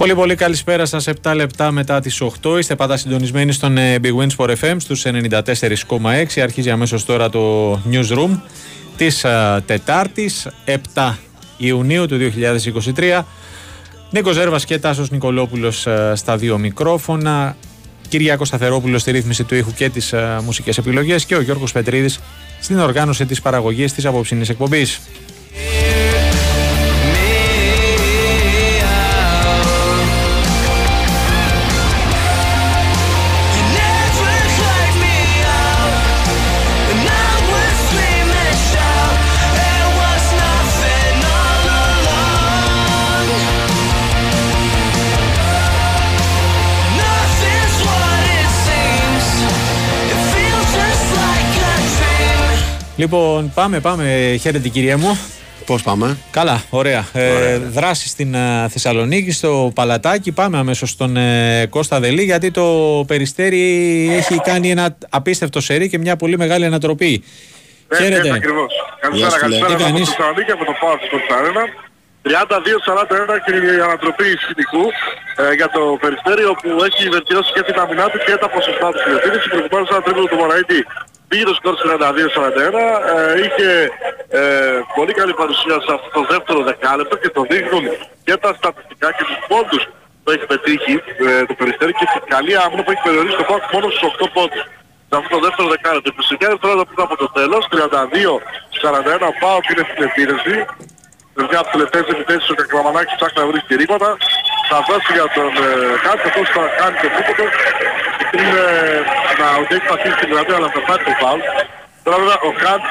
Πολύ πολύ καλησπέρα σας. 7 λεπτά μετά τις 8 είστε πάντα συντονισμένοι στον ε, Big Wins for FM στους 94,6 αρχίζει αμέσως τώρα το Newsroom της uh, Τετάρτης 7 Ιουνίου του 2023 Νίκος Ζέρβας και Τάσος Νικολόπουλος uh, στα δύο μικρόφωνα. Κυριάκος Σταθερόπουλος στη ρύθμιση του ήχου και τις uh, μουσικές επιλογές. Και ο Γιώργος Πετρίδης στην οργάνωση της παραγωγής της απόψινής εκπομπής. Λοιπόν, πάμε, πάμε. Χαίρετε, κυρία μου. Πώς πάμε; Καλά, ωραία. Ε, δράση στην uh, Θεσσαλονίκη, στο Παλατάκι. Πάμε αμέσως στον uh, Κώστα Δελή, γιατί το Περιστέρι έχει κάνει ένα απίστευτο σερί και μια πολύ μεγάλη ανατροπή. Ναι, Χαίρετε. Ναι, ακριβώς. Καλησπέρα, καλησπέρα από το Θεσσαλονίκη, από το Πάο της Κωνσταντίνα. 32-41 και η ανατροπή σκηνικού ε, για το Περιστέρι, όπου έχει βελτιώσει και την αμυνά του και τα ποσοστά του στην επίθεση. Προκειμένου ένα τρίπλο του Μωραήτη πήγε το σκορ 42-41, ε, είχε ε, πολύ καλή παρουσία σε αυτό το δεύτερο δεκάλεπτο και το δείχνουν και τα στατιστικά και τους πόντους που έχει πετύχει ε, το Περιστέρι και την καλή άμυνα που έχει περιορίσει το πόντο μόνο στους 8 πόντους. Σε αυτό το δεύτερο δεκάλεπτο. 29 δευτερόλεπτα πριν από το τέλος, 32-41 πάω και είναι στην επίθεση. Με μια από τις τελευταίες επιθέσεις ο Κακλαμανάκης ψάχνει να βρει κηρύγματα. Θα δώσει για τον ε, κάτι, αυτός θα κάνει το τρίποτο. Είναι να ότι έχει πατήσει την γραμμή αλλά θα πάρει το φάουλ. Τώρα βέβαια ο Καντ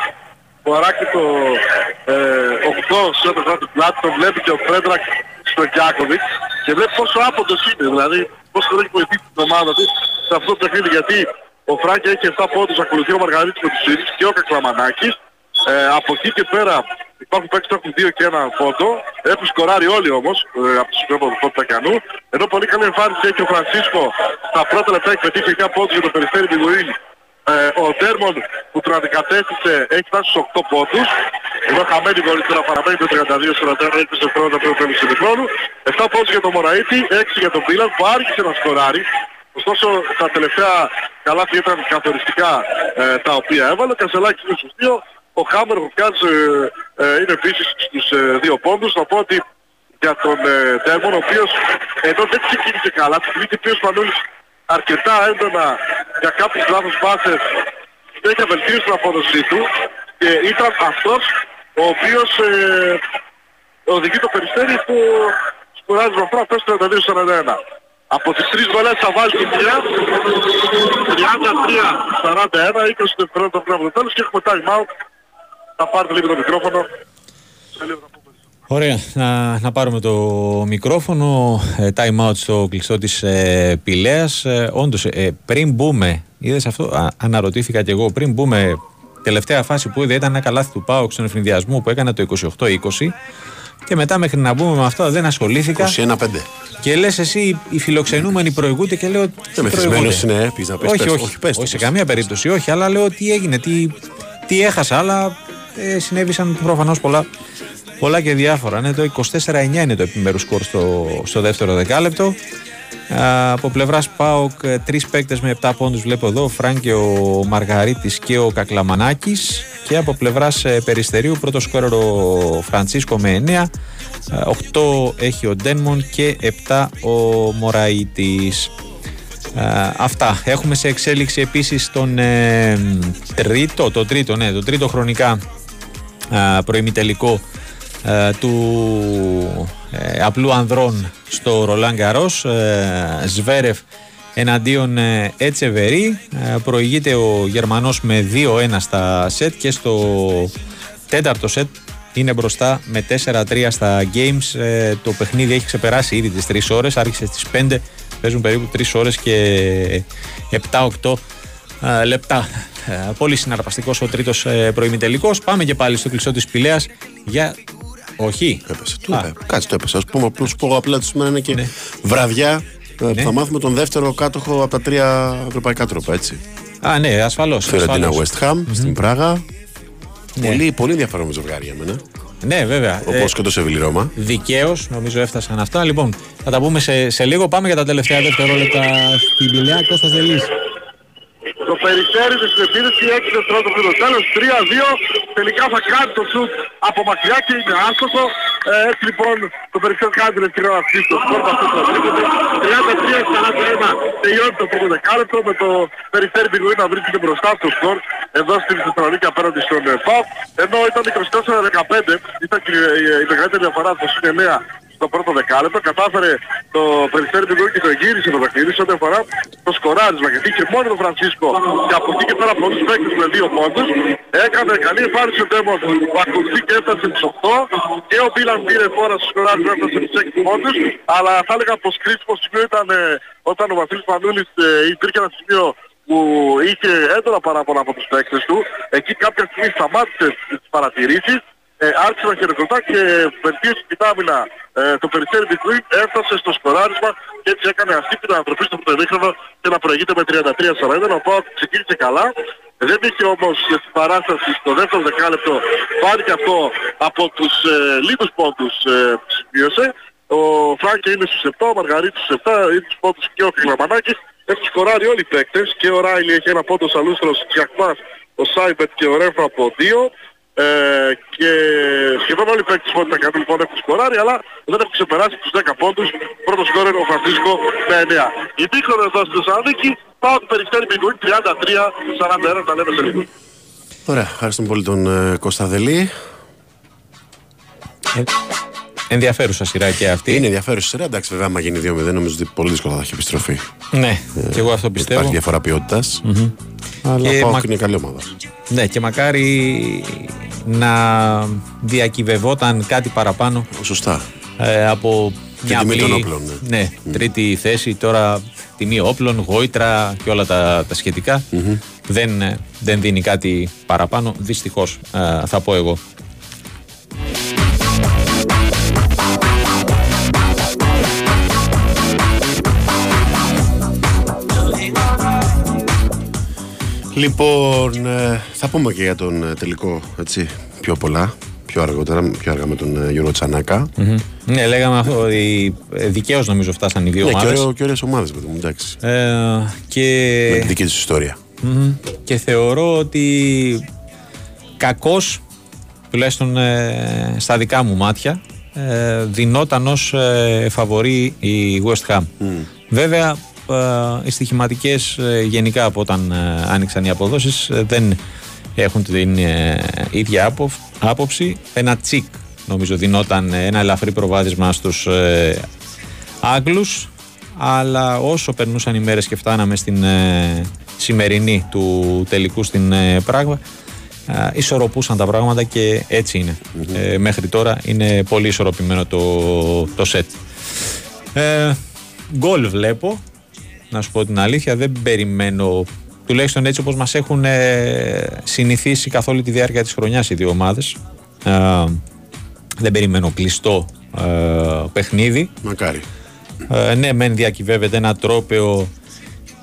φορά και το ε, 8 σε ό,τι αφορά την πλάτη, τον βλέπει και ο Φρέντρακ στο Γκιάκοβιτς και βλέπει πόσο άποντος είναι, δηλαδή πόσο δεν έχει βοηθήσει την ομάδα της σε αυτό το παιχνίδι γιατί ο Φράγκη έχει 7 πόντους, ακολουθεί ο Μαργαρίτης με τους ίδιους και ο Κακλαμανάκης. Ε, από εκεί και πέρα υπάρχουν παίκτες που έχουν 2 και 1 πόντο. Έχουν σκοράρει όλοι όμως ε, από τους πιο πόντους του Τακιανού. Ενώ πολύ καλή εμφάνιση έχει ο Φρανσίσκο στα πρώτα λεπτά έχει πετύχει 9 πόντους για το Περιστέρι Μπιγουίνη. Ε, ο Ντέρμον που τον αντικατέστησε έχει φτάσει στους 8 πόντους. Εδώ χαμένη βολή τώρα παραμένει το 32-41, έλπισε πρώτα πριν το τέλος του χρόνου. 7 πόντους για τον Μωραήτη, 6 για τον Πίλαν που άρχισε να σκοράρει. Ωστόσο τα τελευταία καλάθια ήταν καθοριστικά ε, τα οποία έβαλε. Ο Κασελάκης είναι στους 2. Ο Χάμερ ο ε, ε, είναι επίσης στους ε, δύο πόντους. Θα πω ότι για τον ε, Ντέρμον, ο οποίος εδώ δεν ξεκίνησε καλά, ξεκίνησε πιο Σπανούλης αρκετά έντονα για κάποιες λάθος πάσες έχει βελτίωση την απόδοσή του και ήταν αυτός ο οποίος ε, οδηγεί το περιστέρι που σπουδάζει με αυτό αυτός 32-41. Από τις τρεις βολές θα βάλει την 3, 33-41, 20 δευτερόλεπτα πριν από το τέλος και έχουμε time out. Θα πάρετε λίγο το μικρόφωνο. Ωραία, να, να πάρουμε το μικρόφωνο, ε, time out στο κλειστό της ε, Πηλέας. Ε, όντως, ε, πριν μπούμε, είδες αυτό, α, αναρωτήθηκα κι εγώ, πριν μπούμε, τελευταία φάση που είδε ήταν ένα καλάθι του ΠΑΟΚ στον εφηνδιασμό που έκανε το 28-20 και μετά μέχρι να μπούμε με αυτό δεν ασχολήθηκα. 21-5. Και λες εσύ οι φιλοξενούμενοι προηγούνται και λέω Δεν με θυσμένος είναι, πεις να πες, όχι, πες, όχι, όχι, πες το, όχι, σε πες. καμία περίπτωση, όχι, αλλά λέω τι έγινε, τι, τι έχασα, αλλά ε, συνέβησαν προφανώς πολλά, πολλά και διάφορα. Ναι, το 24-9 είναι το επιμέρους σκορ στο, στο δεύτερο δεκάλεπτο. Α, από πλευράς ΠΑΟΚ ε, τρεις παίκτες με 7 πόντους βλέπω εδώ, ο Φραν και ο Μαργαρίτης και ο Κακλαμανάκης και από πλευράς ε, Περιστερίου πρώτο σκόρερ ο Φραντσίσκο με 9 8 έχει ο Ντένμον και 7 ο Μωραΐτης Α, αυτά. Έχουμε σε εξέλιξη επίσης τον ε, τρίτο, το τρίτο, ναι, το τρίτο χρονικά α, προημιτελικό α, του ε, απλού ανδρών στο Ρολάν Γκαρός ε, Σβέρεφ εναντίον ε, Ετσεβερή Ε, προηγείται ο Γερμανός με 2-1 στα σετ και στο τέταρτο σετ είναι μπροστά με 4-3 στα games. Ε, το παιχνίδι έχει ξεπεράσει ήδη τις 3 ώρες άρχισε στις 5 παίζουν περίπου 3 ώρες και 7-8 ε, λεπτά. Ε, πολύ συναρπαστικός ο τρίτος ε, προημιτελικός. Πάμε και πάλι στο κλειστό της Πηλέας για. Όχι. Έπεσε, του Α. είπε. Κάτσε το έπεσε. Α πούμε, απλώ σου πω απλά ότι σήμερα είναι και Ναι. βραδιά. ε, που Ναι. Θα μάθουμε τον δεύτερο κάτοχο από τα τρία ευρωπαϊκά τρόπα, έτσι. Α, ναι, ασφαλώς. Φιωρεντίνα West Ham στην Πράγα. Ναι. Πολύ, πολύ ενδιαφέρον ζευγάρι για μένα. Ναι, βέβαια. Όπως ε, και το Σεβίλη Ρώμα. Δικαίως, νομίζω έφτασαν αυτά. Λοιπόν, θα τα πούμε σε, σε λίγο. Πάμε για τα τελευταία δευτερόλεπτα στην Πηλιά. Κώστας Δελής. Το περιστέρι της επίδεσης 6 δευτερόλεπτα πριν το τέλος, 3-2. Τελικά θα κάνει το σουτ από μακριά και είναι άστοχο. Ε, έτσι λοιπόν το περιστέρι κάνει την ευκαιρία να αφήσει το σκορ αυτό το 33-41 τελειώνει το πρώτο δεκάλεπτο με το περιστέρι πηγοή να βρίσκεται μπροστά στο σκορ εδώ στην Θεσσαλονίκη απέναντι στον ΠΑΟ. Ενώ ήταν 24-15 ήταν και η μεγαλύτερη διαφορά στο 9 στο πρώτο δεκάλεπτο. Κατάφερε το Περιστέρι του και το εγύρισε το παιχνίδι σε ό,τι αφορά το σκοράρισμα. Γιατί είχε μόνο τον Φρανσίσκο και από εκεί και πέρα από τους παίκτες με δύο πόντους. Έκανε καλή εμφάνιση ο Ντέμος που ακολουθεί και έφτασε στους 8 και ο Μπίλαν πήρε φόρα στο σκοράρισμα έφτασε στους 6 πόντους. Αλλά θα έλεγα πως κρίσιμο σημείο ήταν ε, όταν ο Βασίλης Μανούλης ε, υπήρχε ένα σημείο που είχε έντονα παράπονα από τους παίκτες του. Εκεί κάποια στιγμή σταμάτησε τις παρατηρήσεις ε, άρχισε να χειροκροτά και βελτίωσε την άμυνα ε, το περιστέρι Μπιτουίν, έφτασε στο σκοράρισμα και έτσι έκανε αυτή την ανατροπή στο πρωτοδίχρονο και να προηγείται με 33-40. Ο Πάοκ ξεκίνησε καλά. Δεν είχε όμως στην παράσταση στο δεύτερο δεκάλεπτο φάνηκε αυτό από τους ε, λίγους πόντους ε, που σημείωσε. Ο Φράγκε είναι στους 7, ο Μαργαρίτης στους 7, είναι στους πόντους και ο Κλαμανάκης. Έχουν σκοράρει όλοι οι παίκτες και ο Ράιλι έχει ένα πόντο Σαλούστρος, Τζιακμάς, ο Σάιμπετ και ο Ρέφα από 2. Ε, και σχεδόν όλοι οι παίκτες που ήταν λοιπόν έχουν σκοράρει, αλλά δεν έχουν ξεπεράσει τους 10 πόντους. Πρώτο σκόρερ ο Φρανσίσκο με 9. Η δίχρονο εδώ στη Θεσσαλονίκη, πάω του Περιστέρη Μπιγκούιν 33-41, τα λέμε σε λίγο. Ωραία, ευχαριστούμε πολύ τον ε, Κωνσταντελή. Ε, ενδιαφέρουσα σειρά και αυτή. Είναι ενδιαφέρουσα σειρά. Εντάξει, βέβαια, άμα γίνει 2-0, νομίζω ότι πολύ δύσκολα θα έχει επιστροφή. Ναι, ε, και εγώ αυτό πιστεύω. Υπάρχει διαφορά ποιότητας. Mm-hmm. Αλλά και μα... είναι καλή ομάδα. Ναι, και μακάρι να διακυβευόταν κάτι παραπάνω. Σωστά. Ε, από μια τιμή των όπλων. Ναι, ναι τρίτη θέση. Τώρα τιμή όπλων, γόητρα και όλα τα, τα σχετικα δεν, δεν δίνει κάτι παραπάνω. Δυστυχώς, ε, θα πω εγώ. Λοιπόν, ε, θα πούμε και για τον ε, τελικό έτσι, πιο πολλά, πιο αργότερα, πιο αργά με τον ε, Γιώργο Τσανάκα. Ναι, λέγαμε αυτό ότι δικαίως νομίζω φτάσαν οι δύο ναι, ομάδες. Και, και ωραίες ομάδες, παιδί μου, εντάξει. Ε, και... Με τη δική τους ιστορια Και θεωρώ ότι κακώς, τουλάχιστον στα δικά μου μάτια, ε, δινόταν ως φαβορή η West Ham. Βέβαια, ε, οι στοιχηματικές ε, γενικά από όταν ε, άνοιξαν οι αποδόσεις δεν έχουν την ίδια άποψη. Ένα τσικ νομίζω δινόταν ένα ελαφρύ προβάδισμα στους Άγγλους αλλά όσο περνούσαν οι μέρες και φτάναμε στην σημερινή του τελικού στην Πράγμα ισορροπούσαν τα πράγματα και έτσι μέχρι τώρα είναι πολύ ισορροπημένο το, το σετ. Γκολ βλέπω να σου πω την αλήθεια. Δεν περιμένω, τουλάχιστον έτσι όπως μας έχουν ε, συνηθίσει καθ' όλη τη διάρκεια της χρονιάς οι δύο ομάδες. Ε, δεν περιμένω κλειστό ε, παιχνίδι. Μακάρι. Ε, ναι, μεν διακυβεύεται ένα τρόπεο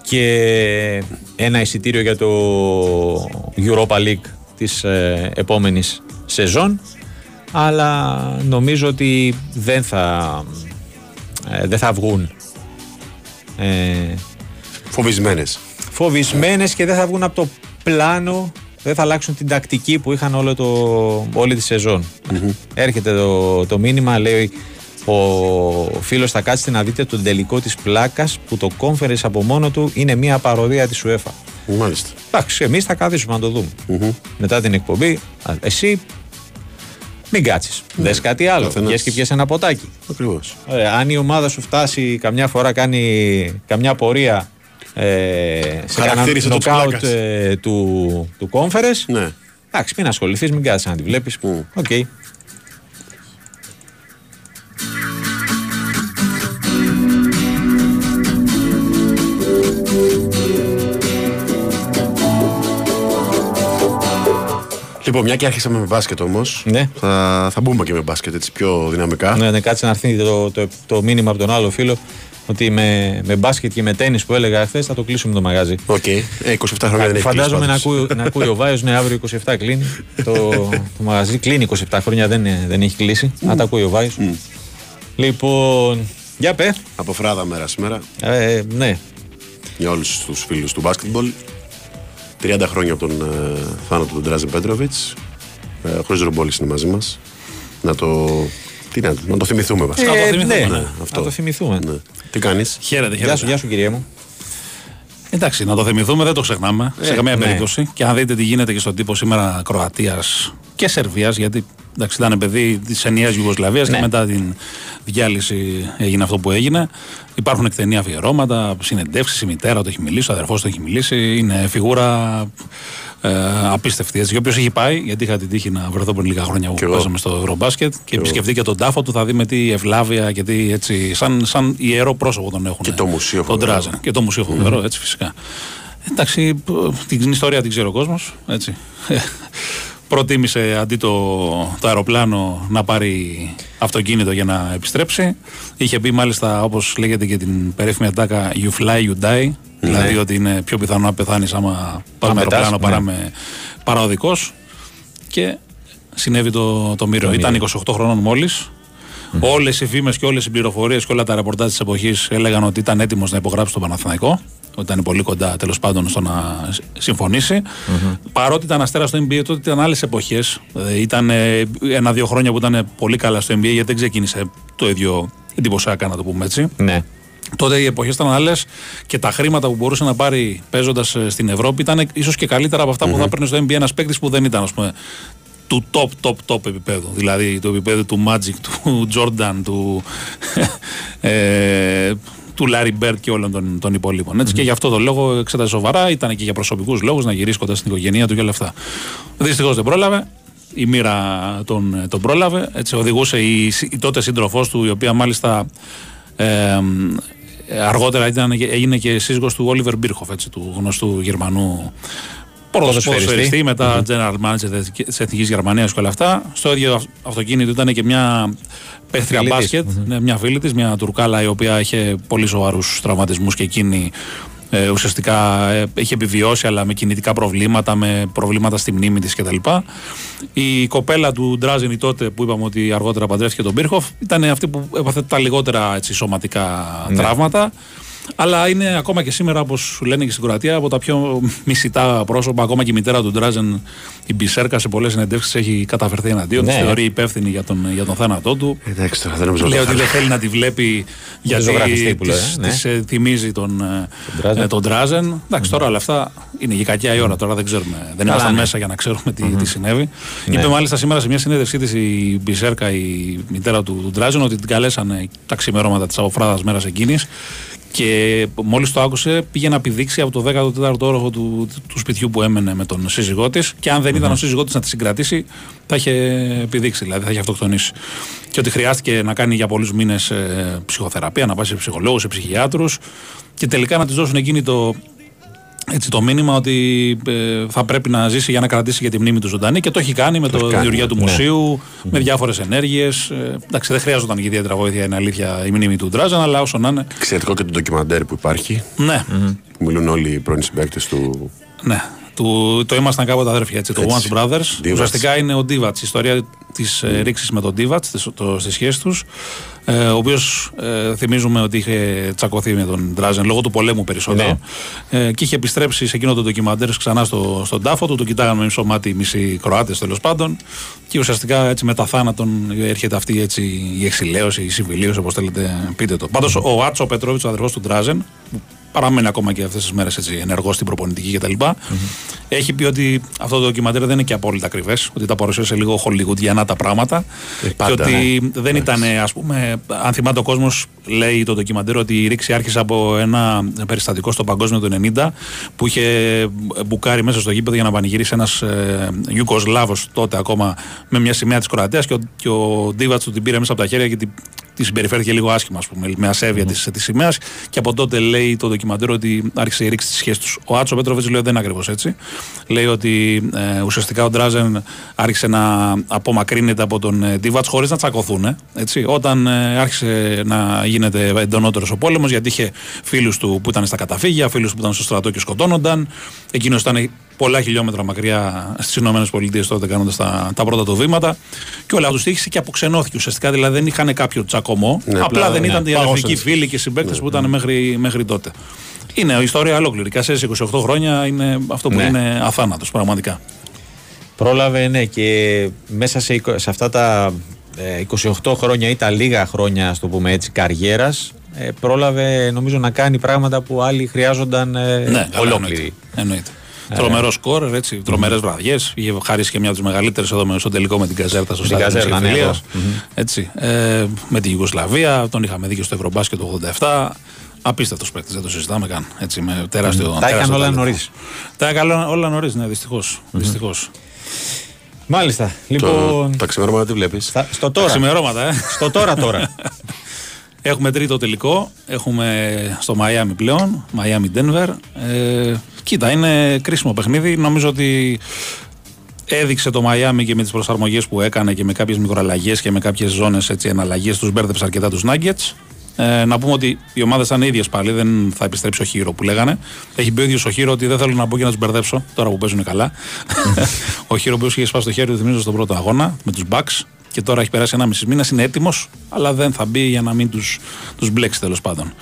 και ένα εισιτήριο για το Europa League της ε, επόμενης σεζόν αλλά νομίζω ότι δεν θα, ε, δεν θα βγουν ε, Φοβισμένες. Φοβισμένες και δεν θα βγουν από το πλάνο, δεν θα αλλάξουν την τακτική που είχαν όλο το, όλη τη σεζον Έρχεται το, το μήνυμα, λέει ο φίλος θα κάτσει να δείτε τον τελικό της πλάκας που το conference από μόνο του είναι μια παροδία της UEFA. Μάλιστα. Εντάξει, εμείς θα καθίσουμε να το δούμε. Μετά την εκπομπή, εσύ μην κάτσεις. Ναι. Δες κάτι άλλο. Βγες και πιες εσύ ένα ποτάκι. Ακριβώς. αν η ομάδα σου φτάσει καμιά φορά, κάνει καμιά πορεία ε, σε κανένα νοκάουτ ε, του, του Conference. Ναι. Εντάξει, μην ασχοληθείς, μην κάτσει να τη βλέπεις. OK. Okay. Λοιπόν, μια και αρχίσαμε με μπάσκετ όμως. Ναι. Θα, θα μπούμε και με μπάσκετ έτσι πιο δυναμικά. Ναι, ναι, κάτσε να έρθει το, το, το, μήνυμα από τον άλλο φίλο. ότι με, με μπάσκετ και με τένις που έλεγα χθες θα το κλείσουμε το μαγάζι. OK. Okay. Ε, 27 χρόνια δεν έχεις Φαντάζομαι να ακούει, να ακούει ο Βάιος, ναι, αύριο 27 κλείνει. το, το μαγαζί κλείνει 27 χρόνια, δεν, δεν έχει κλείσει. Mm. Να τα ακούει ο Βάιος. Mm. Λοιπόν, για πε. Αποφράδα μέρα σήμερα. Ε, ναι. Για όλους τους φίλους του μπάσκετμπολ. 30 χρόνια από τον ε, θάνατο του Ντράζεν Πέτροβιτς. Ε, Χωρίς ρομπόλη είναι μαζί μας. Να το τι να, να το θυμηθούμε βασικά. Ε, ναι, ναι, αυτό. Να το θυμηθούμε. Ναι. Τι κάνεις; Χαίρετε, χαίρετε. Γεια σου, γεια σου κυρία μου. Εντάξει, να το θυμηθούμε, δεν το ξεχνάμε ε, σε καμία ναι. περίπτωση. Και αν δείτε τι γίνεται και στον τύπο σήμερα Κροατίας και Σερβίας, γιατί εντάξει, ήταν παιδί της ενιαίας Ιουγκοσλαβίας ναι. και μετά την διάλυση έγινε αυτό που έγινε. Υπάρχουν εκτενή αφιερώματα, συνεντεύξεις, η μητέρα του έχει μιλήσει, ο αδερφός του έχει μιλήσει. Είναι φιγούρα ε, απίστευτη. Έτσι. Και όποιος έχει πάει, γιατί είχα την τύχη να βρεθώ πριν λίγα χρόνια που παίζαμε στο Ευρωμπάσκετ και, και επισκεφτεί και τον τάφο του, θα δει με τι ευλάβεια και τι έτσι. Σαν, σαν ιερό πρόσωπο τον έχουν. Και το μουσείο τον Τράζεν. Και το μουσείο φοβερό, mm. έτσι φυσικά. Εντάξει, την ιστορία την ξέρει ο κόσμος. Προτίμησε αντί το, το αεροπλάνο να πάρει αυτοκίνητο για να επιστρέψει. Είχε πει μάλιστα, όπως λέγεται και την περίφημη ατάκα, You fly, you die. Ναι. Δηλαδή ότι είναι πιο πιθανό να πεθάνεις άμα πα με αεροπλάνο παρά, ναι. με, παραοδικό. Και συνέβη το, το μύρο. Ήταν 28 χρόνων μόλις. Mm. Όλες οι φήμες και όλες οι πληροφορίες και όλα τα ρεπορτάζ της εποχής έλεγαν ότι ήταν έτοιμος να υπογράψει το Παναθηναϊκό. Ότι ήταν πολύ κοντά τέλος πάντων στο να συμφωνήσει. Mm-hmm. Παρότι ήταν αστέρα στο NBA, τότε ήταν άλλες εποχές. Ε, ήταν ε, ένα-δύο χρόνια που ήταν πολύ καλά στο NBA, γιατί δεν ξεκίνησε το ίδιο εντυπωσιακά, να το πούμε έτσι. Ναι. Τότε οι εποχές ήταν άλλες και τα χρήματα που μπορούσε να πάρει παίζοντας ε, στην Ευρώπη ήταν ίσως και καλύτερα από αυτά mm-hmm. που θα παίρνει στο NBA ένας παίκτης που δεν ήταν ας πούμε, του top, top, top επίπεδου. Δηλαδή του επίπεδου του Magic, του Jordan, του, ε, του Larry Bird και όλων των, των υπολείπων. Έτσι, mm-hmm. Και γι' αυτό το λόγο εξέτασε σοβαρά. Ήταν και για προσωπικούς λόγους να γυρίσει κοντά στην οικογένειά του και όλα αυτά. Δυστυχώς δεν πρόλαβε. Η μοίρα τον, τον πρόλαβε. Έτσι, οδηγούσε η, η τότε σύντροφός του, η οποία μάλιστα ε, αργότερα ήταν, έγινε και σύζυγος του Όλιβερ Μπίρχοφ, έτσι, του γνωστού Γερμανού ποδοσφαιριστή, μετά mm-hmm. general manager της Εθνικής Γερμανίας και όλα αυτά. Στο ίδιο αυτοκίνητο ήταν και μια παίχτρια μπάσκετ, mm-hmm. μια φίλη της, μια Τουρκάλα η οποία είχε πολύ σοβαρούς τραυματισμούς και εκείνη ε, ουσιαστικά ε, έχει επιβιώσει αλλά με κινητικά προβλήματα, με προβλήματα στη μνήμη της κτλ. Η κοπέλα του Ντράζινη τότε που είπαμε ότι αργότερα παντρεύτηκε τον Μπίρχοφ ήταν αυτή που έπαθε τα λιγότερα έτσι, σωματικά ναι. τραύματα. Αλλά είναι ακόμα και σήμερα, όπως λένε και στην Κροατία, από τα πιο μισητά πρόσωπα. Ακόμα και η μητέρα του Ντράζεν, η Μπισέρκα, σε πολλές συνεντεύξεις έχει καταφερθεί εναντίον ναι. τη. Θεωρεί υπεύθυνη για τον, για τον θάνατό του. Εντάξει, τώρα δεν νομίζω Λέει ότι δεν θέλει να τη βλέπει γιατί τη ναι. Ε, θυμίζει τον, ε, τον Ντράζεν. Εντάξει, τώρα όλα αυτά είναι για κακιά η ώρα. Τώρα δεν ξέρουμε. Δεν ήμασταν ναι. μέσα για να ξέρουμε τι, τι συνέβη. Ναι. Είπε μάλιστα σήμερα σε μια συνέντευξή της η Μπισέρκα, η μητέρα του Ντράζεν, ότι την καλέσανε τα ξημερώματα της αποφράδα μέρας εκείνη και μόλις το άκουσε, πήγε να πηδήξει από το 14ο όροφο του, του σπιτιού που έμενε με τον σύζυγό της. Και αν δεν ήταν ο σύζυγός της να τη συγκρατήσει, θα είχε πηδήξει, δηλαδή θα είχε αυτοκτονήσει. Και ότι χρειάστηκε να κάνει για πολλούς μήνες ε, ψυχοθεραπεία, να πάει σε ψυχολόγους, σε ψυχιάτρους. Και τελικά να της δώσουν εκείνη το, έτσι, το μήνυμα ότι ε, θα πρέπει να ζήσει για να κρατήσει για τη μνήμη του ζωντανή και το έχει κάνει με το, δημιουργία του ναι. μουσείου, με διάφορες ενέργειες. Ε, εντάξει, δεν χρειάζονταν και ιδιαίτερα βοήθεια, είναι αλήθεια η μνήμη του Ντράζαν, αλλά όσο να είναι. Εξαιρετικό και το ντοκιμαντέρ που υπάρχει. Ναι. Mm-hmm. Που μιλούν όλοι οι πρώην συμπαίκτες του. Ναι. Του, το ήμασταν κάποτε αδέρφια, έτσι, το Once Brothers. Divats. Ουσιαστικά είναι ο Ντίβατ, η ιστορία της mm. Ε, ρήξης με τον Ντίβατ στις σχέσεις τους. Ε, ο οποίος ε, θυμίζουμε ότι είχε τσακωθεί με τον Ντράζεν λόγω του πολέμου περισσότερο. Ναι. Ε, και είχε επιστρέψει σε εκείνο το ντοκιμαντέρ ξανά στο, στον τάφο του. Το κοιτάγανε με μισό μάτι μισοί Κροάτες τέλος πάντων. Και ουσιαστικά έτσι μετά θάνατον έρχεται αυτή έτσι, η εξηλαίωση, η συμβιλίωση, όπως θέλετε πείτε το. Πάντως ο Άτσο Πετρόβιτς, ο αδερφός του Ντράζεν, παραμένει ακόμα και αυτές τις μέρες ενεργός στην προπονητική κτλ. Mm-hmm. Έχει πει ότι αυτό το ντοκιμαντέρ δεν είναι και απόλυτα ακριβές, ότι τα παρουσίασε λίγο Hollywood τα πράγματα. Ε, και ότι ναι. δεν ήταν, ας πούμε, αν θυμάται ο κόσμος, λέει το ντοκιμαντέρ ότι η ρήξη άρχισε από ένα περιστατικό στο παγκόσμιο του 90 που είχε μπουκάρει μέσα στο γήπεδο για να πανηγυρίσει ένας ε, Ιουκοσλάβος τότε ακόμα με μια σημαία της Κροατίας και ο, και ο Ντίβατς του την πήρε μέσα από τα χέρια και την τη συμπεριφέρθηκε λίγο άσχημα, ας πούμε, με ασέβεια mm. της σημαίας. Και από τότε λέει το ντοκιμαντέρ ότι άρχισε η ρήξη της σχέσης τους. Ο Άτσο Πέτροβιτς λέει ότι δεν είναι ακριβώς έτσι. Λέει ότι ε, ουσιαστικά ο Ντράζεν άρχισε να απομακρύνεται από τον ε, Ντίβατς χωρίς να τσακωθούν. Έτσι. Όταν ε, άρχισε να γίνεται εντονότερος ο πόλεμος, γιατί είχε φίλους του που ήταν στα καταφύγια, φίλους που ήταν στο στρατό και σκοτώνονταν. Εκείνος ήταν πολλά χιλιόμετρα μακριά στις ΗΠΑ τότε κάνοντας τα, τα πρώτα του βήματα. Και όλα του τύχησε και αποξενώθηκε ουσιαστικά. Δηλαδή δεν είχαν κάποιο τσακωμό. Ναι, απλά δεν ναι, ήταν οι αδερφικοί φίλοι και συμπαίκτες ναι, που ήταν μέχρι, μέχρι τότε. Είναι η ιστορία ολόκληρη. Κασέ 28 χρόνια είναι αυτό που είναι αθάνατος πραγματικά. Πρόλαβε, ναι, και μέσα σε, σε αυτά τα 28 ε, χρόνια ή τα λίγα χρόνια, ας το πούμε έτσι, καριέρας, ε, πρόλαβε νομίζω να κάνει πράγματα που άλλοι χρειάζονταν ε, ναι, ολόκληροι. Εννοείται. Ε, Τρομερό σκόρ, έτσι, τρομερές βραδιές. Είχε χαρίσει και μια από τις μεγαλύτερες εδώ στο τελικό με την Καζέρτα στο Στάδιο τη ναι, Έτσι. Ε, με την Ιουγκοσλαβία, τον είχαμε δει και στο Ευρωμπάσκετ το 87. Απίστευτος παίκτης, δεν το συζητάμε καν. Έτσι, με τεράστιο. Τα έκανε όλα νωρίς. Τα έκανε όλα νωρίς, ναι, δυστυχώς. Δυστυχώς. Μάλιστα. Λοιπόν... τα ξημερώματα τι βλέπεις; Στο τώρα. Τα ξημερώματα, ε. Στο τώρα τώρα. Έχουμε τρίτο τελικό. Έχουμε στο Μαϊάμι πλέον. Μαϊάμι Denver. Ε, κοίτα, είναι κρίσιμο παιχνίδι. Νομίζω ότι έδειξε το Μαϊάμι και με τις προσαρμογές που έκανε και με κάποιες μικροαλλαγές και με κάποιες ζώνες εναλλαγές. Τους μπέρδεψε αρκετά τους Nuggets. Ε, να πούμε ότι οι ομάδες ήταν ίδιες πάλι, δεν θα επιστρέψει ο Χείρο που λέγανε. Έχει πει ο ίδιος ο Χείρο ότι δεν θέλω να μπω και να τους μπερδέψω τώρα που παίζουν καλά. ο Χείρο που είχε σπάσει το χέρι του, θυμίζω στον πρώτο αγώνα με τους Bucks και τώρα έχει περάσει ένα μισή μήνα, είναι έτοιμος, αλλά δεν θα μπει για να μην τους τους μπλέξει τέλος πάντων.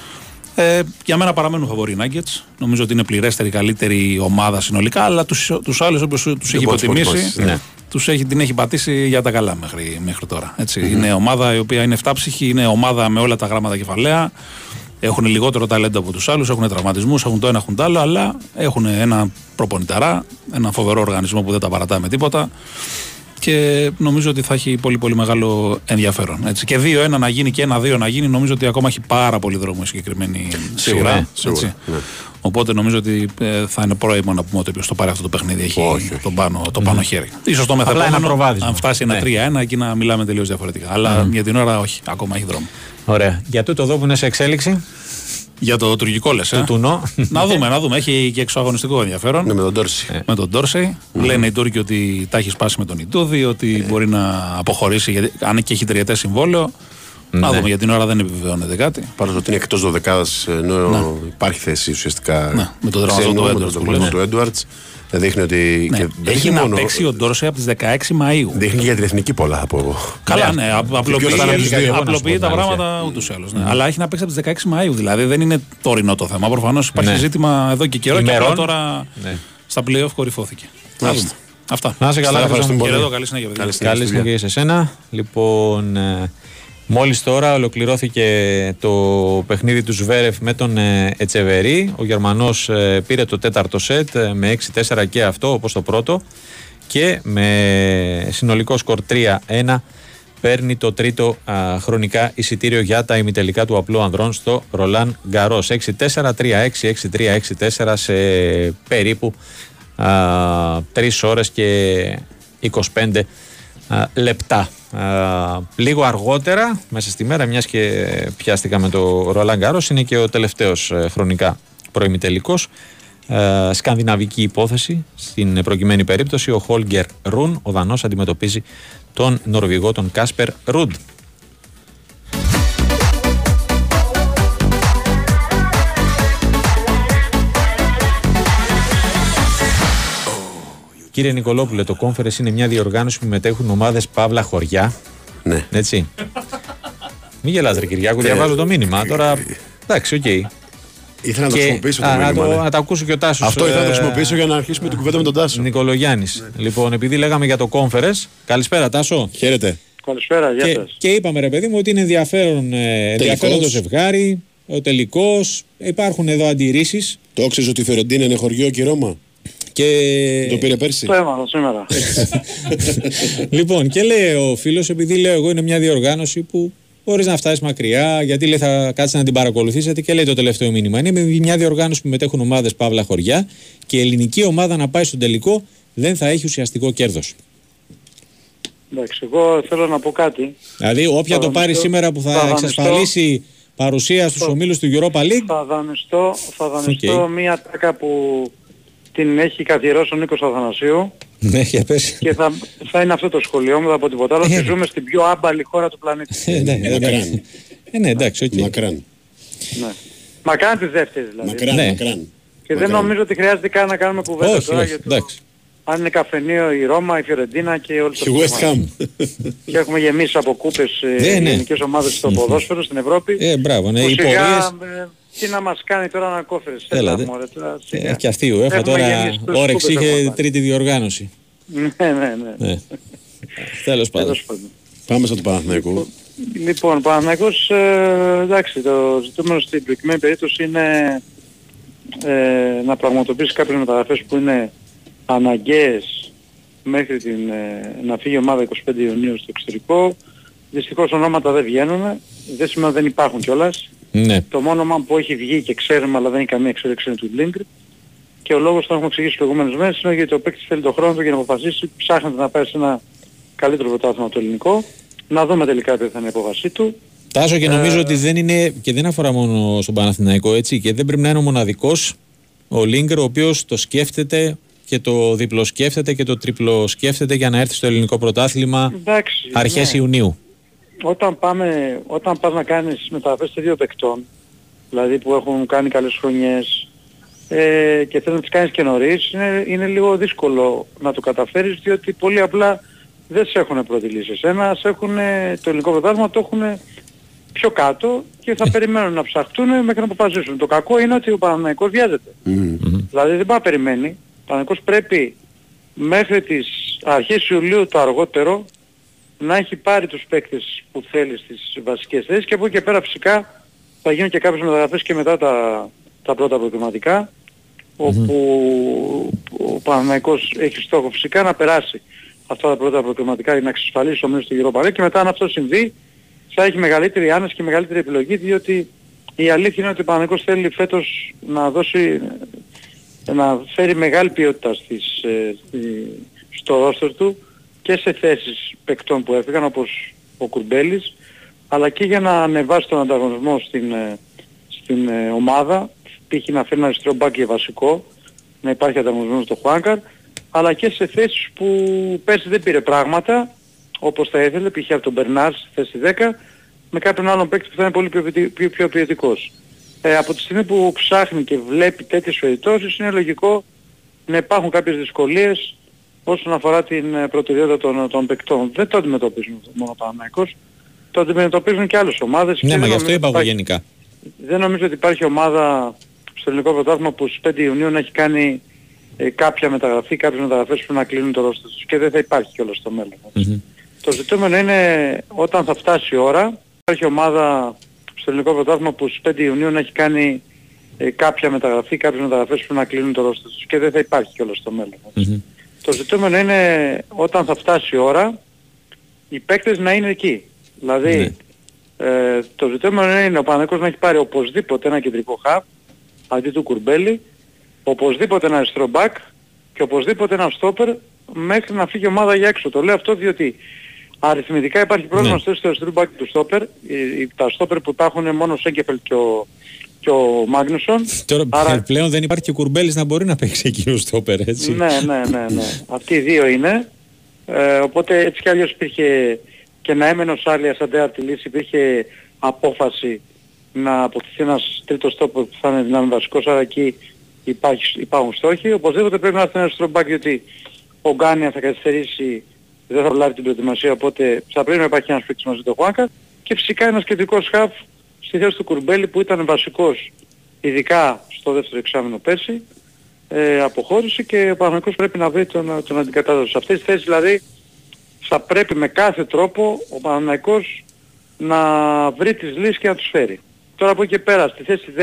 Ε, για μένα παραμένουν φαβοροί Nuggets. Νομίζω ότι είναι πληρέστερη, καλύτερη ομάδα συνολικά, αλλά τους τους άλλους όπως τους έχει υποτιμήσει, ναι. τους έχει, την έχει πατήσει για τα καλά μέχρι, μέχρι τώρα. Είναι ομάδα η οποία είναι εφτάψυχη, είναι ομάδα με όλα τα γράμματα κεφαλαία. Έχουν λιγότερο ταλέντο από τους άλλους, έχουν τραυματισμούς, έχουν το ένα, έχουν το άλλο, αλλά έχουν ένα προπονηταρά, ένα φοβερό οργανισμό που δεν τα παρατάει με τίποτα και νομίζω ότι θα έχει πολύ πολύ μεγάλο ενδιαφέρον. Έτσι. Και 2-1 να γίνει και 1-2 να γίνει, νομίζω ότι ακόμα έχει πάρα πολύ δρόμο η συγκεκριμένη σειρά. Ναι, σίγουρα, ναι. Οπότε νομίζω ότι ε, θα είναι πρόημο να πούμε ότι όποιος το πάρει αυτό το παιχνίδι έχει όχι, όχι. τον πάνω, το πάνω mm. χέρι. σω το μεθεπόμενο, αν φτάσει ένα ναι. 3-1, εκεί να μιλάμε τελείως διαφορετικά. Αλλά mm. για την ώρα όχι, ακόμα έχει δρόμο. Ωραία. Για τούτο εδώ που είναι σε εξέλιξη. Για το τουρκικό λες. Ε; να δούμε, να δούμε. Έχει και εξωαγωνιστικό ενδιαφέρον. Ναι, με τον Ντόρσεϊ. Ε. Με τον Ντόρσεϊ. Mm. Λένε οι Τούρκοι ότι τα έχει σπάσει με τον Ιτούδη, ότι ε. μπορεί να αποχωρήσει, γιατί, αν και έχει τριετές συμβόλαιο. Ναι. Να δούμε, για την ώρα δεν επιβεβαιώνεται κάτι. Πάντω ότι είναι εκτός 12 ενώ ναι. υπάρχει θέση ουσιαστικά. Ναι, με τον τραυματισμό του Έντουαρτς. Δείχνει ότι. Ναι. Έχει να μόνο... παίξει ο Ντόρσε από τις 16 Μαου. Δείχνει και για την εθνική πολλά, θα πω εγώ. Καλά, ναι, απλοποιεί τα πράγματα ούτως ή άλλως. Ναι. Αλλά έχει να παίξει από τις 16 Μαου. Δηλαδή δεν είναι τωρινό το θέμα. Προφανώς υπάρχει ναι. ζήτημα εδώ και καιρό και απλά τώρα ναι. στα playoff κορυφώθηκε. Αυτά. Να είσαι καλά, ευχαριστούμε πολύ. Καλή συνέχεια. Καλή συνέχεια σε εσένα. Λοιπόν, ε, Μόλις τώρα ολοκληρώθηκε το παιχνίδι του Σβέρεφ με τον ε, Ετσεβερή. Ο Γερμανός ε, πήρε το τέταρτο σετ ε, με 6-4 και αυτό όπως το πρώτο και με συνολικό σκορ 3-1 παίρνει το τρίτο χρονικά εισιτήριο για τα ημιτελικά του απλού ανδρών στο Ρολάν Γκαρός. 6-4, 3-6, 6-3, 6-4 σε περίπου α, 3 ώρες και 25 λεπτά. Λίγο αργότερα, μέσα στη μέρα, μιας και πιάστηκα με το Ρολάν Γκάρος, είναι και ο τελευταίος ε, χρονικά προημιτελικός. Σκανδιναβική υπόθεση. Στην προκειμένη περίπτωση, ο Χόλγκερ Ρουν, ο Δανός, αντιμετωπίζει τον Νορβηγό, τον Κάσπερ Ρουντ. Κύριε Νικολόπουλε, το Conference είναι μια διοργάνωση που μετέχουν ομάδες παύλα χωριά. Ναι. Έτσι. Μην γελάς ρε Κυριάκου, διαβάζω το μήνυμα. Τώρα, εντάξει, OK. Okay. Ήθελα να το χρησιμοποιήσω το μήνυμα. Να το, ναι. να το ακούσει και ο Τάσος. Αυτό ήθελα να το ε, χρησιμοποιήσω για να αρχίσουμε την κουβέντα με τον Τάσο. Νικολογιάννης. Λοιπόν, επειδή λέγαμε για το Conference. Καλησπέρα, Τάσο. Χαίρετε. Καλησπέρα, γεια και, και είπαμε ρε παιδί μου ότι είναι ενδιαφέρον, ε, ενδιαφέρον το ζευγάρι, ο τελικός. Υπάρχουν εδώ αντιρρήσεις. Το ήξερες ότι η Φιορεντίνα είναι χωριό και Ρώμα; Και... Το πήρε πέρσι. Το έμαθα σήμερα. λοιπόν, και λέει ο φίλος, επειδή λέω εγώ είναι μια διοργάνωση που μπορείς να φτάσεις μακριά, γιατί λέει θα κάτσεις να την παρακολουθήσετε και λέει το τελευταίο μήνυμα. Είναι μια διοργάνωση που μετέχουν ομάδες Παύλα χωριά και η ελληνική ομάδα να πάει στον τελικό δεν θα έχει ουσιαστικό κέρδος. Εντάξει, εγώ θέλω να πω κάτι. Δηλαδή όποια το πάρει σήμερα που θα, εξασφαλίσει παρουσία στους ομίλους του Europa League. Θα δανειστώ, θα δανειστώ μια τάκα που την έχει καθιερώσει ο Νίκος Αθανασίου. Ναι, για πες. Και θα, θα είναι αυτό το σχολείο μου, από τίποτα άλλο. και ζούμε στην πιο άμπαλη χώρα του πλανήτη. Ε, ναι, ναι, ναι. Ε, ναι, εντάξει, okay. Μακράν. Ναι. Μακράν τις δεύτερες δηλαδή. Μακράν, ναι. μακράν. Και δεν νομίζω ότι χρειάζεται καν να κάνουμε κουβέντα τώρα όχι, για το... αν είναι καφενείο η Ρώμα, η Φιωρεντίνα και όλοι το West Ham. και έχουμε γεμίσει από κούπες ε, ναι, ναι. ομάδες στο ποδόσφαιρο στην Ευρώπη. Ε, μπράβο, ναι, οι πορείες... Ε, τι να μας κάνει τώρα να κόφερες. Έλα, ε, και αυτή η UEFA τώρα όρεξη είχε τρίτη διοργάνωση. ναι, ναι, ναι. ναι. Τέλος πάντων. Πάμε στο Παναθηναϊκό. Λοιπόν, ο Παναθηναϊκός, ε, εντάξει, το ζητούμενο στην προκειμένη περίπτωση είναι ε, να πραγματοποιήσει κάποιες μεταγραφές που είναι αναγκαίες μέχρι την, ε, να φύγει η ομάδα 25 Ιουνίου στο εξωτερικό. Δυστυχώς ονόματα δεν βγαίνουν, δεν σημαίνει ότι δεν υπάρχουν κιόλας. Ναι. Το μόνο όνομα που έχει βγει και ξέρουμε αλλά δεν έχει καμία εξέλιξη είναι του Λίνγκρ. Και ο λόγος που έχουμε εξηγήσει προηγούμενες μέρες είναι ότι ο παίκτης θέλει τον χρόνο του για να αποφασίσει, ψάχνεται να πάει σε ένα καλύτερο πρωτάθλημα το ελληνικό. Να δούμε τελικά ποια θα είναι η απόφασή του. Τάσο και νομίζω ε, ότι δεν είναι και δεν αφορά μόνο στον Παναθηναϊκό έτσι και δεν πρέπει να είναι ο μοναδικός ο Λίγκερ ο οποίος το σκέφτεται και το διπλό σκέφτεται και το τριπλό σκέφτεται για να έρθει στο ελληνικό πρωτάθλημα Εντάξει, αρχές ναι. Ιουνίου. Όταν, πάμε, όταν πας να κάνεις μεταγραφές σε δύο παικτών, δηλαδή που έχουν κάνει καλές χρονιές ε, και θέλεις να τις κάνεις και νωρίς, είναι, είναι λίγο δύσκολο να το καταφέρεις διότι πολύ απλά δεν σε έχουν πρώτη λύση. Ένα, σε έχουν το ελληνικό πρωτάθλημα, το έχουν πιο κάτω και θα περιμένουν να ψαχτούν μέχρι να αποφασίσουν. Το κακό είναι ότι ο Παναναϊκός βιάζεται. Δηλαδή δεν πάει να περιμένει. Ο Παναναϊκός πρέπει μέχρι τις αρχές Ιουλίου το αργότερο να έχει πάρει τους παίκτες που θέλει στις βασικές θέσεις και από εκεί και πέρα φυσικά θα γίνουν και κάποιες μεταγραφές και μετά τα, τα πρώτα προκριματικά όπου ο Παναναϊκός έχει στόχο φυσικά να περάσει αυτά τα πρώτα προκριματικά για να εξασφαλίσει ο μήνος του Europa και μετά αν αυτό συμβεί θα έχει μεγαλύτερη άνεση και μεγαλύτερη επιλογή διότι η αλήθεια είναι ότι ο Παναγικός θέλει φέτος να δώσει να φέρει μεγάλη ποιότητα στις, ε, στο ρόστερ του και σε θέσεις παικτών που έφυγαν όπως ο Κουρμπέλης αλλά και για να ανεβάσει τον ανταγωνισμό στην, ε, στην ε, ομάδα π.χ. να φέρει ένα αριστερό μπάκι για βασικό να υπάρχει ανταγωνισμός στο Χουάνκαρ αλλά και σε θέσεις που πέρσι δεν πήρε πράγματα όπως θα ήθελε, π.χ. από τον Μπερνάρς στη θέση 10, με κάποιον άλλον παίκτη που θα είναι πολύ πιο, πιο, πιο ποιοτικός. Ε, από τη στιγμή που ψάχνει και βλέπει τέτοιες περιπτώσεις είναι λογικό να υπάρχουν κάποιες δυσκολίες όσον αφορά την ε, πρωτοβιότητα των, των παικτών. Δεν το αντιμετωπίζουν μόνο ο Παναμαϊκός, το αντιμετωπίζουν και άλλες ομάδες. Ναι, μα γι' αυτό είπα εγώ γενικά. Δεν νομίζω ότι υπάρχει ομάδα στο ελληνικό πρωτάθλημα που στις 5 Ιουνίου να έχει κάνει ε, κάποια μεταγραφή, κάποιες μεταγραφές που να κλείνουν το ρόστο τους και δεν θα υπάρχει κιόλας στο μέλλον. Mm-hmm. Το ζητούμενο είναι όταν θα φτάσει η ώρα, υπάρχει ομάδα στο ελληνικό πρωτάθλημα που στις 5 Ιουνίου να έχει κάνει ε, κάποια μεταγραφή, κάποιες μεταγραφές που να κλείνουν το ρόστο τους και δεν θα υπάρχει κιόλας στο μέλλον. Mm-hmm. Το ζητούμενο είναι όταν θα φτάσει η ώρα, οι παίκτες να είναι εκεί. Δηλαδή, ναι. ε, το ζητούμενο είναι ο Παναγικός να έχει πάρει οπωσδήποτε ένα κεντρικό χαπ, αντί του Κουρμπέλη, οπωσδήποτε ένα αριστερό μπακ και οπωσδήποτε ένα στόπερ μέχρι να φύγει η ομάδα για έξω. Το λέω αυτό διότι αριθμητικά υπάρχει πρόβλημα ναι. στο αριστερού μπακ του στόπερ. Τα στόπερ που υπάρχουν είναι μόνο ο Σέγκεφελ και ο, και ο Μάγνουσον. Τώρα Άρα... πλέον δεν υπάρχει και ο Κουρμπέλης να μπορεί να παίξει εκείνο στόπερ έτσι. Ναι, ναι, ναι, ναι. Αυτοί οι δύο είναι. Ε, οπότε έτσι κι αλλιώς υπήρχε και να έμενε ο Σάλια σαν τέταρτη λύση υπήρχε απόφαση να αποκτηθεί ένας τρίτος στόπερ που θα είναι δυνάμει βασικός, άρα εκεί υπάρχει, υπάρχουν στόχοι. Οπωσδήποτε πρέπει να έρθει ένας στρομπάκι γιατί ο Γκάνια θα καθυστερήσει, δεν θα βλάβει την προετοιμασία, οπότε θα πρέπει να υπάρχει ένας παίκτης μαζί του Χουάνκα και φυσικά ένας κεντρικός χαφ στη θέση του Κουρμπέλη που ήταν βασικός ειδικά στο δεύτερο εξάμεινο πέρσι ε, αποχώρησε και ο Παναγικός πρέπει να βρει τον, τον αντικατάστατο. Σε αυτές τις θέσεις δηλαδή θα πρέπει με κάθε τρόπο ο Παναγικός να βρει τις λύσεις και να τους φέρει. Τώρα από εκεί και πέρα στη θέση 10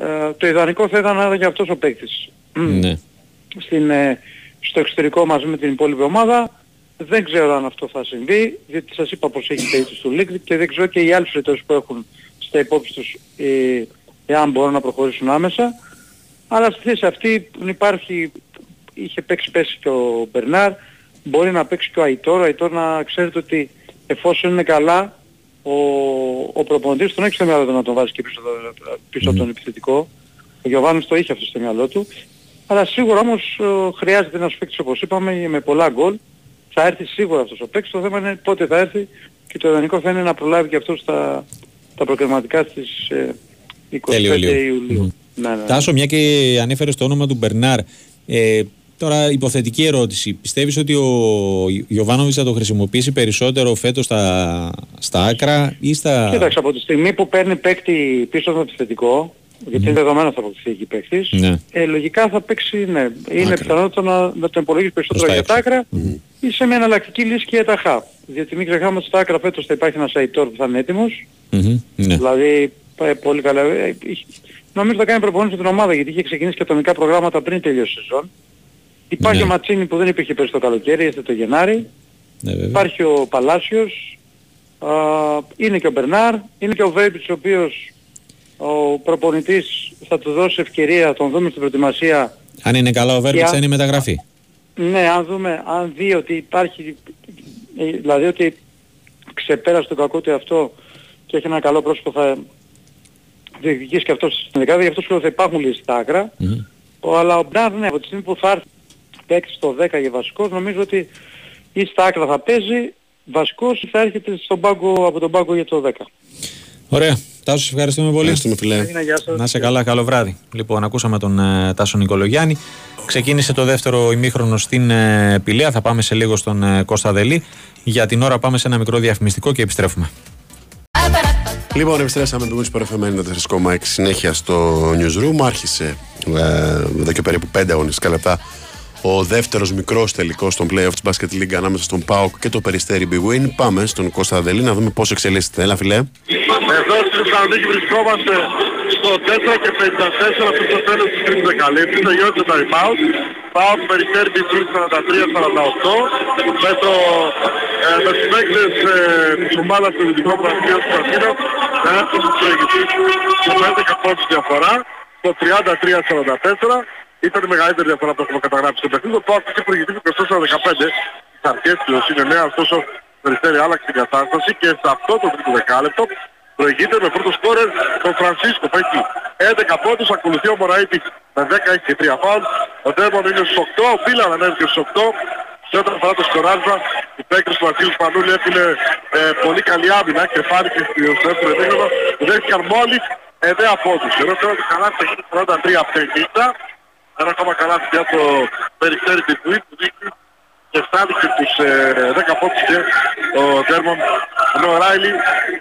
ε, το ιδανικό θα ήταν να ήταν και αυτός ο παίκτης. Ναι. Στην, ε, στο εξωτερικό μαζί με την υπόλοιπη ομάδα. Δεν ξέρω αν αυτό θα συμβεί, διότι σας είπα πως έχει περίπτωση του Λίγκριτ και δεν ξέρω και οι άλλες περιπτώσεις που έχουν στα υπόψη τους ε, εάν μπορούν να προχωρήσουν άμεσα. Αλλά στη θέση αυτή υπάρχει, είχε παίξει πέσει και ο Μπερνάρ, μπορεί να παίξει και ο Αϊτόρ, ο Αϊτόρ να ξέρετε ότι εφόσον είναι καλά, ο, ο προπονητής τον έχει στο μυαλό του να τον βάζει και πίσω, πίσω από τον επιθετικό. Ο Γιωβάνος το είχε αυτό στο μυαλό του. Αλλά σίγουρα όμως ε, χρειάζεται ένας παίκτης όπως είπαμε με πολλά γκολ. Θα έρθει σίγουρα αυτός ο παίκτης. Το θέμα είναι πότε θα έρθει και το ιδανικό θα είναι να προλάβει και αυτός στα, τα προκριματικά στις ε, 25 Ιουλίου. Ναι, ναι, ναι. Τάσο, μια και ανέφερες το όνομα του Μπερνάρ. Ε, τώρα, υποθετική ερώτηση. Πιστεύεις ότι ο Γιωβάνοβιτς θα το χρησιμοποιήσει περισσότερο φέτος στα, στα άκρα ή στα. Κοίταξε, από τη στιγμή που παίρνει παίκτη πίσω από το επιθετικό, γιατί είναι δεδομένος θα αποκτηθεί εκεί παίκτης, ναι. ε, λογικά θα παίξει, ναι, είναι πιθανότατο να, να τον υπολογίσει περισσότερο για τα άκρα mm. ή σε μια εναλλακτική λύση και για τα χαπ. Γιατί μην ξεχνάμε ότι στα άκρα φέτος θα υπάρχει ένας Αϊτόρ που θα είναι έτοιμος, mm-hmm. ναι. δηλαδή πάει πολύ καλά. Ε, νομίζω θα κάνει προπονήσεις την ομάδα γιατί είχε ξεκινήσει και ατομικά προγράμματα πριν τελειώσει η σεζόν. Υπάρχει ναι. ο Ματσίνη που δεν υπήρχε πέρυσι το καλοκαίρι, είστε το Γενάρη. Ναι, Υπάρχει ο Παλάσιος, α, είναι και ο Μπερνάρ, είναι και ο Βέμπιτς ο οποίος ο προπονητής θα του δώσει ευκαιρία, θα τον δούμε στην προετοιμασία. Αν είναι καλά ο Βέμπιτς θα είναι μεταγραφή. Ναι, αν δούμε, αν δει ότι υπάρχει, δηλαδή ότι ξεπέρασε το κακό του αυτό και έχει ένα καλό πρόσωπο θα διεκδικήσει και αυτός στην δεκάδα, γι' αυτό θα υπάρχουν λύσεις στα άκρα. Mm-hmm. Αλλά ο Μπραντ, ναι, από τη στιγμή που θα έρθει παίξει στο 10 για βασικός, νομίζω ότι ή στα άκρα θα παίζει βασικός ή θα έρχεται στον πάγκο, από τον πάγκο για το 10. Ωραία. Τάσο, ευχαριστούμε πολύ. Ευχαριστούμε, φιλέ. Να σε καλά, καλό βράδυ. Λοιπόν, ακούσαμε τον ε, Τάσο Νικολογιάννη. Ξεκίνησε το δεύτερο ημίχρονο στην ε, Πηλαία. Θα πάμε σε λίγο στον ε, Κώστα Δελή. Για την ώρα πάμε σε ένα μικρό διαφημιστικό και επιστρέφουμε. Λοιπόν, επιστρέψαμε το Μουσικό FM 94,6 συνέχεια στο Newsroom. Άρχισε ε, εδώ και περίπου 5 αγωνιστικά λεπτά ο δεύτερος μικρός τελικός στον playoff της Basket League ανάμεσα στον Πάοκ και το Περιστέρι Big Win. Πάμε στον Κώστα Δελή να δούμε πώς εξελίσσεται. Έλα, φιλέ. Εδώ στη Θεσσαλονίκη βρισκόμαστε στο 4 και 54 αυτό το τέλος της τρίτης δεκαλέπτης. Τελειώνει το time out. Πάοκ Περιστέρι Big Win 43-48 με το ε, με τους παίκτες ε, της ομάδας του Δυτικού Πρασινίου του Πρασίνου να έρθουν στους προηγητής με 11 πόντους διαφορά το 33-44 ήταν η μεγαλύτερη διαφορά που έχουμε καταγράψει στο παιχνίδι. Το Πάοκ είχε προηγηθεί 24-15 στις αρχές τους είναι νέα, ωστόσο Περιστέρη άλλαξε την κατάσταση και σε αυτό το τρίτο δεκάλεπτο προηγείται με πρώτο σκόρερ τον Φρανσίσκο που έχει 11 πόντους, ακολουθεί ο Μωραΐτης με 10 έχει και 3 φάουλ. Ο Ντέμον είναι στους 8, ο Μπίλαν ανέβηκε στους 8 σε όταν αφορά το σκοράρισμα, η παίκτες του Βασίλου Σπανούλη έφυγε ε, πολύ καλή άμυνα και φάνηκε στο δεύτερο επίγραμμα. Δέχτηκαν μόλις 9 πόντους. Ενώ τώρα το καλά έχει 43-50 ένα ακόμα καλά για το περιστέρι της Βουίτ που δείχνει και φτάνει και τους ε, 10 πόντους και ο Τέρμον ενώ ο Ράιλι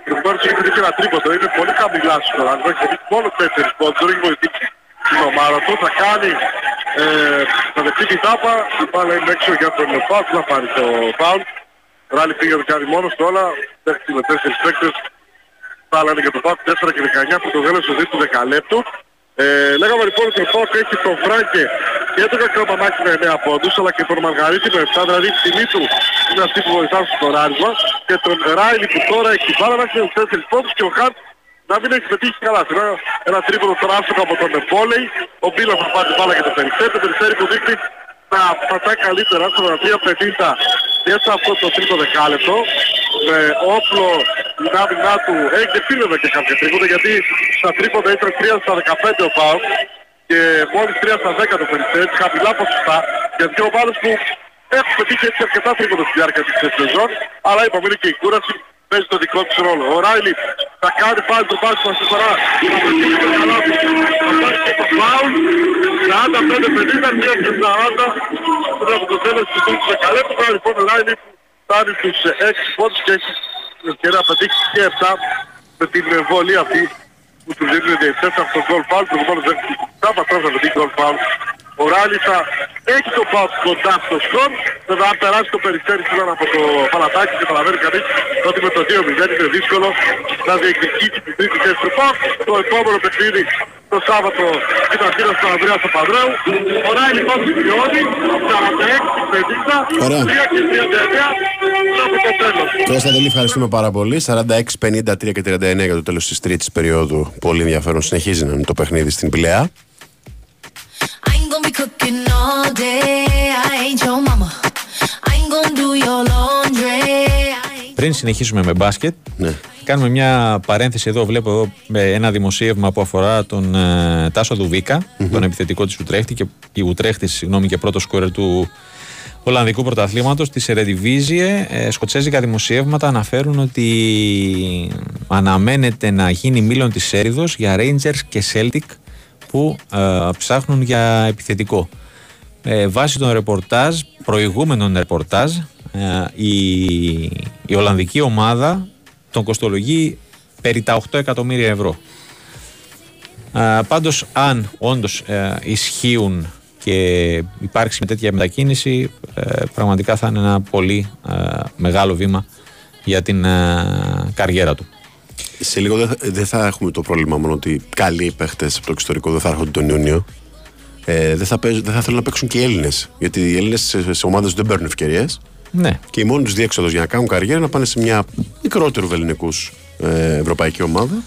προηγουμένως έχει δείξει ένα τρίποντο. Είναι πολύ χαμηλά στο ράνγκο έχει δείξει μόνο 4 πόντους δεν έχει βοηθήσει την ομάδα του. Θα κάνει ε, θα δεχτεί την τάπα. Η μπάλα είναι έξω για τον Φάουλ θα πάρει το Φάουλ. Ο Ράιλι πήγε να το κάνει μόνος του όλα. Δέχτηκε με 4 παίκτες. Θα άλλα είναι για το Φάουλ 4 και 19 που το γέλος στο δίπλο δεκαλέπτου ε, λέγαμε λοιπόν ότι ο Πάοκ έχει τον Φράγκε και τον Κακροπανάκη με 9 πόντους αλλά και τον Μαργαρίτη με 7, δηλαδή η τιμή του είναι αυτή που βοηθά στο σκοράρισμα και τον Ράιλι που τώρα έχει πάρα να έχει 4 πόντους και ο Χάρτ να μην έχει πετύχει καλά. Ένα, ένα τρίποδο τράστοχο από τον Επόλεϊ, ο Μπίλας θα πάρει μπάλα για το Περιστέρι, το Περιστέρι που δείχνει να πατάει καλύτερα στο 3-50 και σε αυτό το τρίτο δεκάλεπτο. Με όπλο την άμυνά του. Έχει και πήρε και κάποια τρίποντα γιατί στα τρίποντα ήταν 3 στα 15 ο Πάου και μόλις 3 στα 10 το Περιστέρι, χαμηλά ποσοστά για δύο ομάδες που έχουν πετύχει έτσι αρκετά τρίποντα στη διάρκεια της σεζόν αλλά είπαμε είναι και η κούραση παίζει το δικό της ρόλο. Ο Ράιλι θα κάνει πάλι το πάση μας φορά. Θα πετύχει το καλά του. Θα πάρει και το φάουλ. 45-50, μία και 40. Πριν από το τέλος της τούτης δεκαλέπτου. Τώρα λοιπόν ο Ράιλι φτάνει στους 6 πόντους και έχει την ευκαιρία να πετύχει και 7 με την βολή αυτή που του δίνουν οι διευθύνσεις από τον γκολ φάουλ. Προηγουμένως δεν θα πατρώσει να πετύχει γκολ φάουλ. Ο Ράιλι θα έχει το πάω κοντά στο σκορ. Βέβαια αν περάσει το περιστέρι σήμερα από το παλατάκι και καταλαβαίνει κανείς ότι με το 2-0 είναι δύσκολο να διεκδικήσει την τρίτη θέση του ΠΑΟΚ. Το επόμενο παιχνίδι το Σάββατο στην Αθήνα στον Ανδρέας Παπαδρέου. Ο Ράι λοιπόν σημειώνει 46-50, 3 και 39 από το τέλος. Κώστα Δελή, ευχαριστούμε πάρα πολύ. 46-53 και 39 για το τέλος της τρίτης περίοδου. Πολύ ενδιαφέρον συνεχίζει να είναι το παιχνίδι στην Πηλαία. Cooking all day. I ain't your mama. I ain't gonna Πριν συνεχίσουμε με μπάσκετ, Ναι. κάνουμε μια παρένθεση εδώ. Βλέπω εδώ με ένα δημοσίευμα που αφορά τον ε, Τάσο Δουβίκα, τον επιθετικό της Ουτρέχτη και η Ουτρέχτης, συγγνώμη, και πρώτος σκόρερ του Ολλανδικού πρωταθλήματος της Ερedivisie. Ε, σκοτσέζικα δημοσιεύματα αναφέρουν ότι αναμένεται να γίνει μήλον της έρηδο για Rangers και Celtic που ε, ψάχνουν για επιθετικό. Ε, βάσει των ρεπορτάζ, προηγούμενων ρεπορτάζ, ε, η, η Ολλανδική ομάδα τον κοστολογεί περί τα 8 εκατομμύρια ευρώ. Ε, πάντως αν όντως ε, ισχύουν και υπάρξει με τέτοια μετακίνηση ε, πραγματικά θα είναι ένα πολύ ε, μεγάλο βήμα για την ε, καριέρα του. Σε λίγο δεν θα, δεν θα έχουμε το πρόβλημα μόνο ότι καλοί παίχτες από το εξωτερικό δεν θα έρχονται τον Ιούνιο. Ε, δεν, θα παίζουν, δεν θα θέλουν να παίξουν και οι Έλληνες. Γιατί οι Έλληνες σε, σε ομάδες δεν παίρνουν ευκαιρίες. Ναι, Και η μόνη τους διέξοδος για να κάνουν καριέρα να πάνε σε μια μικρότερου ελληνικού ε, ευρωπαϊκή ομάδα.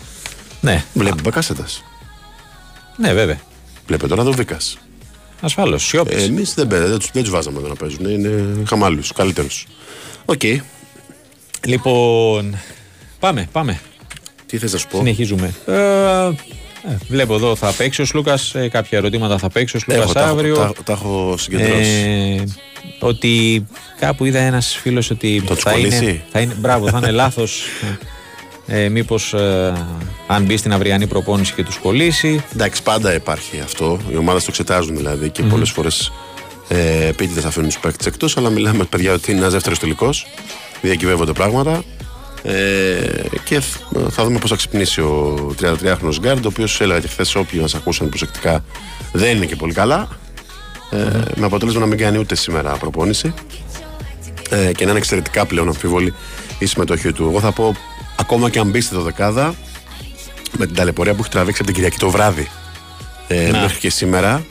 ναι, Βλέπει Μπακάσετας. ναι βέβαια. Βλέπει τώρα Δοβίκα. Ασφαλώς, σιώπης. Εμείς δεν, παί- δεν, τους- δεν τους βάζαμε εδώ να παίζουν. Είναι χαμάλους, καλύτερους. Οκ. Λοιπόν, πάμε, πάμε. Τι θες να σου πω; Συνεχίζουμε. Ε, ε, βλέπω εδώ θα παίξει ο Σλούκας. κάποια ερωτήματα θα παίξει ο Σλούκας Έχω, τα, έχω- αύριο. τα, τα έχω συγκεντρώσει. Ε, ότι κάπου είδα ένας φίλος ότι Το τους θα είναι, κολλήσει; θα είναι. Μπράβο, θα είναι λάθος. Ε, Μήπως αν μπει στην αυριανή προπόνηση και τους κολλήσει. Εντάξει, πάντα υπάρχει αυτό. Οι ομάδες το εξετάζουν δηλαδή και πολλές φορές ε, επίτηδες αφήνουν τους παίκτες εκτός. Αλλά μιλάμε παιδιά ότι είναι ένας δεύτερος τελικός. Διακυβεύονται πράγματα. Ε, και θ- θα δούμε πώς θα ξυπνήσει ο 33χρονο Γκάρντ, ο οποίος έλεγα και χθες όποιοι μας ακούσαν προσεκτικά δεν είναι και πολύ καλά. Ε, Με αποτέλεσμα να μην κάνει ούτε σήμερα προπόνηση. Ε, και να είναι εξαιρετικά πλέον αμφίβολη η συμμετοχή του. Εγώ θα πω, ακόμα και αν μπει στη δωδεκάδα, με την ταλαιπωρία που έχει τραβήξει από την Κυριακή το βράδυ ε, Να. μέχρι και σήμερα,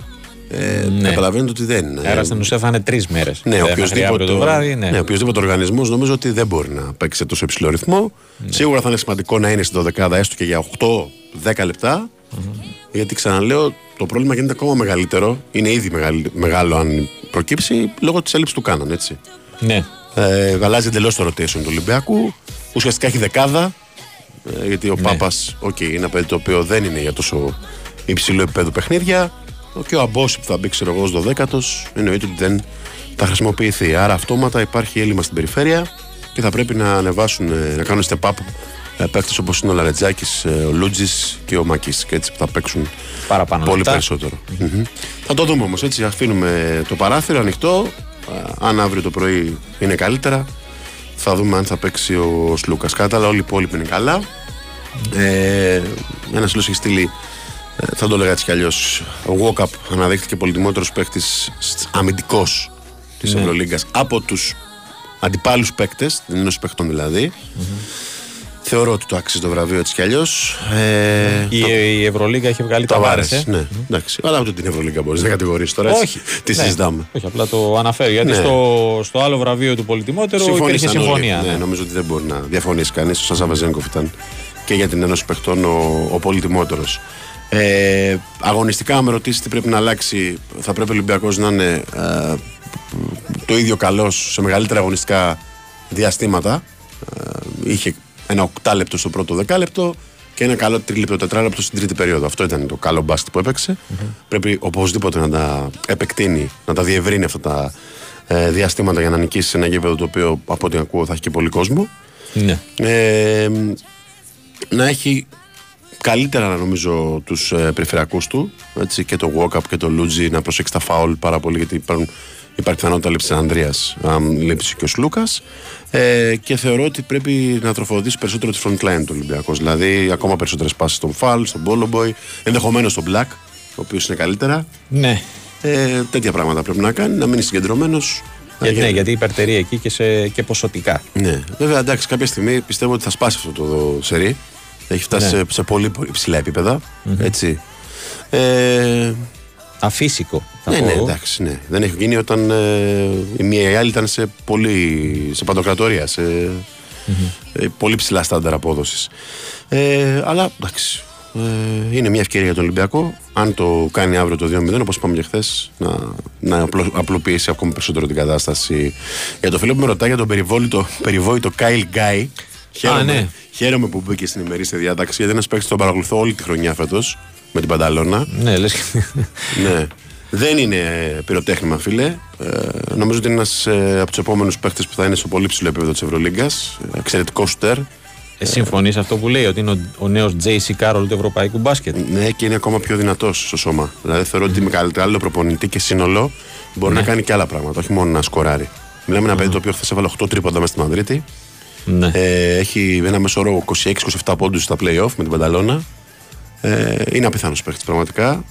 ε, Ναι. καταλαβαίνετε ότι δεν είναι. Άρα στην ουσία θα είναι τρεις μέρες. Ναι, οποιοδήποτε, το βράδυ. Ναι. ναι, οποιοδήποτε οργανισμός νομίζω ότι δεν μπορεί να παίξει σε τόσο υψηλό ρυθμό. Ναι. Σίγουρα θα είναι σημαντικό να είναι στην 12 έστω και για 8-10 λεπτα Γιατί ξαναλέω, το πρόβλημα γίνεται ακόμα μεγαλύτερο. Είναι ήδη μεγαλ- μεγάλο αν προκύψει λόγω της έλλειψης του Κάναν. Έτσι. ναι. Ε, αλλάζει εντελώς το rotation του Ολυμπιακού. Ουσιαστικά έχει δεκάδα. Ε, γιατί ο Ναι. Πάπας, οκ, είναι ένα παιδί το οποίο δεν είναι για τόσο υψηλό επίπεδο παιχνίδια. Και ο Αμπόσι που θα μπει, ξέρω εγώ, ως 12ο, εννοείται ότι δεν θα χρησιμοποιηθεί. Άρα αυτόματα υπάρχει έλλειμμα στην περιφέρεια και θα πρέπει να ανεβάσουν, ε, να κάνουν step up ε, παίκτες όπως είναι ο Λαρεντζάκης, ε, ο Λούντζης και ο Μακίσικ έτσι που θα παίξουν Παραπάνω πολύ λεπτά. περισσότερο. Μμμ. Θα το δούμε όμως έτσι, αφήνουμε το παράθυρο ανοιχτό. Α, Αν αύριο το πρωί είναι καλύτερα, θα δούμε αν θα παίξει ο Σλούκας κάτω, αλλά όλοι οι υπόλοιποι είναι καλά. Ε, ένας φίλος έχει στείλει, ε, θα το έλεγα έτσι κι αλλιώς. Ο Walkup αναδείχθηκε πολυτιμότερος παίκτης αμυντικός της Ναι. Ευρωλίγκας από τους αντιπάλους παίκτες, την ένωση παίκτων δηλαδή. Θεωρώ ότι το άξιζε το βραβείο έτσι κι αλλιώς. Ε, Η, η Ευρωλίγα έχει βγάλει τα τα βάρε. βάρες, ε; Ναι, εντάξει. Αλλά ούτε την Ευρωλίγκα μπορείς να κατηγορήσεις τώρα. έτσι. Όχι. Τι Ναι. συζητάμε. Όχι, απλά το αναφέρει. Γιατί Ναι. στο, στο άλλο βραβείο του πολυτιμότερου υπήρχε Συμφώνησαν όλοι. συμφωνία. Ναι, ναι. νομίζω ότι δεν μπορεί να διαφωνήσει κανείς. Ο Σάσα Βαζένκοφ ήταν και για την Ένωση Παιχτών ο, ο πολυτιμότερος. Ε, αγωνιστικά, αν με ρωτήσει τι πρέπει να αλλάξει, θα πρέπει ο Ολυμπιακός να είναι ε, το ίδιο καλός σε μεγαλύτερα αγωνιστικά διαστήματα. Ε, είχε ένα οκτάλεπτο στο πρώτο δεκάλεπτο και ένα καλό τρίλεπτο, τετράλεπτο στην τρίτη περίοδο. Αυτό ήταν το καλό μπάσκετ που έπαιξε. Πρέπει οπωσδήποτε να τα επεκτείνει, να τα διευρύνει αυτά τα ε, διαστήματα για να νικήσει σε ένα γήπεδο το οποίο από ό,τι ακούω θα έχει και πολύ κόσμο. Ναι. Ε, να έχει καλύτερα νομίζω τους ε, περιφερειακούς του έτσι, και το walk-up και το Λούτζι να προσέξει τα φάουλ πάρα πολύ γιατί υπάρχουν, υπάρχει πιθανότητα λήψης Ανδρείας αν λείψει και ο Σλούκας ε, και θεωρώ ότι πρέπει να τροφοδοτήσει περισσότερο τη front line του Ολυμπιακός δηλαδή ακόμα περισσότερες πάσεις στον Φαλ, στον Bolo Boy ενδεχομένως στον Black ο οποίος είναι καλύτερα ναι. ε, τέτοια πράγματα πρέπει να κάνει να μείνει συγκεντρωμένος Γιατί, Ε, ναι, γιατί υπερτερεί εκεί και, σε, και ποσοτικά. ναι, βέβαια εντάξει, κάποια στιγμή πιστεύω ότι θα σπάσει αυτό το σερί. Έχει φτάσει Ναι. σε, σε πολύ, πολύ ψηλά επίπεδα, Έτσι. Ε, Αφύσικο. Θα ναι, πω ναι, εγώ. εντάξει, ναι. Δεν έχει γίνει όταν ε, η μία ή η άλλη ήταν σε πολύ. σε παντοκρατορία, σε ε, πολύ ψηλά στάνταρ απόδοσης. Ε, αλλά εντάξει. Ε, είναι μια ευκαιρία για τον Ολυμπιακό. Αν το κάνει αύριο το 2-0, όπως είπαμε και χθες, να, να απλοποιήσει ακόμη περισσότερο την κατάσταση. Για το φίλο που με ρωτάει για τον περιβόητο, περιβόητο Κάιλ Γκάι. Χαίρομαι, ναι. χαίρομαι που μπήκε στην ημερήσια διάταξη γιατί ένα παίκτη τον παρακολουθώ όλη τη χρονιά φέτος με την Πανταλώνα. Ναι, λες. ναι. Δεν είναι πυροτέχνημα, φίλε. Ε, νομίζω ότι είναι ένας ε, από τους επόμενους παίχτες που θα είναι στο πολύ ψηλό επίπεδο της Ευρωλίγκας. Εξαιρετικό σουτέρ. Ε, Συμφωνείς αυτό που λέει, ότι είναι ο, ο νέος JC Κάρολ του ευρωπαϊκού μπάσκετ; Ναι, και είναι ακόμα πιο δυνατός στο σώμα. Δηλαδή θεωρώ ότι με καλύτερο προπονητή και σύνολο μπορεί ναι. να κάνει και άλλα πράγματα, όχι μόνο να σκοράρει. Μιλάμε ένα παιδί το οποίο χθες έβαλε 8 τρίποντα μέσα στη Μαδρίτη. Ναι. Ε, έχει ένα μέσο όρο 26-27 πόντους στα playoff με την Πανταλώνα. Ε, είναι απιθανό παίχτης πραγματικά.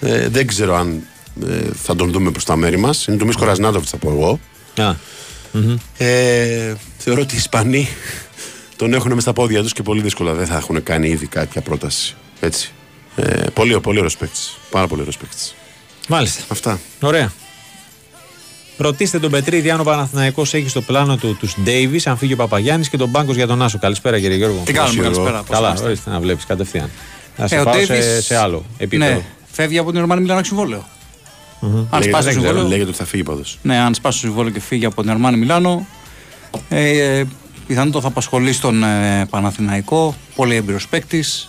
Ε, δεν ξέρω αν ε, θα τον δούμε προς τα μέρη μας. Είναι το Μίσκο Ραζνάτοβιτ, θα πω εγώ. Ε, θεωρώ ότι οι Ισπανοί τον έχουν μες στα πόδια τους και πολύ δύσκολα δεν θα έχουν κάνει ήδη κάποια πρόταση. Έτσι. Ε, πολύ, πολύ ωραίος παίκτη. Πάρα πολύ ωραίος παίκτη. Μάλιστα. Αυτά. Ωραία. Ρωτήστε τον Πετρίδη αν ο Παναθηναϊκός έχει στο πλάνο του τους Ντέιβις, αν φύγει ο Παπαγιάννης και τον Πάγκος για τον Άσο. Καλησπέρα κύριε Γιώργο. Τι κάνουμε, καλησπέρα. Καλά, ορίστε να βλέπεις κατευθείαν. Να σε ε, πάω σε, σε, άλλο επίπεδο. Ναι, φεύγει από την Ορμάνη Μιλάνο συμβόλαιο. Mm-hmm. Αν σπάσει το συμβόλαιο. Λέγεται ότι θα φύγει πάντως. Ναι, αν σπάσει το συμβόλαιο και φύγει από την Ορμάνη Μιλάνο, ε, πιθανότατα θα απασχολεί στον ε, Παναθηναϊκό. Πολύ έμπειρος παίκτης.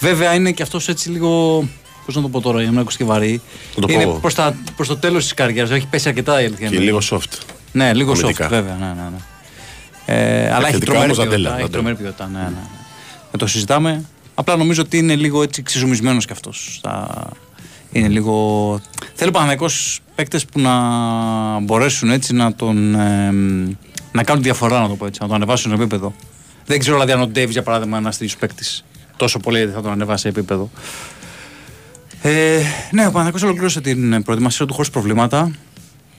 Βέβαια είναι και αυτός έτσι λίγο. Πώς να το πω τώρα, για να μην και βαρύ. Είναι προς προς το τέλος της καριέρας. Έχει πέσει αρκετά η αλήθεια. Και λίγο soft. Ναι, λίγο soft, βέβαια. Ναι, ναι, ναι. Ε, αλλά έχει τρομερή ποιότητα. Έχει τρομερή ποιότητα. Ναι, ναι, ναι. Δεν το συζητάμε. Απλά νομίζω ότι είναι λίγο έτσι ξεζουμισμένος κι αυτός. Είναι λίγο. Θέλω Παναθυναϊκό παίκτες που να μπορέσουν έτσι να τον. Ε, να κάνουν διαφορά, να το πω έτσι, να τον ανεβάσουν σε επίπεδο. Δεν ξέρω δηλαδή αν ο Ντέβις για παράδειγμα είναι ένας τέτοιος παίκτης τόσο πολύ θα τον ανεβάσει σε επίπεδο. Ε, ναι, ο Παναθυναϊκό ολοκλήρωσε την προετοιμασία του χωρίς προβλήματα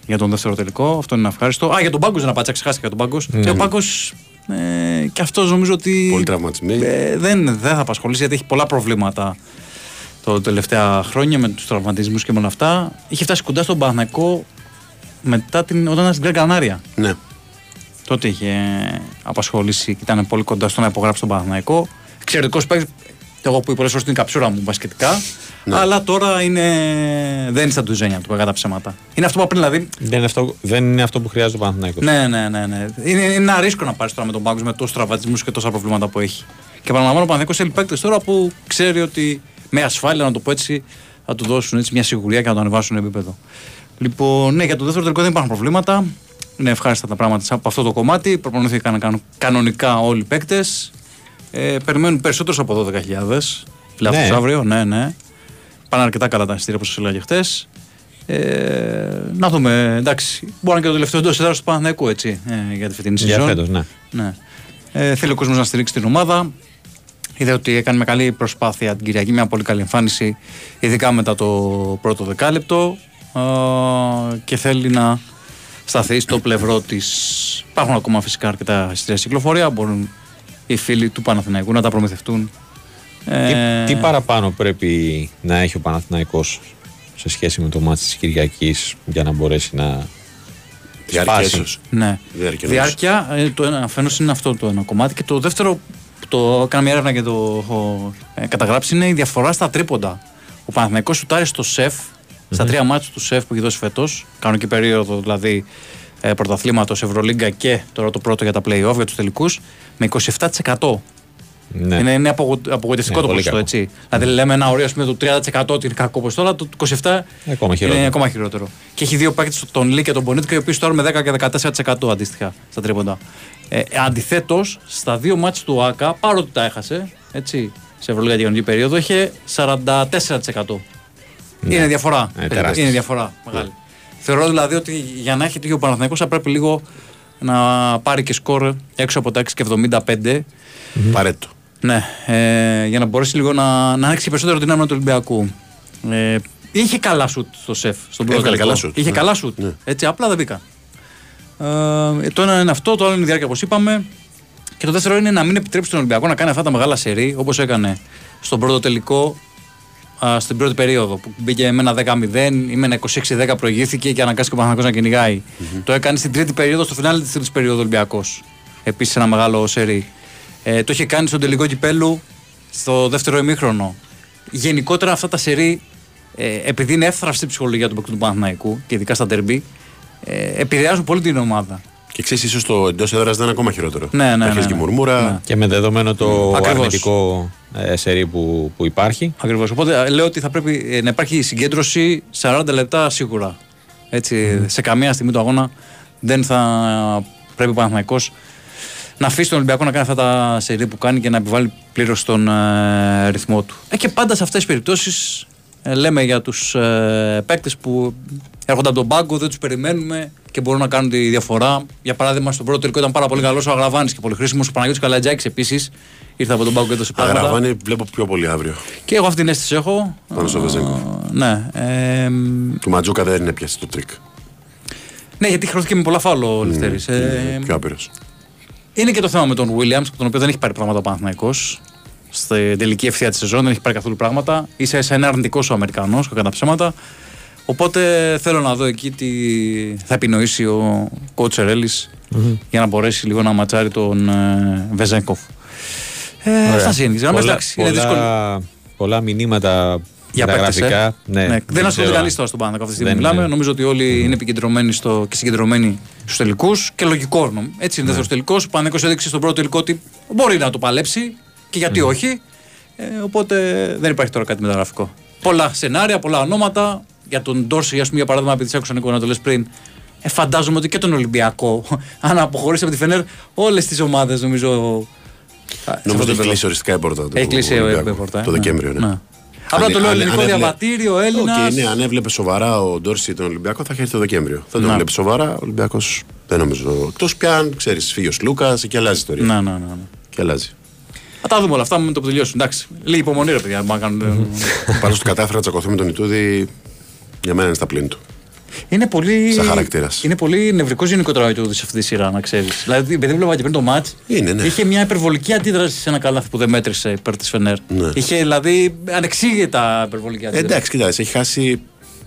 για τον δεύτερο τελικό. Αυτό είναι ευχάριστο. Α, για τον Πάγκος δεν πάτσα, ξεχάστηκα τον Πάγκος. Mm. Και ο Πάγκος ε, και αυτός νομίζω ότι. Πολύ τραυματισμένοι. Ε, δεν, δεν θα απασχολήσει γιατί έχει πολλά προβλήματα τα τελευταία χρόνια με τους τραυματισμούς και με όλα αυτά. Είχε φτάσει κοντά στον Παναθηναϊκό μετά την, όταν ήταν στην Gran Ναι. Τότε είχε απασχολήσει και ήταν πολύ κοντά στο να υπογράψει τον Παναθηναϊκό. Εξαιρετικός παίκτη. Εγώ που πολλέ φορέ την καψούρα μου μπασκετικά. Ναι. Αλλά τώρα είναι... δεν είναι στα τουζένια του, κατά ψέματα. Είναι αυτό που πριν δηλαδή. Δεν είναι αυτό, δεν είναι αυτό που χρειάζεται ο Παναθηναϊκός. Ναι, ναι, ναι. ναι. Είναι, είναι ένα ρίσκο να πάρεις τώρα με τον Πάγκος με τόσους τραυματισμούς και τόσα προβλήματα που έχει. Και παραλαμβάνω ο Παναθηναϊκός θέλει παίκτες τώρα που ξέρει ότι με ασφάλεια, να το πω έτσι, θα του δώσουν έτσι μια σιγουριά και να το ανεβάσουν επίπεδο. Λοιπόν, ναι, για το δεύτερο τελικό δεν υπάρχουν προβλήματα. Είναι ευχάριστα τα πράγματα από αυτό το κομμάτι. Προπονήθηκαν κανονικά όλοι οι παίκτες. Ε, περιμένουν περισσότερους από 12.000 φιλάθλου ναι. αύριο. Ναι, ναι. Πάνε αρκετά καλά τα εισιτήρια όπως σας έλεγα χθε. Ε, να δούμε, εντάξει. Μπορεί να είναι και το τελευταίο εντός έδρας του Παναθηναϊκού έτσι, ε, για τη φετινή σεζόν. Για φέτος, ναι. ναι. Ε, θέλει ο κόσμος να στηρίξει την ομάδα. Είδε ότι έκανε με καλή προσπάθεια την Κυριακή, μια πολύ καλή εμφάνιση, ειδικά μετά το πρώτο δεκάλεπτο και θέλει να σταθεί στο πλευρό της. Υπάρχουν ακόμα φυσικά αρκετά εισιτήρια κυκλοφορία, μπορούν οι φίλοι του Παναθηναϊκού να τα προμηθευτούν. Τι, ε... τι παραπάνω πρέπει να έχει ο Παναθηναϊκός σε σχέση με το μάτι της Κυριακής για να μπορέσει να Διάρκεια Ναι. Διάρκεια, Διάρκεια ε, το ένα αφενός είναι αυτό το ένα κομμάτι και το δεύτερο το έκανα μια έρευνα και το έχω ε, καταγράψει, είναι η διαφορά στα τρίποντα. Ο Παναθηναϊκός σουτάρει στο σεφ, στα τρία μάτια του σεφ που έχει δώσει φέτος. Κάνω και περίοδο δηλαδή ε, πρωταθλήματος Ευρωλίγκα και τώρα το πρώτο για τα playoff για τους τελικούς, με 27%. Ναι. Είναι, είναι απογοητευτικό ναι, το ποσοστό, έτσι. Δηλαδή λέμε ένα ωραίο σημείο του 30% ότι είναι κακό ποσοστό, αλλά το 27% ακόμα είναι ακόμα χειρότερο. Και έχει δύο παίκτες, τον Λί και τον Πονίτικα, οι οποίοι τώρα με 10 και 14% αντίστοιχα στα τρίποντα. Ε, Αντιθέτως, στα δύο μάτς του ΑΚΑ, παρότι τα έχασε, έτσι, σε Ευρωλίγα Διαγωνική περίοδο, είχε 44%. Ναι. Είναι διαφορά. Ε, είναι διαφορά μεγάλη. Ναι. Θεωρώ δηλαδή ότι για να έχει τέτοιο Παναθηναϊκός θα πρέπει λίγο να πάρει και σκορ έξω από τα 6 και 75. Mm-hmm. Παρέτο. Ναι, ε, για να μπορέσει λίγο να, να ανοίξει περισσότερο την άμυνα του Ολυμπιακού. Ε, είχε καλά σουτ στο σεφ στον πρώτο καλά σουτ. Είχε ναι. καλά σουτ. Ναι. Έτσι, απλά δεν μπήκαν. Ε, το ένα είναι αυτό, το άλλο είναι η διάρκεια όπως είπαμε. Και το δεύτερο είναι να μην επιτρέψει τον Ολυμπιακό να κάνει αυτά τα μεγάλα σερή όπως έκανε στον πρώτο τελικό α, στην πρώτη περίοδο που μπήκε με ένα 10-0 ή με ένα 26-10 προηγήθηκε και αναγκάστηκε ο Παναγιώτο να κυνηγάει. Mm-hmm. Το έκανε στην τρίτη περίοδο, στο φινάλι της τρίτης περίοδο Ολυμπιακός. Επίσης ένα μεγάλο σερή. Ε, το είχε κάνει στον τελικό κυπέλου στο δεύτερο ημίχρονο. Γενικότερα αυτά τα σερί, ε, επειδή είναι εύθραυστη η ψυχολογία του του Παναθηναϊκού και ειδικά στα τερμπή, ε, επηρεάζουν πολύ την ομάδα. Και ξέρεις, ίσως το εντός έδρας δεν είναι ακόμα χειρότερο. Ναι, ναι. ναι. και μουρμούρα. Ναι. Και με δεδομένο το Ακριβώς. αρνητικό ε, σερί που, που υπάρχει. Ακριβώς. Οπότε ε, λέω ότι θα πρέπει ε, να υπάρχει συγκέντρωση 40 λεπτά σίγουρα. Έτσι, mm. Σε καμία στιγμή του αγώνα δεν θα πρέπει ο Παναθηναϊκός να αφήσει τον Ολυμπιακό να κάνει αυτά τα σερί που κάνει και να επιβάλλει πλήρως τον ε, ρυθμό του. Ε, και πάντα σε αυτές τις περιπτώσεις ε, λέμε για τους ε, παίκτες που έρχονται από τον πάγκο, δεν τους περιμένουμε και μπορούν να κάνουν τη διαφορά. Για παράδειγμα, στον πρώτο τελικό ήταν πάρα πολύ καλός ο Αγραβάνης και πολύ χρήσιμος. Ο Παναγιώτης Καλαϊτζάκης επίσης ήρθε από τον πάγκο και έδωσε πράγματα. Αγραβάνη βλέπω πιο πολύ αύριο. Και εγώ αυτή την αίσθηση έχω. Πάνω στο Βεζένκοφ. Ναι. Ε, του Μαντζούκα δεν είναι πιάσει το τρικ. Ναι, γιατί χρεώθηκε με πολλά φάλο ο Λευτέρη. Mm, ε, πιο άπειρος. Είναι και το θέμα με τον Williams, τον οποίο δεν έχει πάρει πράγματα ο Παναθυναϊκό. Στην τελική ευθεία της σεζόν δεν έχει πάρει καθόλου πράγματα. σα ίσα είναι αρνητικό ο Αμερικανός, κατά ψέματα. Οπότε θέλω να δω εκεί τι θα επινοήσει ο κοτσερ mm-hmm. για να μπορέσει λίγο να ματσάρει τον ε, Βεζέγκοφ. Ε, αυτά είναι. Πολλά, πολλά, πολλά μηνύματα για τα γραφικά. Ε. Ναι, ναι. Δεν ασχολείται κανείς τώρα στον Παναγιώτο αυτή τη στιγμή. Μιλάμε. Ναι. Νομίζω ότι όλοι mm. είναι επικεντρωμένοι στο, και συγκεντρωμένοι στους τελικούς και λογικό. Έτσι είναι ναι. δεύτερο τελικός. Ο Παναγιώτο έδειξε στον πρώτο τελικό ότι μπορεί να το παλέψει και γιατί mm. όχι. Ε, οπότε δεν υπάρχει τώρα κάτι μεταγραφικό. Πολλά σενάρια, πολλά ονόματα. Για τον Ντόρση, ας πούμε, για παράδειγμα, επειδή άκουσα Νίκο να το λες πριν, ε, φαντάζομαι ότι και τον Ολυμπιακό, αν αποχωρήσει από τη Φενέρ, όλες τις ομάδες νομίζω. Νομίζω ότι έχει κλείσει οριστικά η πόρτα. Έχει κλείσει η πόρτα. Το Δεκέμβριο, ναι. Απλά το λέω ελληνικό αν διαβατήριο, Έλληνας. Okay, ναι, αν έβλεπε σοβαρά ο Ντόρση τον Ολυμπιακό θα έχει έρθει το Δεκέμβριο. Δεν τον βλέπει σοβαρά, ο Ολυμπιακός δεν νομίζω. Εκτός πια αν ξέρεις, φύγει ο Λούκα και αλλάζει η ιστορία. Ναι, ναι, ναι. ναι. Και αλλάζει. Θα τα δούμε όλα αυτά με το που τελειώσουν. Εντάξει. Λίγη υπομονή, ρε παιδιά. Πάνω στο κατάφερα να τσακωθούμε με τον Ιτούδη, για μένα είναι στα πλήν του. Είναι πολύ, Σαν χαρακτήρας. Είναι πολύ νευρικός γενικότερα ο σε αυτή τη σειρά, να ξέρεις. Δηλαδή, επειδή βλέπα και πριν το ματ, ναι. είχε μια υπερβολική αντίδραση σε ένα καλάθι που δεν μέτρησε υπέρ της Φενέρ. Ναι. Είχε δηλαδή ανεξήγητα υπερβολική αντίδραση. Εντάξει, κοιτάξτε, έχει χάσει.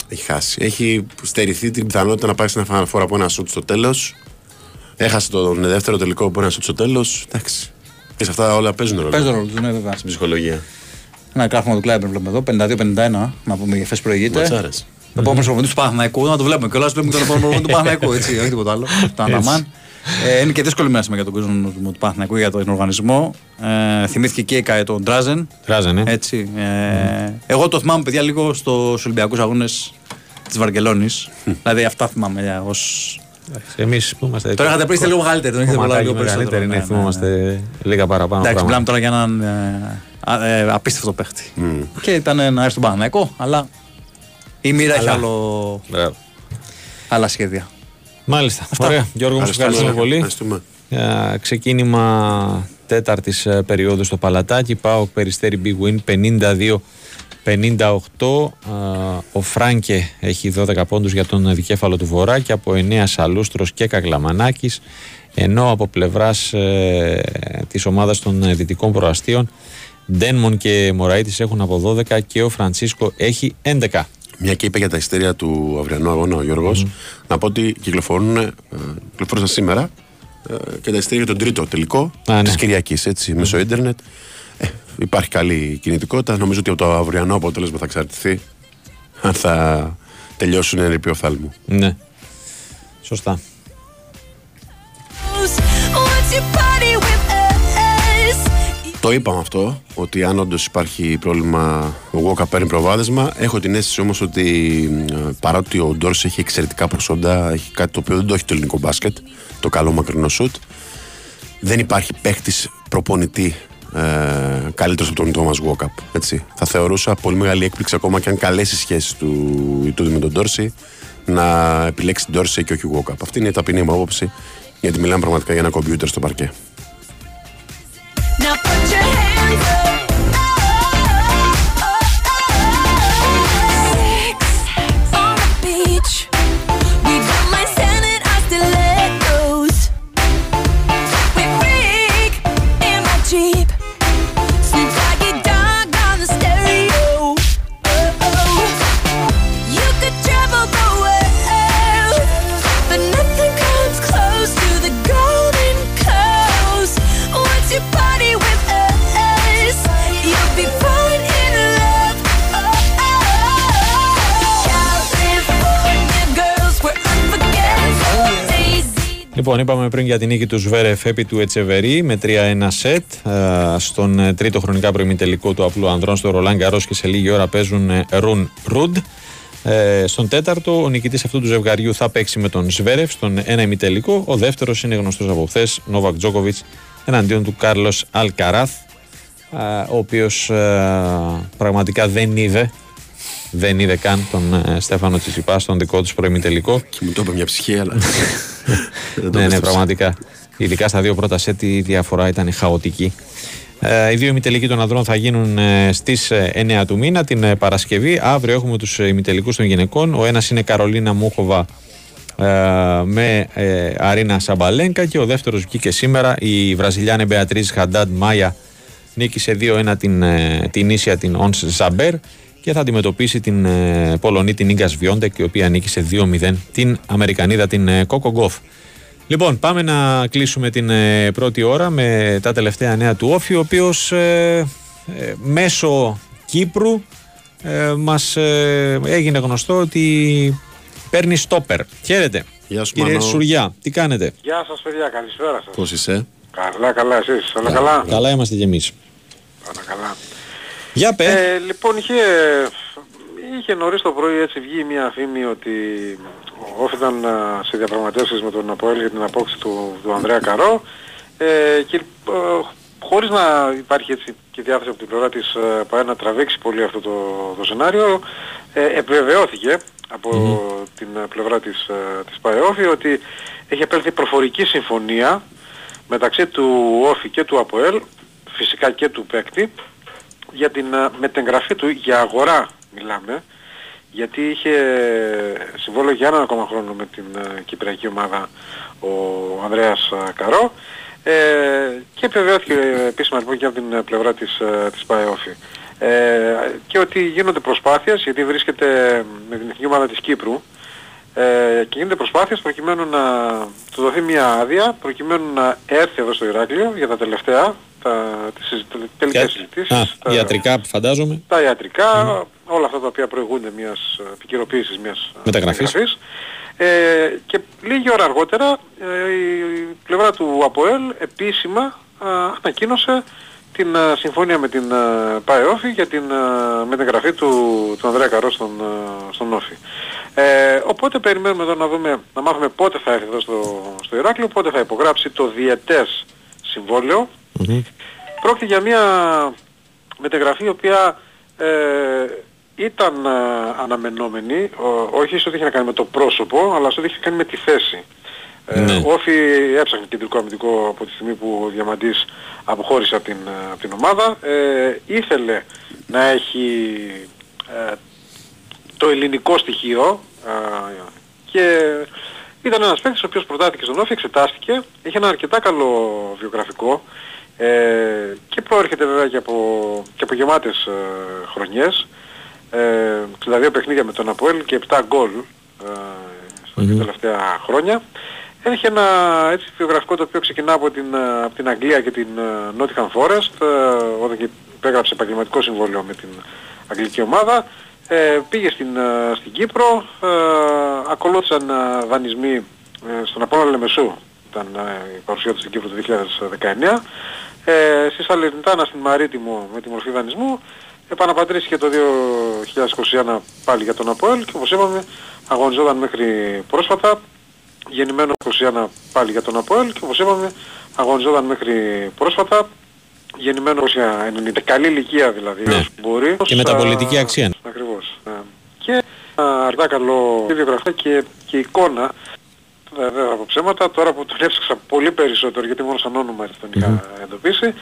Έχει χάσει. Έχει στερηθεί την πιθανότητα να πάει στην αναφορά από ένα σουτ στο τέλος. Έχασε τον δεύτερο τελικό από ένα σουτ στο τέλος. Εντάξει. Και σε αυτά όλα παίζουν ρόλο. Παίζουν ρόλο, ναι, βέβαια. Στην ψυχολογία. Ένα κράφημα του Κλάιμπερ βλέπουμε εδώ, 52-51, να πούμε για προηγείται. Το επόμενο προπονητή του Παναθηναϊκού, να το βλέπουμε κιόλας. Βλέπουμε τον επόμενο προπονητή του Παναθηναϊκού, έτσι, όχι τίποτα άλλο. Το Αναμάν. Ε, είναι και δύσκολη μέρα για τον κόσμο του Παναθηναϊκού για τον οργανισμό. Ε, θυμήθηκε και η ΚΑΕ τον Τράζεν. Τράζεν, ε. Έτσι. Ε, Εγώ το θυμάμαι, παιδιά, λίγο στους Ολυμπιακούς Αγώνες της Βαρκελόνης. δηλαδή αυτά θυμάμαι ως. Εμείς που είμαστε. Τώρα είχατε πει είστε λίγο μεγαλύτεροι, δεν έχετε πολλά λίγο περισσότερο. Ναι, ναι, θυμόμαστε ναι. λίγα παραπάνω. Εντάξει, μιλάμε τώρα για έναν ε, απίστευτο παίχτη. Και ήταν να έρθει στον Παναθηναϊκό, αλλά η μοίρα έχει άλλο... άλλα σχέδια. Μάλιστα. Αυτά. Ωραία. Γιώργο, μου ευχαριστούμε πολύ. Για ξεκίνημα τέταρτης ε, περίοδου στο Παλατάκι. Πάω περιστέρι Big Win 52-58. Ο Φράνκε έχει 12 πόντους για τον δικέφαλο του Βορρά και από 9 Σαλούστρος και Καγλαμανάκης ενώ από πλευράς ε, της ομάδας των δυτικών προαστίων Ντένμον και Μωραήτης έχουν από 12 και ο Φρανσίσκο έχει 11. Μια και είπε για τα ειστέρια του αυριανού αγώνα ο Γιώργος, να πω ότι κυκλοφορούν, ε, κυκλοφόρησαν σήμερα ε, και τα ειστέρια για τον τρίτο τελικό ναι. της Κυριακής, έτσι, mm. μέσω ίντερνετ. Ε, υπάρχει καλή κινητικότητα. Νομίζω ότι από το αυριανό αποτέλεσμα θα εξαρτηθεί αν θα τελειώσουν ερηπείο οφθάλμου. Ναι. Σωστά. Το είπαμε αυτό, ότι αν όντως υπάρχει πρόβλημα, ο Γόκα παίρνει προβάδισμα. Έχω την αίσθηση όμως ότι παρότι ο Ντόρς έχει εξαιρετικά προσόντα, έχει κάτι το οποίο δεν το έχει το ελληνικό μπάσκετ, το καλό μακρινό σουτ. Δεν υπάρχει παίχτη προπονητή ε, καλύτερος από τον Τόμα Γόκαπ. Θα θεωρούσα πολύ μεγάλη έκπληξη ακόμα και αν καλέσει οι σχέσεις του Ιτούδη με τον Ντόρση να επιλέξει τον Ντόρση και όχι ο Γόκαπ. Αυτή είναι η ταπεινή μου άποψη, γιατί μιλάμε πραγματικά για ένα κομπιούτερ στο παρκέ. Λοιπόν, είπαμε πριν για την νίκη του Σβέρεφ επί του Ετσεβερή με 3-1 σετ στον τρίτο χρονικά προημιτελικό του απλού ανδρών στο Ρολάν Καρός και σε λίγη ώρα παίζουν Ρουν Ρουντ. Ε, στον τέταρτο, ο νικητής αυτού του ζευγαριού θα παίξει με τον Σβέρεφ στον ένα ημιτελικό. Ο δεύτερος είναι γνωστός από χθες, Νόβακ Τζόκοβιτς, εναντίον του Κάρλος Αλκαράθ, ο οποίος πραγματικά δεν είδε. Δεν είδε καν τον ε, Στέφανο Τσιτσιπά στον δικό τους προημιτελικό. Και μου το είπε μια ψυχή, αλλά. ναι, ναι, πραγματικά. Ειδικά στα δύο πρώτα σετ η διαφορά ήταν χαοτική. Ε, οι δύο ημιτελικοί των ανδρών θα γίνουν ε, στις 9 ε, του μήνα την Παρασκευή. Αύριο έχουμε τους ημιτελικούς των γυναικών. Ο ένας είναι Καρολίνα Μούχοβα με Αρίνα Σαμπαλένκα και ο δεύτερος βγήκε σήμερα η Βραζιλιάνε Μπεατρίζ Χαντάντ Μάια νίκησε 2-1 την, την ίσια την Ons Ζαμπέρ και θα αντιμετωπίσει την Πολωνή την Ίγκας Βιόντεκ η οποία νίκησε 2-0 την Αμερικανίδα την Κόκο Γκόφ. Λοιπόν, πάμε να κλείσουμε την ε, πρώτη ώρα με τα τελευταία νέα του Όφη, ο οποίος ε, ε, μέσω Κύπρου ε, μας έγινε γνωστό ότι παίρνει στόπερ. Χαίρετε. Γεια σου, Κύριε Σουριά, τι κάνετε; Γεια σας παιδιά, καλησπέρα σας. Πώς είσαι; Καλά, καλά, εσείς. Όλα καλά; Καλά είμαστε κι εμείς. Όλα καλά. Για πέ. Ε, λοιπόν, είχε, είχε νωρίς το πρωί έτσι βγει μια φήμη ότι ο ήταν ε, σε διαπραγματεύσεις με τον Αποέλ για την απόκτηση του, του Ανδρέα Καρό. Ε, και ε, χωρίς να υπάρχει έτσι και διάθεση από την πλευρά της ε, ΠαΕ να τραβήξει πολύ αυτό το, το σενάριο ε, επιβεβαιώθηκε από την πλευρά της, ε, της ΠαΕ ότι έχει επέλθει προφορική συμφωνία μεταξύ του Όφη και του ΑΠΟΕΛ φυσικά και του παίκτη για την μετεγγραφή του για αγορά μιλάμε γιατί είχε συμβόλαιο για έναν ακόμα χρόνο με την uh, Κυπριακή ομάδα ο Ανδρέας uh, Καρό ε, και επιβεβαιώθηκε επίσημα λοιπόν και από την πλευρά της, uh, της ΠαΕΟΦΗ. Ε, και ότι γίνονται προσπάθειες γιατί βρίσκεται με την εθνική ομάδα της Κύπρου ε, και γίνονται προσπάθειες προκειμένου να του δοθεί μια άδεια προκειμένου να έρθει εδώ στο Ηράκλειο για τα τελευταία τα, τις τελικές συζητήσεις. τα ιατρικά φαντάζομαι. Τα ιατρικά, όλα αυτά τα οποία προηγούνται μιας επικαιροποίησης μιας μεταγραφής. Ε, και λίγη ώρα αργότερα ε, η πλευρά του ΑΠΟΕΛ επίσημα α, ανακοίνωσε την α, συμφωνία με την ΠΑΕΟΦΗ για την μεταγραφή του, του Ανδρέα Καρό στον, στον Όφη. Ε, οπότε περιμένουμε εδώ να δούμε, να μάθουμε πότε θα έρθει εδώ στο, στο Ηράκλειο, πότε θα υπογράψει το διετές συμβόλαιο Πρόκειται για μια μεταγραφή η οποία ε, ήταν ε, αναμενόμενη, όχι σε ό,τι είχε να κάνει με το πρόσωπο, αλλά σε ό,τι είχε να κάνει με τη θέση. Ε, ναι. Όφι έψαχνε κεντρικό αμυντικό από τη στιγμή που ο Διαμαντής αποχώρησε από την, ε, από την ομάδα. Ε, ήθελε να έχει ε, το ελληνικό στοιχείο και ήταν ένας παίκτης ο οποίος προτάθηκε στον Όφι, εξετάστηκε, είχε ένα αρκετά καλό βιογραφικό. Ε, και προέρχεται βέβαια και από, και από γεμάτες ε, χρονιές. Ε, 62 παιχνίδια με τον Αποέλ και 7 γκολ ε, στα mm τελευταία χρόνια. Έχει ένα έτσι βιογραφικό το οποίο ξεκινά από την, ε, από την Αγγλία και την ε, Nottingham Forest ε, όταν και υπέγραψε επαγγελματικό συμβόλαιο με την αγγλική ομάδα. Ε, πήγε στην, στην Κύπρο, ε, ακολούθησαν δανεισμοί στον Απόλλωνα Λεμεσού ήταν η παρουσία του στην Κύπρο το 2019 ε, στη Σαλερνιτάνα στην Μαρίτιμο με τη μορφή δανεισμού. Επαναπατρίστηκε το 2021 πάλι για τον Αποέλ και όπως είπαμε αγωνιζόταν μέχρι πρόσφατα γεννημένο 2021 πάλι για τον Αποέλ και όπως είπαμε αγωνιζόταν μέχρι πρόσφατα γεννημένο 1990. Καλή ηλικία δηλαδή ναι. μπορεί. Και μεταπολιτική αξία. Ακριβώς. Ναι. Και αρκετά καλό βιογραφία και, και εικόνα βέβαια από ψέματα, τώρα που τον έψαξα πολύ περισσότερο γιατί μόνο σαν όνομα τον είχα εντοπίσει,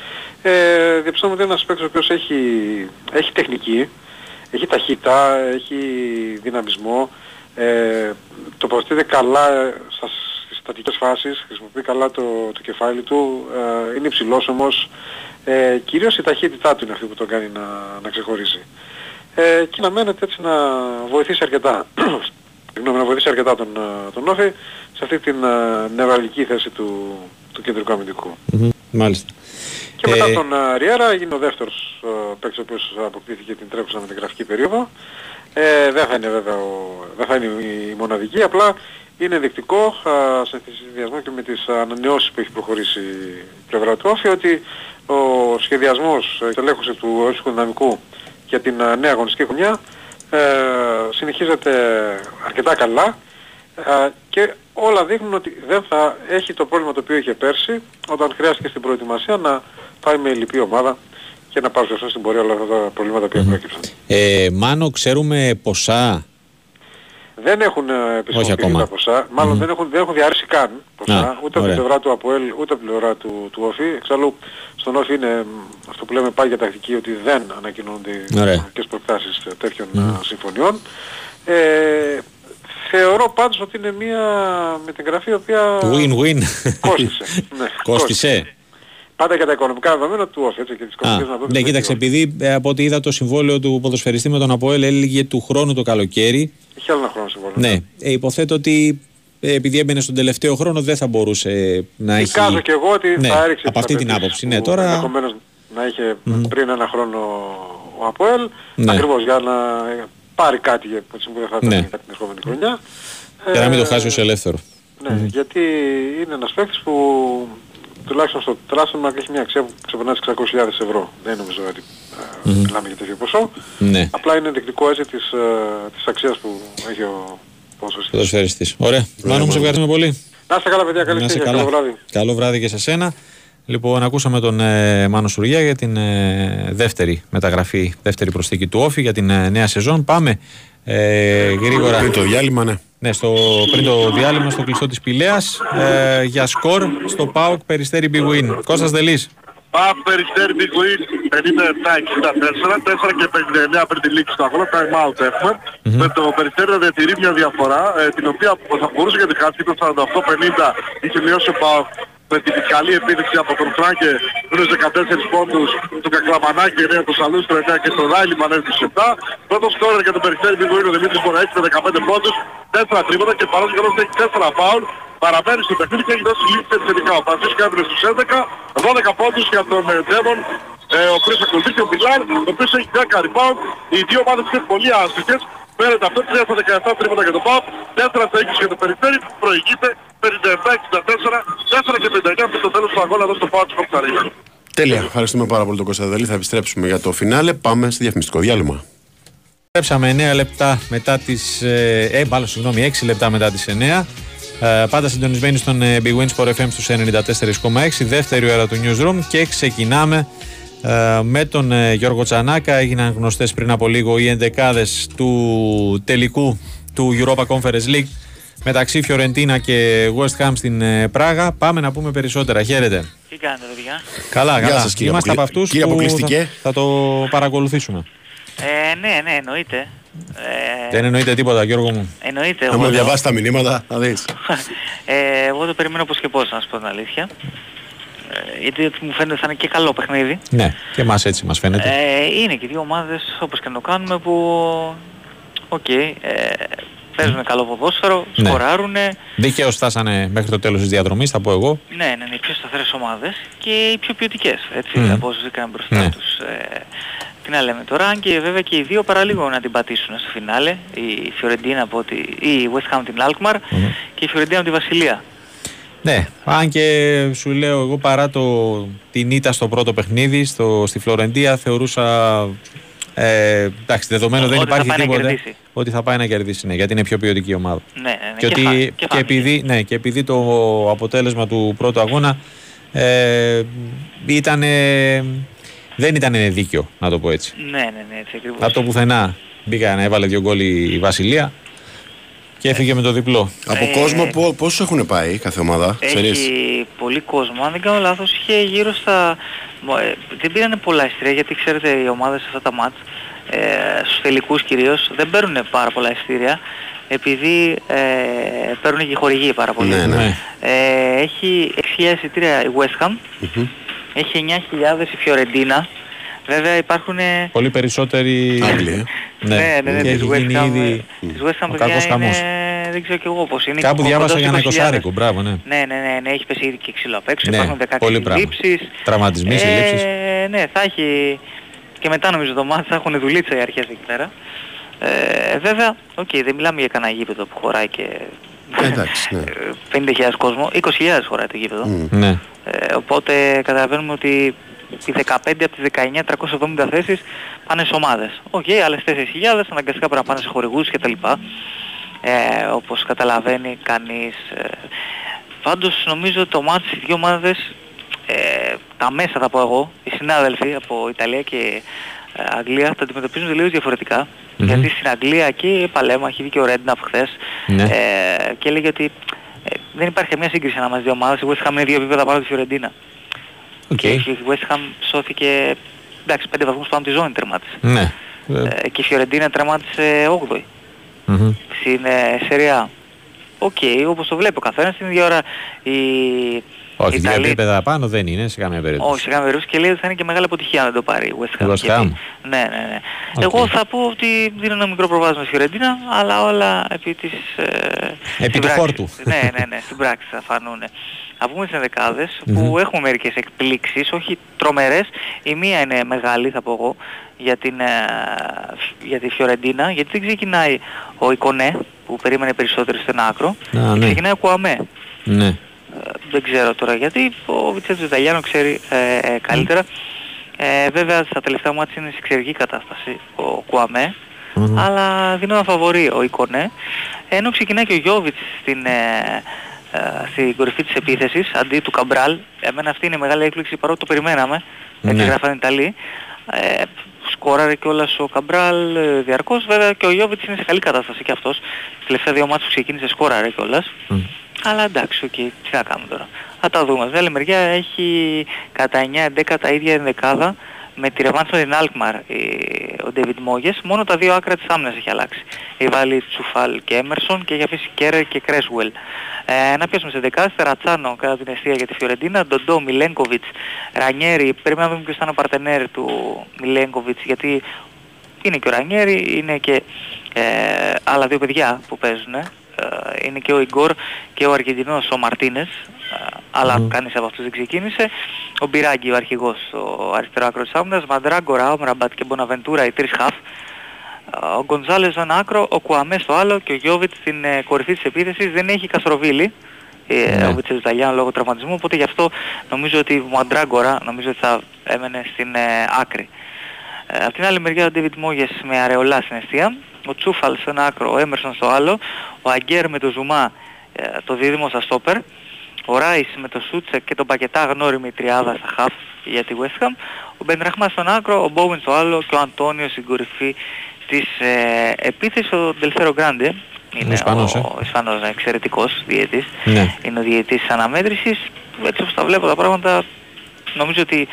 ε, διαπιστώνω ότι είναι ένας παίκτης ο οποίος έχει, έχει τεχνική, έχει ταχύτητα, έχει δυναμισμό, ε, τοποθετείται καλά στα, στις στατικές φάσεις, χρησιμοποιεί καλά το, το κεφάλι του, ε, είναι υψηλός όμως, ε, κυρίως η ταχύτητά του είναι αυτή που τον κάνει να, να ξεχωρίζει. Ε, και να μένετε έτσι να βοηθήσει αρκετά. Συγγνώμη, να βοηθήσει αρκετά τον, ε, τον Όφη σε αυτή την uh, νευραλική θέση του, του κεντρικού αμυντικού. Mm-hmm. Μάλιστα. Και μετά ε... τον uh, Ριέρα έγινε ο δεύτερος uh, παίκτης ο οποίος αποκτήθηκε την τρέχουσα γραφική περίοδο. Ε, δεν θα είναι βέβαια ο, δεν θα είναι η μοναδική, απλά είναι ενδεικτικό σε συνδυασμό και με τις ανανεώσεις που έχει προχωρήσει η πλευρά του Όφη ότι ο σχεδιασμός, η τελέχωση του ορίστικου δυναμικού για την νέα αγωνιστική χρονιά ε, συνεχίζεται αρκετά καλά ε, και όλα δείχνουν ότι δεν θα έχει το πρόβλημα το οποίο είχε πέρσι όταν χρειάστηκε στην προετοιμασία να πάει με λυπή ομάδα και να παρουσιαστούν στην πορεία όλα αυτά τα προβλήματα που mm. προέκυψαν. Ε, Μάνο, ξέρουμε ποσά; Δεν έχουν ε, επισημοποιηθεί τα ποσά, μάλλον δεν, έχουν, δεν έχουν διαρρήσει καν ποσά, ούτε από την πλευρά του ΑΠΟΕΛ, ούτε από την πλευρά του, του ΟΦΗ. Εξάλλου στον ΟΦΗ είναι αυτό που λέμε πάει για τακτική ότι δεν ανακοινώνται οι προτάσεις τέτοιων mm. συμφωνιών. Ε, θεωρώ πάντως ότι είναι μια μεταγραφή η οποία Win-win. κόστισε. ναι, κόστισε. Πάντα για τα οικονομικά δεδομένα του ΟΦ, έτσι και τις οικονομικές να Ναι, κοίταξε, επειδή ε, από ό,τι είδα το συμβόλαιο του ποδοσφαιριστή με τον ΑΠΟΕΛ έλεγε του χρόνου το καλοκαίρι. Είχε άλλο ένα χρόνο συμβόλαιο. Ναι, ε, υποθέτω ότι ε, επειδή έμπαινε στον τελευταίο χρόνο δεν θα μπορούσε να έχει... Εικάζω και εγώ ότι ναι, θα έριξε από αυτή την άποψη. Ναι, τώρα... Ενδεχομένως να είχε mm. πριν ένα χρόνο ο ΑΠΟΕΛ, ναι. ακριβώς για να πάρει κάτι για που θα ναι. την επόμενη χρονιά. Για να μην το χάσει ως ελεύθερο. Ναι, mm. γιατί είναι ένας παίκτης που τουλάχιστον στο τράσμα έχει μια αξία που ξεπερνά τις 600.000 ευρώ. Δεν νομίζω ότι mm-hmm. μιλάμε για τέτοιο ποσό. Ναι. Απλά είναι ενδεικτικό έτσι της, uh, της αξίας που έχει ο ποδοσφαιριστής. Ωραία. Μάνο μου σε ευχαριστούμε πολύ. Να είστε καλά παιδιά, καλή συνέχεια, καλό βράδυ. Καλό βράδυ και σε σένα. Λοιπόν, ακούσαμε τον ε, Μάνο Σουριά για την ε, δεύτερη μεταγραφή, δεύτερη προσθήκη του Όφη για την ε, νέα σεζόν. Πάμε ε, γρήγορα. Πριν το διάλειμμα, ναι. Ναι, στο, πριν το διάλειμμα στο κλειστό της Πηλέας ε, για σκορ στο ΠΑΟΚ Περιστέρι Big Win. Κώστας Δελής. ΠΑΟΚ Περιστέρι Big Win 57-64, 4 και 59 πριν τη λήξη του αγώνα, time out έχουμε. Mm-hmm. Με το Περιστέρι να διατηρεί μια διαφορά, ε, την οποία θα μπορούσε για τη χάση το 48-50 είχε μειώσει ο ΠΑΟΚ με την καλή επίδειξη από τον Φράγκε στους 14 πόντους, του Κακλαμανάκη 9, του Σαλούς 9 και στον Ράιλι Μανέρ τους 7. Πρώτος σκόρερ για τον Περιστέρι Μπιγκοίνο είναι ο Δημήτρης Μοναέτσι με 15 πόντους, 4 τρίποτα και παρόλο που έχει 4 φάουλ, παραμένει στο παιχνίδι και έχει δώσει λύση επιθετικά. Ο Πασίσκο έβρε στους 11, 12 πόντους για τον Τζέμον ε, ο οποίος ακολουθεί ο Πιλάρ, ο οποίος έχει 10 rebound. Οι δύο ομάδες είναι πολύ άστοιχες. Φαίνεται αυτό 3 στα 17 τρίποτα για τον ΠΑΠ, 4 στα 20 για το Περιστέρι, προηγείται 57-64, 4 και 59 από το τέλος του αγώνα εδώ στο ΠΑΠ της Κοψαρίνα. Τέλεια. Ευχαριστούμε πάρα πολύ τον Κωνσταντέλη. Θα επιστρέψουμε για το φινάλε. Πάμε στη διαφημιστικό διάλειμμα. Επιστρέψαμε 9 λεπτά μετά τις... Ε, ε μάλλον συγγνώμη, 6 λεπτά μετά τις 9. Ε, πάντα συντονισμένοι στον ε, Big Wins for FM στους 94,6 δεύτερη ώρα του Newsroom και ξεκινάμε ε, με τον ε, Γιώργο Τσανάκα έγιναν γνωστές πριν από λίγο οι εντεκάδες του τελικού του Europa Conference League μεταξύ Φιωρεντίνα και West Ham στην ε, Πράγα. Πάμε να πούμε περισσότερα. Χαίρετε. Τι κάνετε, παιδιά; Καλά, καλά. Σας, Είμαστε από αυτούς που θα, θα, το παρακολουθήσουμε. Ε, ναι, ναι, εννοείται. Ε, Δεν εννοείται τίποτα, Γιώργο μου. Εννοείται. Θα μου διαβάσει τα μηνύματα, θα δεις. ε, εγώ το περιμένω πως και πώς, να σου πω την αλήθεια. Ε, γιατί μου φαίνεται θα είναι και καλό παιχνίδι. Ναι, και εμάς έτσι μας φαίνεται. Ε, είναι και δύο ομάδες όπως και να το κάνουμε που OK, okay, ε, παίζουν καλό ποδόσφαιρο, ναι. σκοράρουνε. Δικαίως φτάσανε μέχρι το τέλος της διαδρομής, θα πω εγώ. Ναι, ναι, ναι, οι πιο σταθερές ομάδες και οι πιο ποιοτικές, έτσι, mm. από όσους έκαναν μπροστά ναι. τους. Ε, τι να λέμε τώρα, αν και βέβαια και οι δύο παραλίγο να την πατήσουν στο φινάλε, η Φιωρεντίνα από τη, η West Ham την Alkmaar mm. και η Φιωρεντίνα από τη Βασιλεία. Ναι, αν και σου λέω εγώ παρά το, την ήττα στο πρώτο παιχνίδι στο, στη Φλωρεντία θεωρούσα ε, εντάξει, δεδομένο δεν υπάρχει τίποτα ότι θα πάει να κερδίσει, ναι, γιατί είναι πιο ποιοτική ομάδα. Ναι, ναι, ναι και, ότι, και, και, επειδή, ναι, και επειδή το αποτέλεσμα του πρώτου αγώνα ε, ήταν, δεν ήταν δίκαιο, να το πω έτσι. Ναι, ναι, ναι, έτσι ακριβώς. Από το πουθενά μπήκα να έβαλε δύο γκολ η Βασιλεία και έφυγε με το διπλό. Από ε, κόσμο πόσους έχουν πάει κάθε ομάδα, Έχει ξέρεις; πολύ κόσμο. Αν δεν κάνω λάθος είχε γύρω στα... Ε, δεν πήρανε πολλά ειστήρια γιατί ξέρετε οι ομάδες σε αυτά τα μάτς ε, στους τελικούς κυρίως δεν παίρνουν πάρα πολλά ειστήρια επειδή ε, παίρνουν και χορηγοί πάρα πολύ. Ναι, ναι. Ε, έχει 6.000 εισιτήρια η West Ham, mm-hmm. έχει 9.000 η Φιωρεντίνα, Βέβαια υπάρχουν... Πολύ περισσότεροι Άγγλοι. ναι, ναι, ναι, ναι, της West Ham, ήδη... της West Ham παιδιά είναι... Δεν ξέρω και εγώ πώς είναι. Κάπου διάβασα για ένα εικοσάρικο, μπράβο, ναι. Ναι, ναι, ναι, ναι, έχει πέσει ήδη και ξύλο απ' έξω, ναι, υπάρχουν 16 λήψεις. Τραυματισμοί, συλλήψεις. Ε, ναι, θα έχει... Και μετά νομίζω το μάτι θα έχουν δουλίτσα οι αρχές εκεί πέρα. Ε, βέβαια, OK, okay, δεν μιλάμε για κανένα γήπεδο που χωράει και Εντάξει, ναι. 50.000 κόσμο, 20.000 χωράει το γήπεδο. Mm. Ναι. Ε, οπότε καταλαβαίνουμε ότι οι 15 από τις 19 370 θέσεις πάνε σε ομάδες. OK, okay, άλλες 4.000 αναγκαστικά πρέπει να πάνε σε χορηγούς κτλ. Ε, όπως καταλαβαίνει κανείς. Ε, πάντως νομίζω ότι το μάτι στις δύο ομάδες, ε, τα μέσα θα πω εγώ, οι συνάδελφοι από Ιταλία και ε, Αγγλία θα αντιμετωπίζουν τελείως διαφορετικά. Mm-hmm. Γιατί στην Αγγλία και παλέμα έχει βγει και ο Ρέντναπ χθες ναι. ε, και έλεγε ότι ε, δεν υπάρχει καμία σύγκριση ανάμεσα δύο ομάδες. Η West Ham είναι δύο επίπεδα πάνω από τη Φιωρεντίνα. Okay. Και η West Ham σώθηκε εντάξει, πέντε βαθμούς πάνω από τη ζώνη τερμάτισε. Ναι. Ε, και η Φιωρεντίνα τερμάτισε 8η. Mm-hmm. Στην ε, Serie A. OK, okay, όπως το βλέπει ο καθένας, την ίδια ώρα η όχι, δύο επίπεδα πάνω δεν είναι σε καμία περίπτωση. Όχι, σε καμία περίπτωση και λέει ότι θα είναι και μεγάλη αποτυχία αν δεν το πάρει η West Ham. West Ham. Ναι, ναι, ναι. Okay. Εγώ θα πω ότι δίνω ένα μικρό προβάδισμα στη Φιωρεντίνα, αλλά όλα επί της... Ε, επί του χόρτου. ναι, ναι, ναι, στην πράξη θα φανούν. Θα πούμε στις ενδεκάδες που έχουμε μερικές εκπλήξεις, όχι τρομερές. Η μία είναι μεγάλη θα πω εγώ για, την, ε, για τη Φιωρεντίνα, γιατί δεν ξεκινάει ο Ικονέ που περίμενε περισσότερο στην άκρο, ναι. ξεκινάει ο Κουαμέ. Ναι δεν ξέρω τώρα γιατί, ο Βιτσέτζο Ιταλιάνο ξέρει ε, ε, καλύτερα. Ε, βέβαια στα τελευταία ματς είναι σε εξαιρετική κατάσταση ο Κουαμέ αλλά δίνω ένα φαβορί ο Ικονέ. Ενώ ξεκινάει και ο Γιώβιτς στην, ε, ε, στην κορυφή της επίθεσης αντί του Καμπράλ. Εμένα αυτή είναι η μεγάλη έκπληξη παρότι το περιμέναμε. Έτσι ναι. γράφανε Ιταλοί. Ε, σκόραρε κιόλας ο Καμπράλ ε, διαρκώς. Βέβαια και ο Γιώβιτς είναι σε καλή κατάσταση και αυτός. Τελευταία δύο ματς που ξεκίνησε σκόραρε κιόλας. Αλλά εντάξει, OK, okay, τι θα κάνουμε τώρα. Θα τα δούμε. Βέβαια, άλλη μεριά έχει κατά 9-10 τα ίδια ενδεκάδα με τη ρευάνση στην Αλκμαρ ο Ντέβιντ Μόγες. Μόνο τα δύο άκρα της άμυνας έχει αλλάξει. Έχει βάλει Τσουφάλ και Έμερσον και έχει αφήσει Κέρερ και Κρέσουελ. Ε, να πιάσουμε σε δεκάδες, Τερατσάνο κατά την αιστεία για τη Φιωρεντίνα, Ντοντό, Μιλένκοβιτς, Ρανιέρι. Πρέπει να δούμε ποιος θα είναι ο παρτενέρ του Μιλένκοβιτς γιατί είναι και ο Ρανιέρι, είναι και ε, άλλα δύο παιδιά που παίζουν ε, είναι και ο Ιγκόρ και ο Αργεντινός ο Μαρτίνες ε, αλλά mm. κανείς από αυτούς δεν ξεκίνησε ο Μπιράγκη ο αρχηγός ο αριστερό άκρος της άμυνας Μαντράγκορα, ο Μραμπάτ και Μποναβεντούρα οι τρεις χαφ ε, ο Γκονζάλες στο ένα άκρο, ο Κουαμέ στο άλλο και ο Γιώβιτς στην κορυφή της επίθεσης. Δεν έχει Καστροβίλη ναι. ο Βιτσέλ Ιταλιάνο λόγω τραυματισμού οπότε γι' αυτό νομίζω ότι ο Μαντράγκορα νομίζω ότι θα έμενε στην άκρη. Ε, απ' την άλλη μεριά ο David Μόγες με αρεολά στην αιστεία. Ο Τσούφαλ σε ένα άκρο, ο Έμερσον στο άλλο, ο Αγκέρ με το Ζουμά ε, το δίδυμο στα στόπερ, ο Ράις με το Σούτσεκ και τον Πακετά γνώριμη τριάδα στα χαφ για τη West Ham, ο Μπενραχμά στον άκρο, ο Μπόουιν στο άλλο και ο Αντώνιος στην κορυφή της ε, επίθεσης, ο Ντελφέρο Γκράντε, είναι Ισπανός, ο, ε. ο Ισπανός εξαιρετικός διαιτής, ναι. είναι ο διαιτής της αναμέτρησης, έτσι όπως τα βλέπω τα πράγματα, νομίζω ότι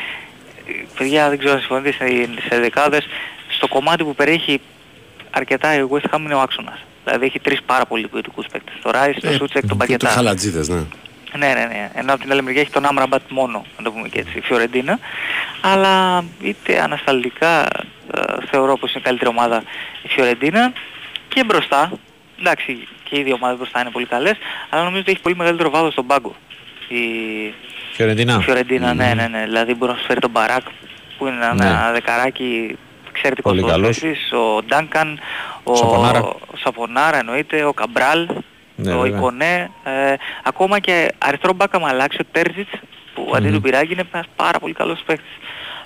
παιδιά δεν ξέρω αν συμφωνείτε σε δεκάδες, στο κομμάτι που περιέχει αρκετά η West Ham είναι ο άξονας. Δηλαδή έχει τρεις πάρα πολύ ποιοτικούς παίκτες. Το Ράις, το Σούτσεκ, τον Πακετά. Και χαλατζίδες, ναι. Ναι, ναι, ναι. Ενώ από την άλλη μεριά έχει τον Άμραμπατ μόνο, να το πούμε και έτσι, η Φιωρεντίνα. Αλλά είτε ανασταλτικά ε, θεωρώ πως είναι καλύτερη ομάδα η Φιωρεντίνα και μπροστά. Εντάξει, και οι δύο ομάδες μπροστά είναι πολύ καλές, αλλά νομίζω ότι έχει πολύ μεγαλύτερο βάδος στον πάγκο. Η Φιωρεντίνα. Η Φιωρεντίνα, ναι, ναι, ναι. Δηλαδή μπορεί να σου φέρει τον Μπαράκ που είναι ένα ναι. δεκαράκι εξαιρετικός ποδοσφαιριστής, ο Ντάνκαν, ο Σαπονάρα. Σαπονάρα εννοείται, ο Καμπράλ, ναι, ο βέβαια. Ικονέ, ε, ακόμα και αριστερό μπάκα με αλλάξει ο Τέρζιτς που mm-hmm. αντί του Πυράγκη είναι ένας πάρα πολύ καλός παίκτης.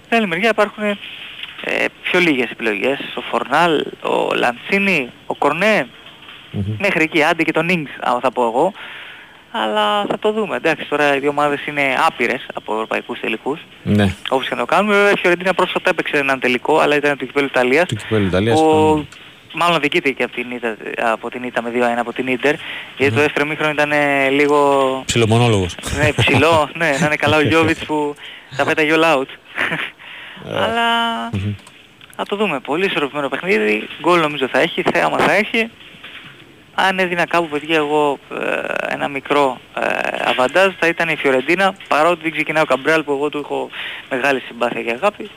την άλλη μεριά υπάρχουν ε, πιο λίγες επιλογές, ο Φορνάλ, ο Λαντσίνη, ο Κορνέ, mm-hmm. μέχρι εκεί, άντε και τον Ινγκς, αν θα πω εγώ αλλά θα το δούμε. Εντάξει, τώρα οι δύο ομάδες είναι άπειρες από ευρωπαϊκούς τελικούς. Ναι. Όπως και να το κάνουμε. Βέβαια η Φιωρεντίνα πρόσφατα έπαιξε έναν τελικό, αλλά ήταν το κυπέλλου Ιταλίας. Το κυπέλλου Ιταλίας. Που... Μάλλον δικείται και από την Ίτα, από την Ίτα με 2-1 από την Ίντερ. Γιατί το δεύτερο μήχρονο ήταν λίγο... Ψιλομονόλογος. ναι, ψηλό, ναι, να είναι καλά ο Γιώβιτς που θα πέταγε all out. Ε. αλλά θα το δούμε. Πολύ ισορροπημένο παιχνίδι. Γκολ νομίζω θα έχει, θέαμα θα έχει αν έδινα κάπου παιδιά εγώ ε, ένα μικρό ε, αβαντάζ θα ήταν η Φιωρεντίνα παρότι δεν ξεκινάει ο Καμπράλ που εγώ του έχω μεγάλη συμπάθεια και αγάπη.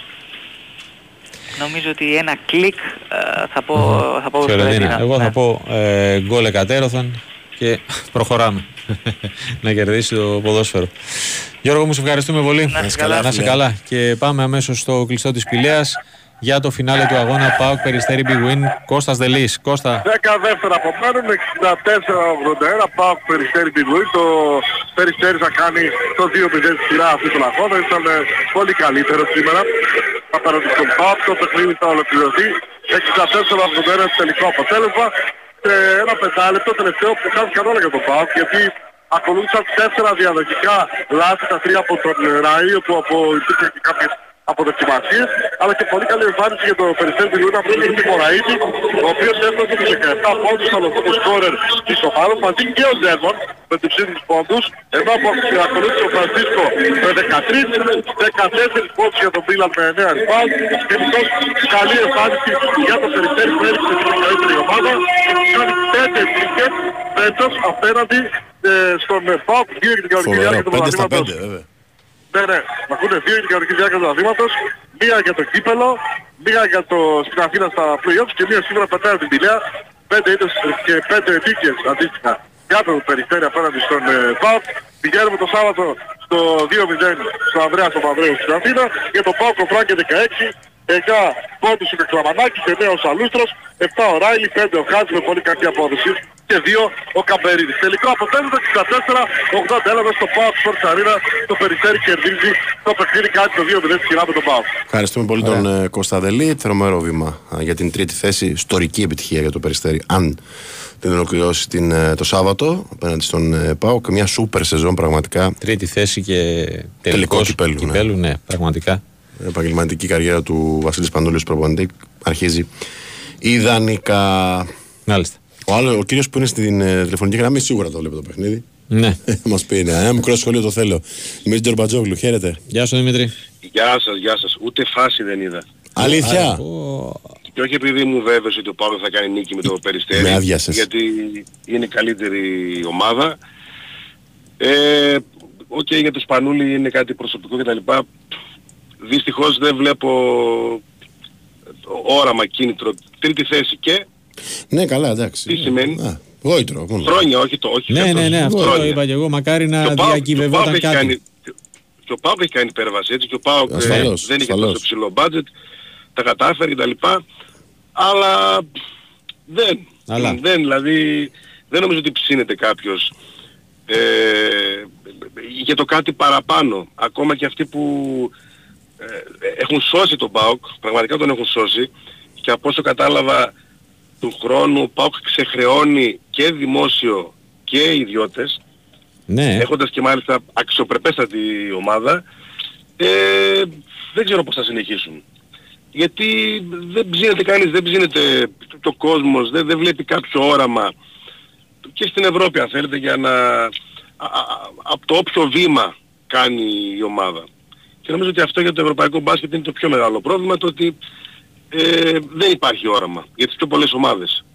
Νομίζω ότι ένα κλικ ε, θα πω, mm-hmm. θα πω Φιωρεντίνα. Εγώ ναι. θα πω ε, γκολ εκατέρωθαν και προχωράμε να κερδίσει το ποδόσφαιρο. Γιώργο μου, σε ευχαριστούμε πολύ. Να είσαι καλά. Να καλά. Και πάμε αμέσως στο κλειστό της Πηλέας για το φινάλε του αγώνα Πάοκ Περιστέρη Big Win. Κώστας Δελής. Κώστα. 10 δεύτερα από μένουν, 64-81 Πάοκ Περιστέρη Big Win. Το Περιστέρης θα κάνει το 2-0 στη σειρά αυτή του αγώνα. Ήταν ε, πολύ καλύτερο σήμερα. Απέναντι στον Πάοκ το παιχνίδι θα ολοκληρωθεί. 64-81 τελικό αποτέλεσμα. Και ένα πεντάλεπτο τελευταίο που κάνει κανόνα για τον Πάοκ γιατί ακολούθησαν τέσσερα διαδοχικά λάθη, τα τρία από τον Ράι, όπου από υπήρχε και κάποιες αποδοκιμασίες, αλλά και πολύ καλή εμφάνιση για το Περιστέρι Λούνα από τον Μωραήτη, ο οποίος έφτασε τους 17 πόντους στον λογικό σκόρερ της ομάδας, μαζί και ο Ντέβον με τους ίδιους πόντους, ενώ από ακολούθησε ο Φρανσίσκο με 13, 14 πόντους για τον Μπίλαν με 9 rebound, και μισός καλή εμφάνιση για το Περιστέρι που έριξε την καλύτερη ομάδα, κάνει 5 νίκες φέτος απέναντι ε, στον ΠΑΟΚ, δύο για την κανονική διάρκεια του πρωταθλήματος. Ναι, ναι, μ' ακούτε δύο για την κανονική διάρκειας του πρωταθλήματος, μία για το κύπελο, μία για το στην Αθήνα στα play-offs και μία σήμερα πετάει την Τηλέα, πέντε ήττες και πέντε νίκες αντίστοιχα. Για το Περιστέρι απέναντι στον ε, ΠΑΟΚ. Πηγαίνουμε το Σάββατο στο 2-0 στον Ανδρέας στον Παυρέου στην Αθήνα για το ΠΑΟΚ ο Φράγκε 16 9 πόντους ο Κεκλαμανάκης, 9 ο Σαλούστρος, 7 ο Ράιλι, 5 ο Χάτζη με πολύ κακή απόδοση και 2 ο Καμπερίδης. Τελικό αποτέλεσμα 64 81 στο ΠΑΟΚ Sports Arena, το Περιστέρι κερδίζει το παιχνίδι κάτι το 2-0 στη με τον ΠΑΟΚ. Ευχαριστούμε πολύ τον ε, Κωνσταντελή, τρομερό βήμα για την τρίτη θέση, ιστορική επιτυχία για το Περιστέρι, αν την ολοκληρώσει την, ε, το Σάββατο απέναντι στον ε, ΠΑΟΚ. Μια σούπερ σεζόν πραγματικά. Τρίτη θέση και τελικός κυπέλου. Ναι. κυπέλου ναι. ναι, πραγματικά επαγγελματική καριέρα του Βασίλης Παντούλη προπονητή αρχίζει ιδανικά. Μάλιστα. Ο, άλλο, ο κύριος που είναι στην ε, τηλεφωνική γραμμή σίγουρα το βλέπει το παιχνίδι. Ναι. Μας πει ναι, ένα μικρό σχόλιο το θέλω. Δημήτρη Τζορμπατζόγλου, χαίρετε. Γεια σου Δημήτρη. Γεια σας, γεια σας. Ούτε φάση δεν είδα. Αλήθεια; Και όχι επειδή μου βέβαιος ότι ο Παύλος θα κάνει νίκη με το Περιστέρι. Με γιατί είναι καλύτερη ομάδα. Ε, OK, okay, για το Σπανούλη είναι κάτι προσωπικό κτλ. Δυστυχώς δεν βλέπω όραμα κίνητρο. Τρίτη θέση και... Ναι, καλά, εντάξει. Τι σημαίνει. Α, γόητρο. Μόνο. Χρόνια, όχι το όχι. Ναι, ναι, ναι, αυτό το είπα και εγώ. Μακάρι να διακυβευόταν κάτι. Κάνει, και ο Πάοκ έχει κάνει υπέρβαση έτσι και ο Πάοκ ε, δεν είχε τόσο ψηλό budget, τα κατάφερε κτλ. Αλλά δεν. Αλλά. Δεν, δηλαδή δεν νομίζω ότι ψήνεται κάποιος ε, για το κάτι παραπάνω. Ακόμα και αυτοί που ε, έχουν σώσει τον ΠΑΟΚ, πραγματικά τον έχουν σώσει και από όσο κατάλαβα του χρόνου ο ΠΑΟΚ ξεχρεώνει και δημόσιο και ιδιώτες ναι. έχοντας και μάλιστα αξιοπρεπέστατη ομάδα ε, δεν ξέρω πώς θα συνεχίσουν. Γιατί δεν ψήνεται κανείς, δεν ψήνεται το κόσμος, δεν, δεν βλέπει κάποιο όραμα και στην Ευρώπη αν θέλετε για να από το όποιο βήμα κάνει η ομάδα. Και νομίζω ότι αυτό για το ευρωπαϊκό μπάσκετ είναι το πιο μεγάλο πρόβλημα, το ότι ε, δεν υπάρχει όραμα για τις πιο πολλές ομάδες.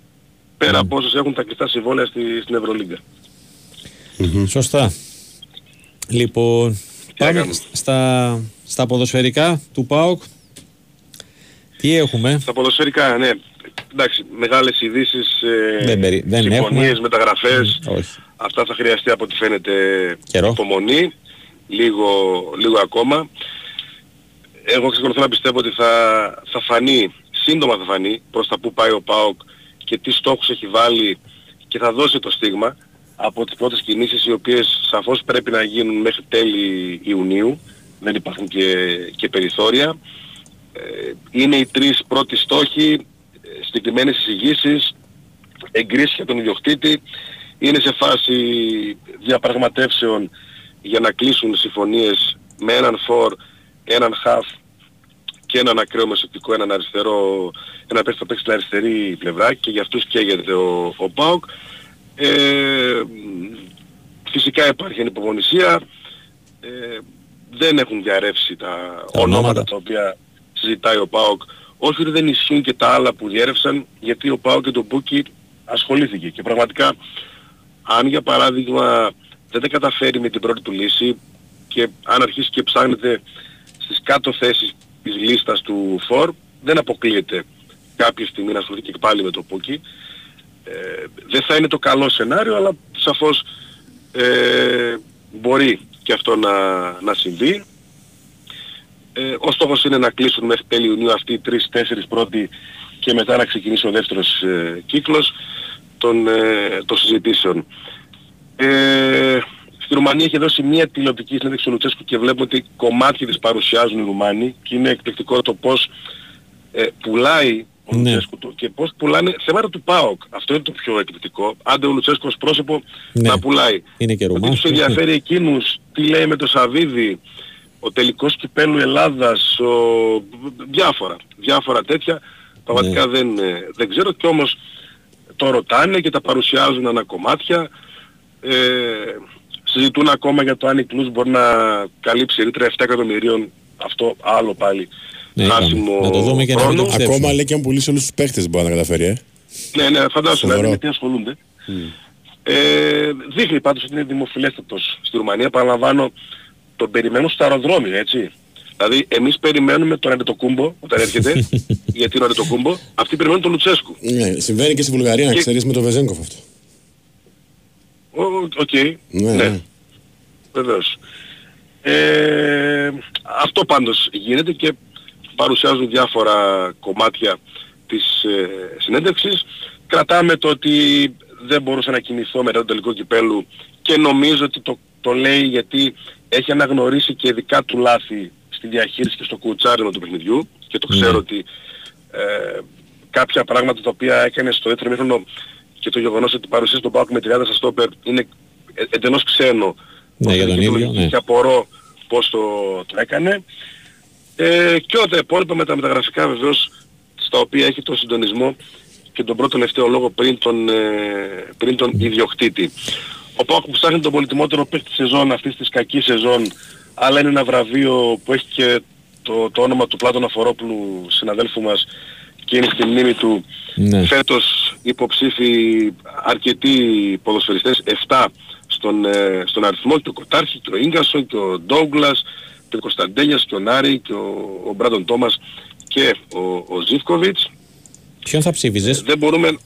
Πέρα από όσες έχουν τα κλειστά συμβόλαια στη, στην ευρωλιγκα Σωστά. Λοιπόν, πάμε στα, στα ποδοσφαιρικά του ΠΑΟΚ. Τι έχουμε; Στα ποδοσφαιρικά, ναι. Εντάξει, μεγάλες ειδήσεις, ε, δεν, περι... δεν συμφωνίες, μεταγραφές. Αυτά θα χρειαστεί από ό,τι φαίνεται Καιρό. υπομονή λίγο, λίγο ακόμα. Εγώ ξεκολουθώ να πιστεύω ότι θα, θα φανεί, σύντομα θα φανεί προς τα που πάει ο ΠΑΟΚ και τι στόχους έχει βάλει και θα δώσει το στίγμα από τις πρώτες κινήσεις οι οποίες σαφώς πρέπει να γίνουν μέχρι τέλη Ιουνίου. Δεν υπάρχουν και, και περιθώρια. Ε, είναι οι τρεις πρώτοι στόχοι, ε, συγκεκριμένες εισηγήσεις, εγκρίσεις για τον ιδιοκτήτη. Είναι σε φάση διαπραγματεύσεων για να κλείσουν συμφωνίες με έναν φορ, έναν χαφ και έναν ακραίο μεσοπτικό, έναν αριστερό, ένα παίκτη θα παίξει στην αριστερή πλευρά και για αυτούς καίγεται ο, ο ΠΑΟΚ. Ε, φυσικά υπάρχει ανυπομονησία. Ε, δεν έχουν διαρρεύσει τα, ονόματα τα οποία συζητάει ο ΠΑΟΚ. Όχι ότι δεν ισχύουν και τα άλλα που διέρευσαν, γιατί ο ΠΑΟΚ και το Μπούκι ασχολήθηκε. Και πραγματικά, αν για παράδειγμα δεν τα καταφέρει με την πρώτη του λύση και αν αρχίσει και ψάχνεται στις κάτω θέσεις της λίστας του ΦΟΡ δεν αποκλείεται κάποια στιγμή να ασχοληθεί και πάλι με το Πούκι. Ε, δεν θα είναι το καλό σενάριο αλλά σαφώς ε, μπορεί και αυτό να, να συμβεί. Ε, Ε, ο στόχος είναι να κλείσουν μέχρι τέλη Ιουνίου αυτοί οι τρεις-τέσσερις πρώτοι και μετά να ξεκινήσει ο δεύτερος ε, κύκλος των, ε, των συζητήσεων. Ε, στη Ρουμανία έχει δώσει μια τηλεοπτική συνέντευξη του Λουτσέσκου και βλέπουμε ότι κομμάτια της παρουσιάζουν οι Ρουμάνοι και είναι εκπληκτικό το πώς ε, πουλάει ο ναι. Λουτσέσκου και πώς πουλάνε θέματα του ΠΑΟΚ. Αυτό είναι το πιο εκπληκτικό. Άντε ο Λουτσέσκου ως πρόσωπο ναι. να πουλάει. Είναι και Ρουμάνος. τους ενδιαφέρει εκείνους τι λέει με το Σαβίδι, ο τελικός κυπέλου Ελλάδας, ο... διάφορα, διάφορα τέτοια. Πραγματικά ναι. δεν, ε, δεν ξέρω και όμως το ρωτάνε και τα παρουσιάζουν ανά κομμάτια. Ε, συζητούν ακόμα για το αν η Κλούς μπορεί να καλύψει ρήτρα 7 εκατομμυρίων. Αυτό άλλο πάλι. Ναι, χάσιμο να το δούμε και χρόνο. να το Ακόμα λέει και αν πουλήσει όλους τους παίχτες μπορεί να καταφέρει, ε. Ναι, ναι, φαντάζομαι δηλαδή τι ασχολούνται. Mm. Ε, δείχνει πάντως ότι είναι δημοφιλέστατος στη Ρουμανία. Παραλαμβάνω, τον περιμένουν στο αεροδρόμιο, έτσι. Δηλαδή εμείς περιμένουμε τον Αντετοκούμπο όταν έρχεται, γιατί είναι ο Αντετοκούμπο, αυτοί περιμένουν τον Λουτσέσκου. Ναι, συμβαίνει και στη Βουλγαρία, και... να ξέρεις, με τον Βεζέγκοφ αυτό. OK, okay. ναι, ναι. ναι. Βεβαίως. Ε, αυτό πάντως γίνεται και παρουσιάζουν διάφορα κομμάτια της ε, συνέντευξης. Κρατάμε το ότι δεν μπορούσα να κινηθώ μετά το τελικό κυπέλου και νομίζω ότι το, το λέει γιατί έχει αναγνωρίσει και ειδικά του λάθη στη διαχείριση και στο κοουτσάρισμα του παιχνιδιού και το ξέρω ναι. ότι ε, κάποια πράγματα τα οποία έκανε στο δεύτερο ημίχρονο και το γεγονός ότι παρουσίασε τον Πάοκ με 30 στα στόπερ είναι ε, εντελώς ξένο ναι, για τον ίδιο, ναι. και απορώ πώς το, το έκανε ε, και όλα τα υπόλοιπα με τα μεταγραφικά βεβαίως στα οποία έχει τον συντονισμό και τον πρώτο τελευταίο λόγο πριν τον, ε, πριν τον ιδιοκτήτη. Ο Πάοκ που ψάχνει τον πολυτιμότερο παίκτη σεζόν αυτής της κακής σεζόν αλλά είναι ένα βραβείο που έχει και το, το όνομα του Πλάτων Αφορόπουλου συναδέλφου μας και είναι στη μνήμη του ναι. φέτος υποψήφοι αρκετοί ποδοσφαιριστές, 7 στον, ε, στον αριθμό και ο Κοτάρχης και ο Ίγκασον και ο Ντόγκλας και ο Κωνσταντέλιας και ο Νάρη και ο, ο Μπράντον Τόμας και ο, ο Ζιβκοβιτς. Ποιον θα ψήφιζες; Δεν μπορούμε...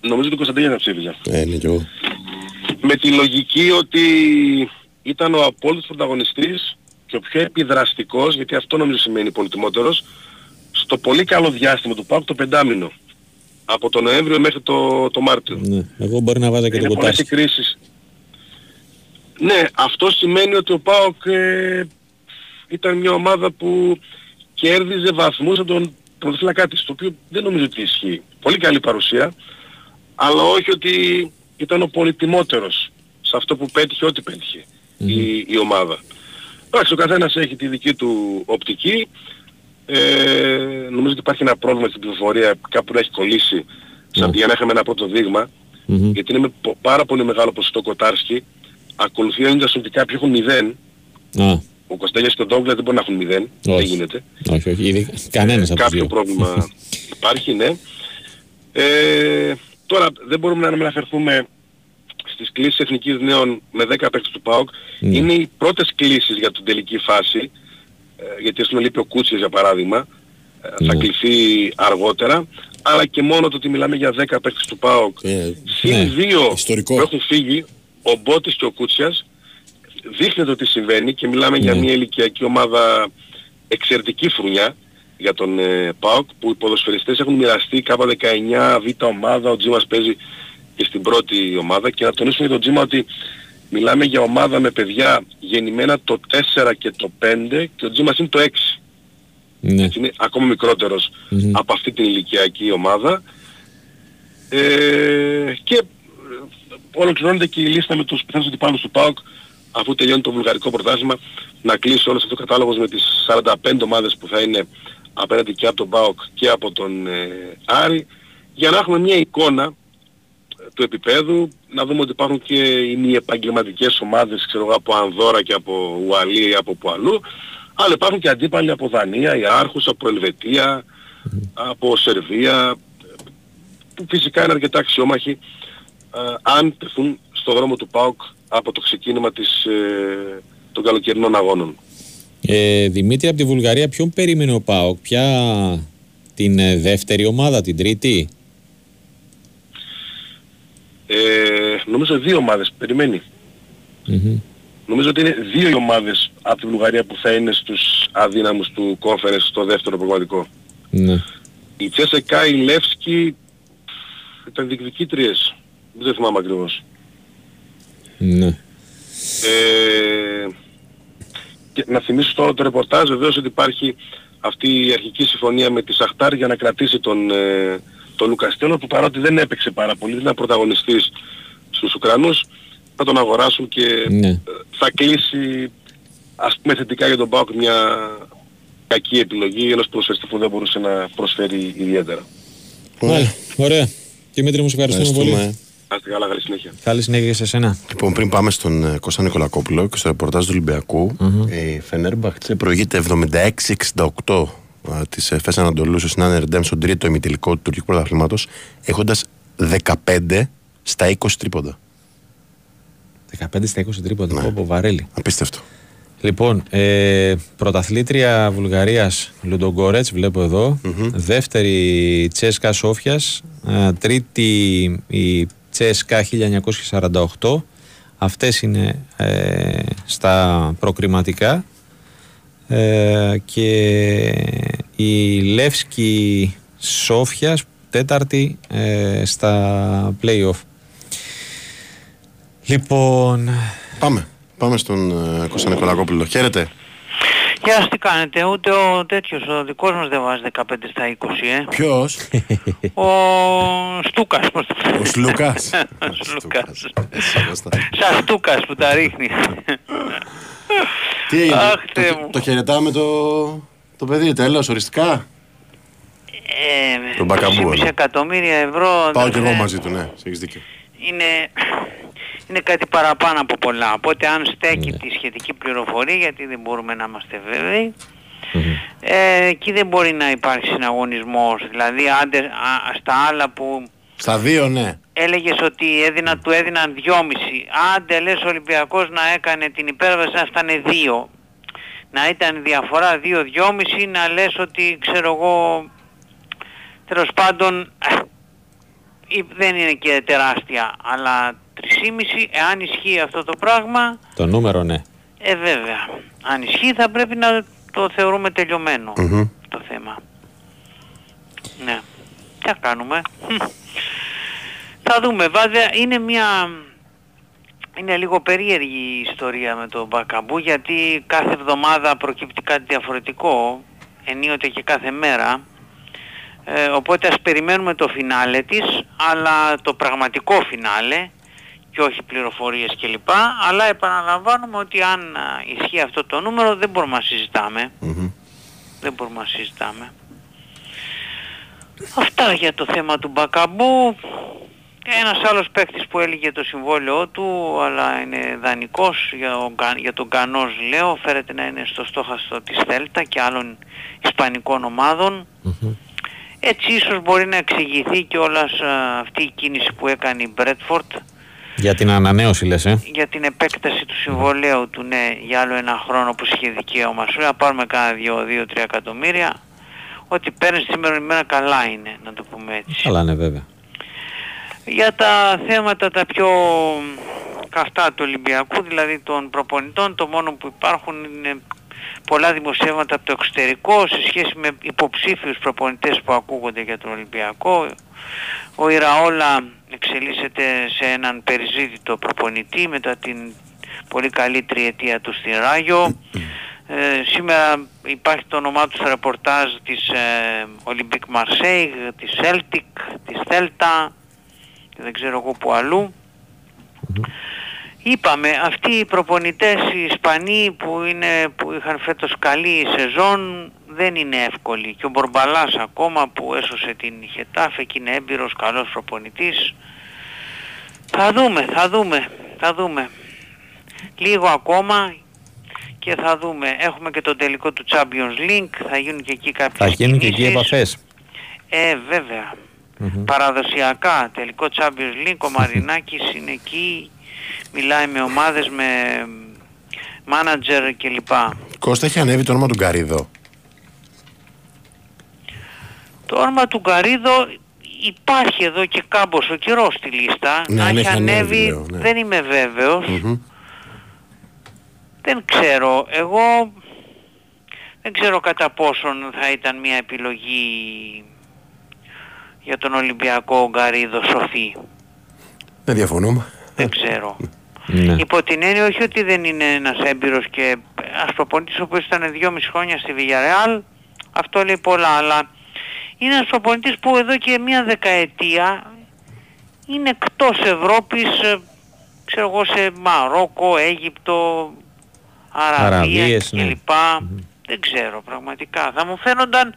Νομίζω ότι ο Κωνσταντέλιας θα ψήφιζε. Ε, ναι, και εγώ. Με τη λογική ότι ήταν ο απόλυτος πρωταγωνιστής και ο πιο επιδραστικός, γιατί αυτό νομίζω σημαίνει πολυτιμότερος, στο πολύ καλό διάστημα του ΠΑΟΚ το πεντάμινο. Από τον Νοέμβριο μέχρι το, το Μάρτιο. Ναι, εγώ μπορεί να βάζα και τον Κοτάρσκι. κρίσεις. Ναι, αυτό σημαίνει ότι ο ΠΑΟΚ ε, ήταν μια ομάδα που κέρδιζε βαθμούς από τον πρωτοφυλακά της, το οποίο δεν νομίζω ότι ισχύει. Πολύ καλή παρουσία, αλλά όχι ότι ήταν ο πολυτιμότερος σε αυτό που πέτυχε, ό,τι πέτυχε η, η ομάδα. Εντάξει, ο καθένας έχει τη δική του οπτική. Ε, νομίζω ότι υπάρχει ένα πρόβλημα στην πληροφορία κάπου να έχει κολλήσει σαν για να είχαμε ένα πρώτο δείγμα γιατί είναι με πάρα πολύ μεγάλο ποσοστό κοτάρσκι ακολουθεί ο Ίντζασον και κάποιοι έχουν μηδέν. Ο Κωνστέλιας και ο Ντόγκλα δεν μπορεί να έχουν μηδέν δεν γίνεται. Όχι, όχι, ήδη, κανένας από κάποιο πρόβλημα υπάρχει ναι. Ε, τώρα δεν μπορούμε να αναφερθούμε στις κλήσεις εθνικής νέων με 10 παίκτες του ΠΑΟΚ. Ναι. είναι οι πρώτες κλήσεις για την τελική φάση. ε, γιατί ας πούμε λείπει ο Κούτσιας για παράδειγμα ε, θα ναι. κληθεί αργότερα αλλά και μόνο το ότι μιλάμε για 10 παίκτες του ΠΑΟΚ ε, συν ναι. δύο που έχουν φύγει ο Μπότης και ο Κούτσιας δείχνει το τι συμβαίνει και μιλάμε για μια ηλικιακή ομάδα εξαιρετική φρουνιά για τον ε, ΠΑΟΚ που οι ποδοσφαιριστές έχουν μοιραστεί κάπου 19 β' ομάδα, ο Τζίμας παίζει και στην πρώτη ομάδα και να τονίσουμε για τον Τζίμα ότι μιλάμε για ομάδα με παιδιά γεννημένα το 4 και το 5 και ο Τζίμας είναι το 6. Ναι. Έτσι είναι ακόμα από αυτή την ηλικιακή ομάδα. Ε, και ολοκληρώνεται και η λίστα με τους πιθανούς αντιπάλους του ΠΑΟΚ αφού τελειώνει το βουλγαρικό πρωτάθλημα να κλείσει όλος αυτό ο κατάλογος με τις 45 ομάδες που θα είναι απέναντι και από τον ΠΑΟΚ και από τον ε, Άρη για να έχουμε μια εικόνα του επίπεδου, να δούμε ότι υπάρχουν και οι μη επαγγελματικές ομάδες, ξέρω εγώ, από Ανδόρα και από Ουαλία ή από που αλλού, αλλά υπάρχουν και αντίπαλοι από Δανία, η Άρχους, από Ελβετία, από Σερβία, που φυσικά είναι αρκετά αξιόμαχοι, ε, αν τεθούν στο δρόμο του ΠΑΟΚ από το ξεκίνημα της, ε, των καλοκαιρινών αγώνων. Ε, Δημήτρη, από τη Βουλγαρία ποιον περίμενε ο ΠΑΟΚ, ποια την ε, δεύτερη ομάδα, την τρίτη; Ε, νομίζω δύο ομάδες περιμένει. Νομίζω ότι είναι δύο οι ομάδες από τη Βουλγαρία που θα είναι στους αδύναμους του conference στο δεύτερο προγραμματικό. Ναι. Η Τσέσεκα, η Λεύσκη ήταν διεκδικήτριες. Δεν θυμάμαι ακριβώς. Ναι. Ε, και να θυμίσω τώρα το ρεπορτάζ βεβαίως ότι υπάρχει αυτή η αρχική συμφωνία με τη Σαχτάρ για να κρατήσει τον, ε, τον Λουκαστέλο που παρότι δεν έπαιξε πάρα πολύ, δεν ήταν πρωταγωνιστής στους Ουκρανούς, θα τον αγοράσουν και Ναι. ε, θα κλείσει ας πούμε θετικά για τον ΠΑΟΚ μια κακή επιλογή ενός προσφερστή που δεν μπορούσε να προσφέρει ιδιαίτερα. Μάλιστα. Ωραία. Δημήτρη μου, σε ευχαριστούμε πολύ. Ευχαριστούμε. Να είστε καλά, καλή συνέχεια. Καλή συνέχεια και σε εσένα. Λοιπόν, πριν πάμε στον ε, Κώστα Νικολακόπουλο και στο ρεπορτάζ του ολυμπιακου η Φενέρμπαχτσε προηγείται 76-68 της Εφές Ανατολούς στο Σινάν Ερντέμ στον τρίτο ημιτελικό του τουρκικού πρωταθλήματος έχοντας 15 στα 20 τρίποντα. 15 στα 20 τρίποτα. Ναι. Ναι. βαρέλι. Απίστευτο. Λοιπόν, ε, πρωταθλήτρια Βουλγαρίας Λουντογκόρετς, βλέπω εδώ. Δεύτερη Τσέσκα Σόφιας. ε, τρίτη η Τσέσκα 1948. Αυτές είναι ε, στα προκριματικά. Ε, και η Λεύσκη Σόφιας τέταρτη ε, στα play-off. Λοιπόν, Πάμε. Πάμε στον ε, Κώστα Νικολακόπουλο. Χαίρετε. Γεια σας τι κάνετε, ούτε ο τέτοιος, ο δικός μας δεν βάζει 15 στα 20, ε. Ποιος; Ο Στούκας, πώς το Ο Σλούκας. Ο Σλούκας. Εσύ, Κώστα. Σαν Στούκας που τα ρίχνει. Τι έγινε, Αχ, Θεέ το, μου. το χαιρετάμε το, το παιδί, τέλος, οριστικά; Ε, Τον Μπακαμπού, 2,5 ναι. εκατομμύρια ευρώ Πάω κι εγώ αδερφέ, μαζί του, ναι, έχεις δίκιο. είναι, είναι κάτι παραπάνω από πολλά. Οπότε αν στέκει τη σχετική πληροφορία, γιατί δεν μπορούμε να είμαστε βέβαιοι, ε, εκεί δεν μπορεί να υπάρξει συναγωνισμός. Δηλαδή άντε, α, στα άλλα που Στα δύο, ναι. έλεγες ότι έδινα, του έδιναν 2,5. Άντε λες ο Ολυμπιακός να έκανε την υπέρβαση να φτάνε 2. Να ήταν διαφορά 2-2,5 να λες ότι ξέρω εγώ τέλος πάντων ε, ή- δεν είναι και τεράστια αλλά 3,5 εάν ισχύει αυτό το πράγμα το νούμερο ναι. ε βέβαια αν ισχύει θα πρέπει να το θεωρούμε τελειωμένο Μμμ. το θέμα. Ναι. Τι θα κάνουμε; Θα δούμε. Βέβαια είναι μια... Είναι λίγο περίεργη η ιστορία με τον Μπακαμπού γιατί κάθε εβδομάδα προκύπτει κάτι διαφορετικό ενίοτε και κάθε μέρα ε, οπότε ας περιμένουμε το φινάλε της αλλά το πραγματικό φινάλε και όχι πληροφορίες κλπ. Αλλά επαναλαμβάνουμε ότι αν α, ισχύει αυτό το νούμερο δεν μπορούμε να συζητάμε. Μμμ. Δεν μπορούμε να συζητάμε. Αυτά για το θέμα του Μπακαμπού. Ένας άλλος παίκτης που έλεγε το συμβόλαιό του, αλλά είναι δανεικός για, ο, Κα- για τον Κανός λέω, φέρεται να είναι στο στόχαστο της Θέλτα και άλλων ισπανικών ομάδων. Έτσι ίσως μπορεί να εξηγηθεί και όλας αυτή η κίνηση που έκανε η Μπρέτφορντ Για την ανανέωση λες, ε; για την επέκταση του συμβολέου του ναι για άλλο ένα χρόνο που είχε δικαίωμα σου να πάρουμε κάνα 2-3 εκατομμύρια ότι παίρνεις σήμερα ημέρα καλά είναι να το πούμε έτσι Καλά ναι βέβαια. Για τα θέματα τα πιο καυτά του Ολυμπιακού δηλαδή των προπονητών το μόνο που υπάρχουν είναι πολλά δημοσιεύματα από το εξωτερικό σε σχέση με υποψήφιους προπονητές που ακούγονται για τον Ολυμπιακό ο Ιραόλα εξελίσσεται σε έναν περιζήτητο προπονητή μετά την πολύ καλή τριετία του στη Ράγιο. Ε, σήμερα υπάρχει το όνομά του στο ρεπορτάζ της ε, Olympique Marseille, της Celtic, της Celta και δεν ξέρω εγώ που αλλού. Είπαμε, αυτοί οι προπονητές οι Ισπανοί που, είναι, που είχαν φέτος καλή σεζόν δεν είναι εύκολοι. Και ο Μπορμπαλάς ακόμα που έσωσε την Χετάφε και είναι έμπειρος καλός προπονητής. Θα δούμε, θα δούμε, θα δούμε. Λίγο ακόμα και θα δούμε. Έχουμε και το τελικό του Champions League, θα γίνουν και εκεί κάποιες Θα γίνουν και εκεί κινήσεις. επαφές. Ε, βέβαια. Παραδοσιακά, τελικό Champions League, ο Μαρινάκης είναι εκεί, μιλάει με ομάδες, με μάνατζερ κλπ. Κώστα έχει ανέβει το όνομα του Γκαρίδο. Το όνομα του Γκαρίδο υπάρχει εδώ και κάμποσο καιρός στη λίστα. Ναι, Αν αν έχει έχει ανέβει, ανέβει λέω, ναι. δεν είμαι βέβαιος. Μμμ. Δεν ξέρω. Εγώ δεν ξέρω κατά πόσον θα ήταν μια επιλογή για τον Ολυμπιακό Γκαρίδο Σοφή. Δεν διαφωνούμε. Δεν ξέρω. Ναι. Υπό την έννοια όχι ότι δεν είναι ένας έμπειρος και ας προπονητής ο οποίος ήταν δυόμιση χρόνια στη Villarreal, αυτό λέει πολλά, αλλά είναι ένας προπονητής που εδώ και μια δεκαετία είναι εκτός Ευρώπης, ε, ξέρω εγώ σε Μαρόκο, Αίγυπτο, Αραβία κλπ. Ναι. Δεν ξέρω πραγματικά. Θα μου φαίνονταν,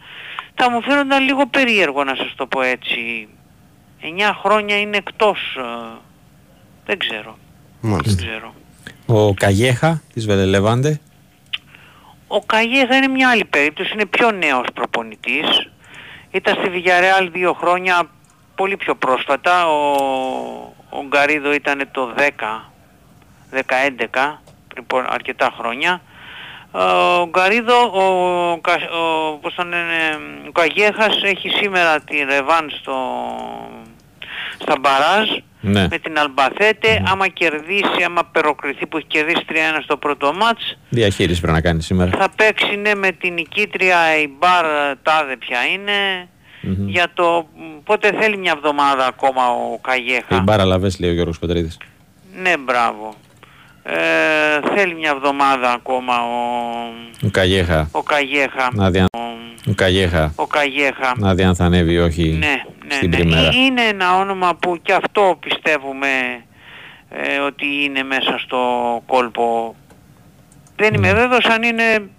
θα μου φαίνονταν λίγο περίεργο να σας το πω έτσι. 9 χρόνια είναι εκτός. Ε, δεν ξέρω. Μάλιστα. Δεν ξέρω. Ο Καγέχα της Βελελεβάντε. Ο Καγέχα είναι μια άλλη περίπτωση. Είναι πιο νέος προπονητής. Ήταν στη Villarreal δύο χρόνια πολύ πιο πρόσφατα. Ο, ο Γκαρίδο ήταν το 10, 10-11 πριν αρκετά χρόνια. Ο Γκαρίδο, ο, ο, πώς τον ο Καγέχας έχει σήμερα τη Ρεβάν στο, στα Μπαράζ ναι. με την Αλμπαθέτε. Άμα κερδίσει, άμα περοκριθεί που έχει κερδίσει 3-1 στο πρώτο μάτς. Διαχείριση πρέπει να κάνει σήμερα. Θα παίξει ναι, με την νικήτρια η Μπαρ τάδε ποια είναι. Για το πότε θέλει μια εβδομάδα ακόμα ο Καγέχα. Η Μπάρα Λαβές λέει ο Γιώργος Πετρίδης. Ναι, μπράβο. Ε, θέλει μια εβδομάδα ακόμα ο, ο Καγέχα. Ο Καγέχα. Να δια... ο... Καγέχα. Ο Καγέχα. Να δει αν θα ανέβει όχι ναι, ναι, στην ναι. Ε, είναι ένα όνομα που και αυτό πιστεύουμε ε, ότι είναι μέσα στο κόλπο. Δεν είμαι ναι. βέβαιος αν είναι...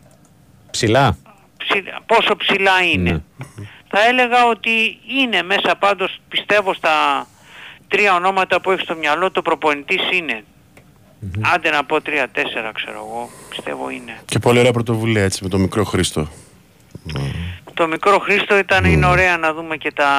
Ψηλά. ψηλά πόσο ψηλά είναι. Ναι. Θα έλεγα ότι είναι μέσα πάντως πιστεύω στα τρία ονόματα που έχει στο μυαλό το προπονητής είναι Mm-hmm. Άντε να πω 3-4 ξέρω εγώ, πιστεύω είναι. Και πολύ ωραία πρωτοβουλία έτσι με το μικρό Χρήστο. Το μικρό Χρήστο ήταν, είναι ωραία να δούμε και τα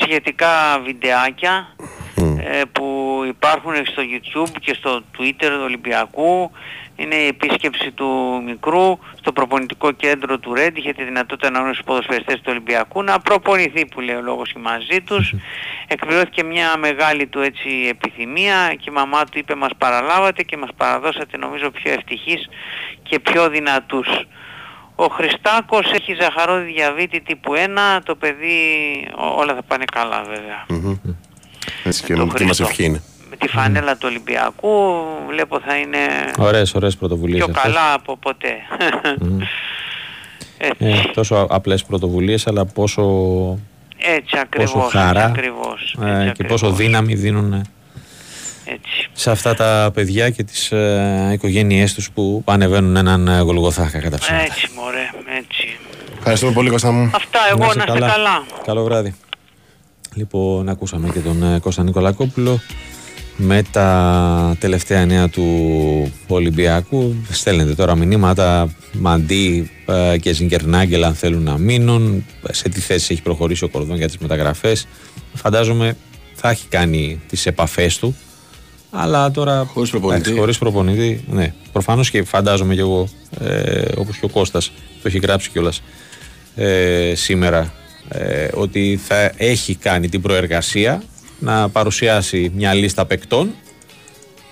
σχετικά βιντεάκια ε, που υπάρχουν στο YouTube και στο Twitter του Ολυμπιακού είναι η επίσκεψη του μικρού στο προπονητικό κέντρο του Ρέντ, είχε τη δυνατότητα να γνωρίσει τους ποδοσφαιριστές του Ολυμπιακού, να προπονηθεί που λέει ο λόγος μαζί τους. Εκπληρώθηκε μια μεγάλη του έτσι επιθυμία και η μαμά του είπε μας παραλάβατε και μας παραδώσατε νομίζω πιο ευτυχείς και πιο δυνατούς. Ο Χριστάκος έχει ζαχαρόδι διαβήτη τύπου 1, το παιδί όλα θα πάνε καλά βέβαια. Έτσι και, και μας ευχή είναι με τη φανέλα του Ολυμπιακού βλέπω θα είναι ωραίες, ωραίες πρωτοβουλίες πιο καλά από ποτέ. Ε, τόσο απλές πρωτοβουλίες αλλά πόσο, έτσι, ακριβώς, πόσο χαρά ακριβώς, ε, και πόσο δύναμη δίνουν έτσι. σε αυτά τα παιδιά και τις ε, οικογένειές τους που ανεβαίνουν έναν ε, γολγοθάκα κατά ψέματα. Έτσι μωρέ, έτσι. Ευχαριστούμε πολύ Κώστα μου. Αυτά εγώ να, είστε καλά. Καλό βράδυ. Λοιπόν, ακούσαμε και τον ε, Κώστα Νικολακόπουλο με τα τελευταία νέα του Ολυμπιακού. Στέλνετε τώρα μηνύματα Μαντί ε, και Ζιγκερνάγκελ αν θέλουν να μείνουν. Σε τι θέση έχει προχωρήσει ο Κορδόν για τις μεταγραφές. Φαντάζομαι θα έχει κάνει τις επαφές του. Αλλά τώρα χωρίς προπονητή, χωρίς προπονητή ναι, προφανώς και φαντάζομαι και εγώ ε, όπως και ο Κώστας το έχει γράψει κιόλας ε, σήμερα ε, ότι θα έχει κάνει την προεργασία να παρουσιάσει μια λίστα παικτών.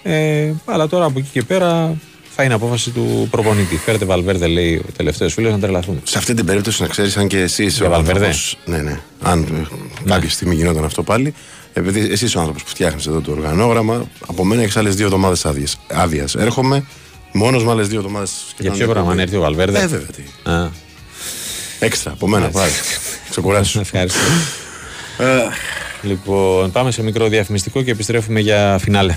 Ε, αλλά τώρα από εκεί και πέρα θα είναι απόφαση του προπονητή. Φέρετε Βαλβέρδε, λέει ο τελευταίος φίλος, να τρελαθούν. Σε αυτή την περίπτωση, να ξέρεις, αν και εσύ. Για Βαλβέρδε; Ναι, ναι. Αν ναι. κάποια στιγμή γινόταν αυτό πάλι, επειδή εσύ ο άνθρωπος που φτιάχνεις εδώ το οργανόγραμμα, από μένα έχεις άλλες δύο εβδομάδες άδειας. Έρχομαι μόνος με άλλες δύο εβδομάδες. Για ποιο πράγμα, αν έρθει ο Βαλβέρδε; Ε, βέβαια. Τι. Α. Έξτρα από μένα πάλι. Ξεκουράσου. Ευχαριστώ. Ε, Λοιπόν, πάμε σε μικρό διαφημιστικό και επιστρέφουμε για φινάλε.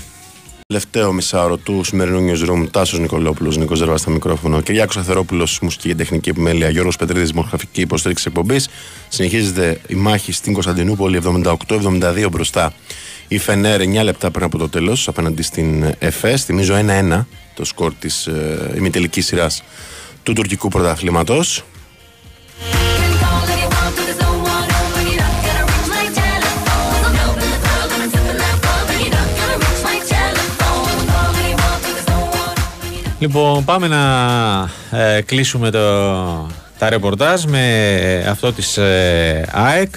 Τελευταίο μισάωρο του σημερινού newsroom, Τάσος Νικολόπουλος, Νικό Ζερβάς στα μικρόφωνο, Κυριάκο Αθερόπουλος, μουσική και τεχνική επιμέλεια, Γιώργος Πετρίδης, μορφωτική υποστήριξη εκπομπής. Συνεχίζεται η μάχη στην Κωνσταντινούπολη 78-72 μπροστά. Η Φενέρ 9 λεπτά πριν από το τέλος απέναντι στην ΕΦΕΣ. Θυμίζω 1-1 το σκορ της ε, ημιτελικής σειράς του τουρκικού πρωταθλήματος. Λοιπόν, πάμε να ε, κλείσουμε το, τα ρεπορτάζ με αυτό της ε, ΑΕΚ.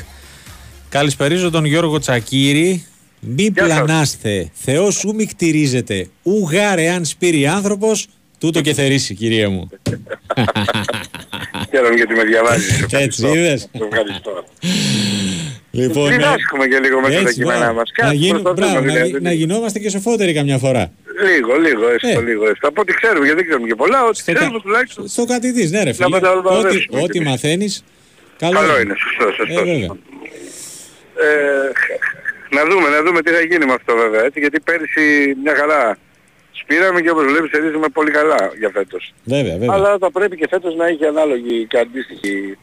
Καλησπερίζω τον Γιώργο Τσακύρη Μη πλανάστε, Θεός σου μη κτηρίζεται, ου γάρε αν σπείρει άνθρωπος, τούτο και θερήσει κυρία μου. Χαίρομαι γιατί με διαβάζεις. Έτσι είδες. Ευχαριστώ. Λοιπόν, ναι. Διδάσκουμε και λίγο μέσα στα κείμενά μας. Να, γίν, μπράβο, να, να γινόμαστε και σοφότεροι καμιά φορά. Λίγο, λίγο, έστω, ε. λίγο έστω. Από ό,τι ξέρουμε, γιατί δεν ξέρουμε και πολλά, ό,τι στο ξέρουμε τουλάχιστον. Στο κάτι δεις, ναι ρε φίλε. Ό,τι, ό,τι μαθαίνεις, καλό, καλό είναι. Σωστό, σωστό. Ε, βέβαια. Ε, να δούμε, να δούμε τι θα γίνει με αυτό βέβαια, έτσι, γιατί πέρυσι μια χαρά σπήραμε και όπως βλέπεις ερίζουμε πολύ καλά για φέτος. Βέβαια, βέβαια. Αλλά θα πρέπει και φέτος να έχει ανάλογη και αντίστοιχη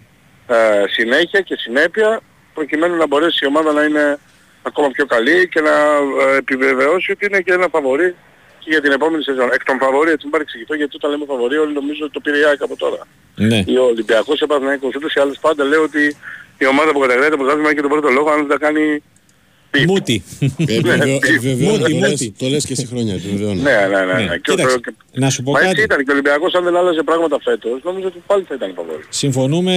ε, συνέχεια και συνέπεια προκειμένου να μπορέσει η ομάδα να είναι ακόμα πιο καλή και να ε, επιβεβαιώσει ότι είναι και ένα φαβορή και για την επόμενη σεζόν. Εκ των φαβορή, έτσι μην παρεξηγηθώ, γιατί όταν λέμε φαβορή όλοι νομίζω ότι το πήρε η ΑΕΚ από τώρα. Ναι. Ο Ολυμπιακός Επαθηναϊκός ούτως ή άλλως πάντα λέει ότι η ομάδα που καταγράφει το πρωτάθλημα έχει τον πρώτο λόγο αν δεν τα κάνει Μούτι. Μούτι, μούτι. Το λες και σε χρόνια, επιβεβαιώνω. Ναι, ναι, ναι. ναι. Να σου πω Μα έτσι κάτι. ήταν και ο Ολυμπιακός αν δεν άλλαζε πράγματα φέτος, νομίζω ότι πάλι θα ήταν φαβορή. Συμφωνούμε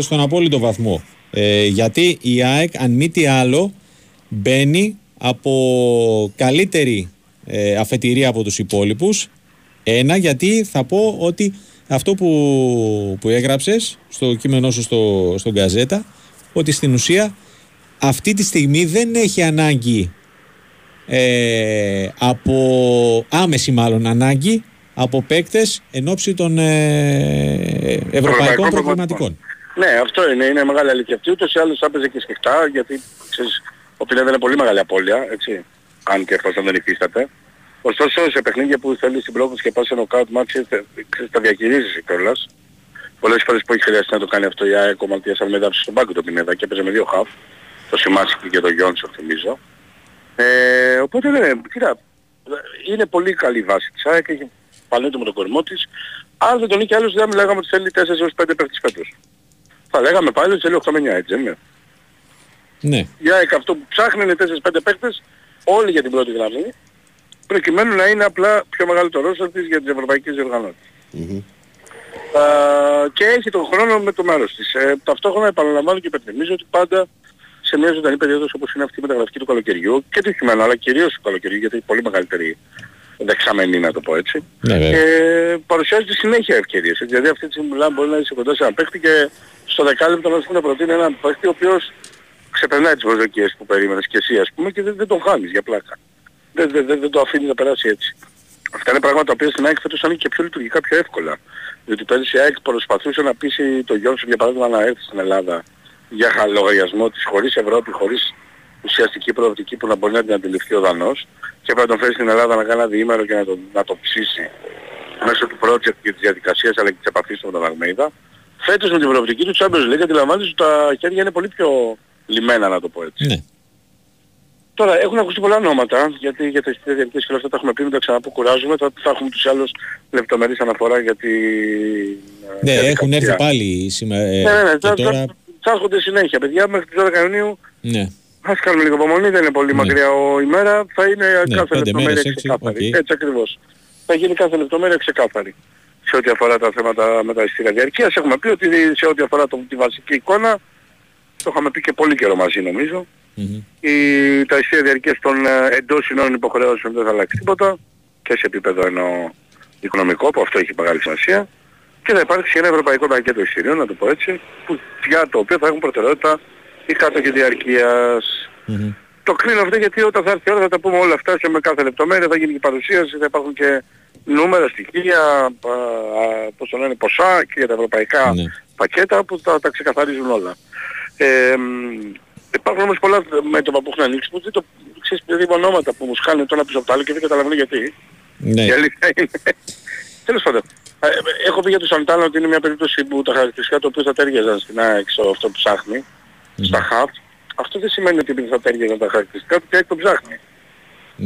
στον απόλυτο βαθμό. Ε, γιατί η ΑΕΚ, αν μη τι άλλο, μπαίνει από καλύτερη ε, αφετηρία από τους υπόλοιπους. Ένα, γιατί θα πω ότι αυτό που, που έγραψες στο κείμενό σου στο, στον Γκαζέτα, ότι στην ουσία αυτή τη στιγμή δεν έχει ανάγκη ε, από άμεση μάλλον ανάγκη από παίκτες εν ώψη των ε, ευρωπαϊκών προβληματικών. Ναι, αυτό είναι, είναι μεγάλη αλήθεια αυτή. Ούτως ή άλλως θα έπαιζε και σκεφτά, γιατί ξέρεις, ο Πινέδα είναι πολύ μεγάλη απώλεια, έτσι, αν και εφόσον δεν υφίσταται. Ωστόσο, σε παιχνίδια που θέλει στην πρόκληση και πας σε νοκάουτ μάτς, τα διαχειρίζεσαι κιόλας. Πολλές φορές που έχει χρειαστεί να το κάνει αυτό η ΑΕΚ, ο Μαλτίας Αλμέδα στον πάγκο το Πινέδα και έπαιζε με δύο χαφ. Το Σιμάσικη και το Γιόνσο θυμίζω. Ε, οπότε ναι, κοίτα, είναι πολύ καλή βάση της ΑΕΚ, έχει παλέτο με τον κορμό της. Αν δεν τον είχε άλλος δεν μιλάγαμε ότι θέλει 4 έως 5 παίκτες φέτος. Θα λέγαμε πάλι ότι θέλει 8 με 9, έτσι δεν είναι. Ναι. Η ΑΕΚ αυτό που ψάχνει είναι 4-5 παίκτες, όλοι για την πρώτη γραμμή, προκειμένου να είναι απλά πιο μεγάλο το ρόλο της για τις ευρωπαϊκές διοργανώσεις. Μμμ. Uh, και έχει τον χρόνο με το μέρος της. Ε, ταυτόχρονα επαναλαμβάνω και υπενθυμίζω ότι πάντα σε μια ζωντανή περίοδος όπως είναι αυτή η μεταγραφική του καλοκαιριού και του χειμώνα, αλλά κυρίως του καλοκαιριού γιατί έχει πολύ μεγαλύτερη δεξαμενή να το πω έτσι. Ναι, βέβαια. Ε, παρουσιάζεται συνέχεια ευκαιρίες. έτσι. Δηλαδή αυτή τη στιγμή μιλάμε μπορεί να είσαι κοντά σε έναν παίχτη και στο δεκάλεπτο να σου να προτείνει έναν παίχτη ο οποίος ξεπερνάει τις προσδοκίες που περίμενες και εσύ ας πούμε και δεν, δεν τον χάνεις για πλάκα. Δεν, δεν, δεν, δεν το αφήνει να περάσει έτσι. Αυτά είναι πράγματα τα οποία στην ΑΕΚ φέτος είναι και πιο λειτουργικά πιο εύκολα. Διότι πέρυσι η ΑΕΚ προσπαθούσε να πείσει το Γιόνσον για παράδειγμα να έρθει στην Ελλάδα για λογαριασμό της χωρίς Ευρώπη, χωρίς ουσιαστική προοπτική που να μπορεί να την αντιληφθεί ο Δανός και πρέπει να τον φέρει στην Ελλάδα να κάνει ένα διήμερο και να τον, να το ψήσει μέσω του project και της διαδικασίας αλλά και της επαφής του με τον Αλμέιδα. Φέτος με την προοπτική του Champions League αντιλαμβάνεσαι ότι τα χέρια είναι πολύ πιο λυμένα να το πω έτσι. Ναι. Τώρα έχουν ακουστεί πολλά ονόματα, γιατί για τα εισιτήρια διαρκές και όλα αυτά τα έχουμε πει, μην τα ξαναπώ κουράζουμε, τώρα θα έχουμε τους άλλους λεπτομερείς αναφορά γιατί... Ναι, έχουν έρθει πάλι σήμερα. Ε, Ναι, ναι, ναι, και τώρα, τώρα... θα έρχονται συνέχεια, παιδιά, μέχρι τις 12 Ιουνίου Ναι. Ας κάνουμε λίγο υπομονή, δεν είναι πολύ Ναι. μακριά η ημέρα, θα είναι Ναι, κάθε πέντε λεπτομέρεια μέρες, έξι, ξεκάθαρη. οκ. Έτσι ακριβώς. Θα γίνει κάθε λεπτομέρεια ξεκάθαρη. Σε ό,τι αφορά τα θέματα με τα εισιτήρια διαρκείας, έχουμε πει ότι σε ό,τι αφορά το, τη βασική εικόνα, το είχαμε πει και πολύ καιρό μαζί νομίζω, Μμμ. η, τα εισιτήρια διαρκείας των ε, εντός συνόρων υποχρεώσεων δεν θα αλλάξει τίποτα και σε επίπεδο εννοώ οικονομικό που αυτό έχει μεγάλη σημασία και θα υπάρξει ένα ευρωπαϊκό πακέτο εισιτηρίων, να το πω έτσι, που, για το οποίο θα έχουν προτεραιότητα οι κάτοχοι διαρκείας. Μμμ. Το κλείνω αυτό γιατί όταν θα έρθει η ώρα θα τα πούμε όλα αυτά και με κάθε λεπτομέρεια θα γίνει και παρουσίαση, θα υπάρχουν και νούμερα, στοιχεία, α, α, πώς το λένε, ποσά και για τα ευρωπαϊκά Ναι. πακέτα που θα τα ξεκαθαρίζουν όλα. Ε, μ, υπάρχουν όμως πολλά μέτωπα που έχουν ανοίξει που δεν το ξέρεις παιδί ονόματα που μου σκάνε το ένα πίσω από το άλλο και δεν καταλαβαίνω γιατί. Ναι. Η αλήθεια είναι. Τέλος πάντων. Ε, Έχω πει για τον Σαντάλα ότι είναι μια περίπτωση που τα χαρακτηριστικά του οποίου θα τέριαζαν στην ΑΕΚ στο αυτό που ψάχνει, στα χαφ. Αυτό δεν σημαίνει ότι επειδή θα τέριαζαν τα χαρακτηριστικά του και ΑΕΚ το ψάχνει.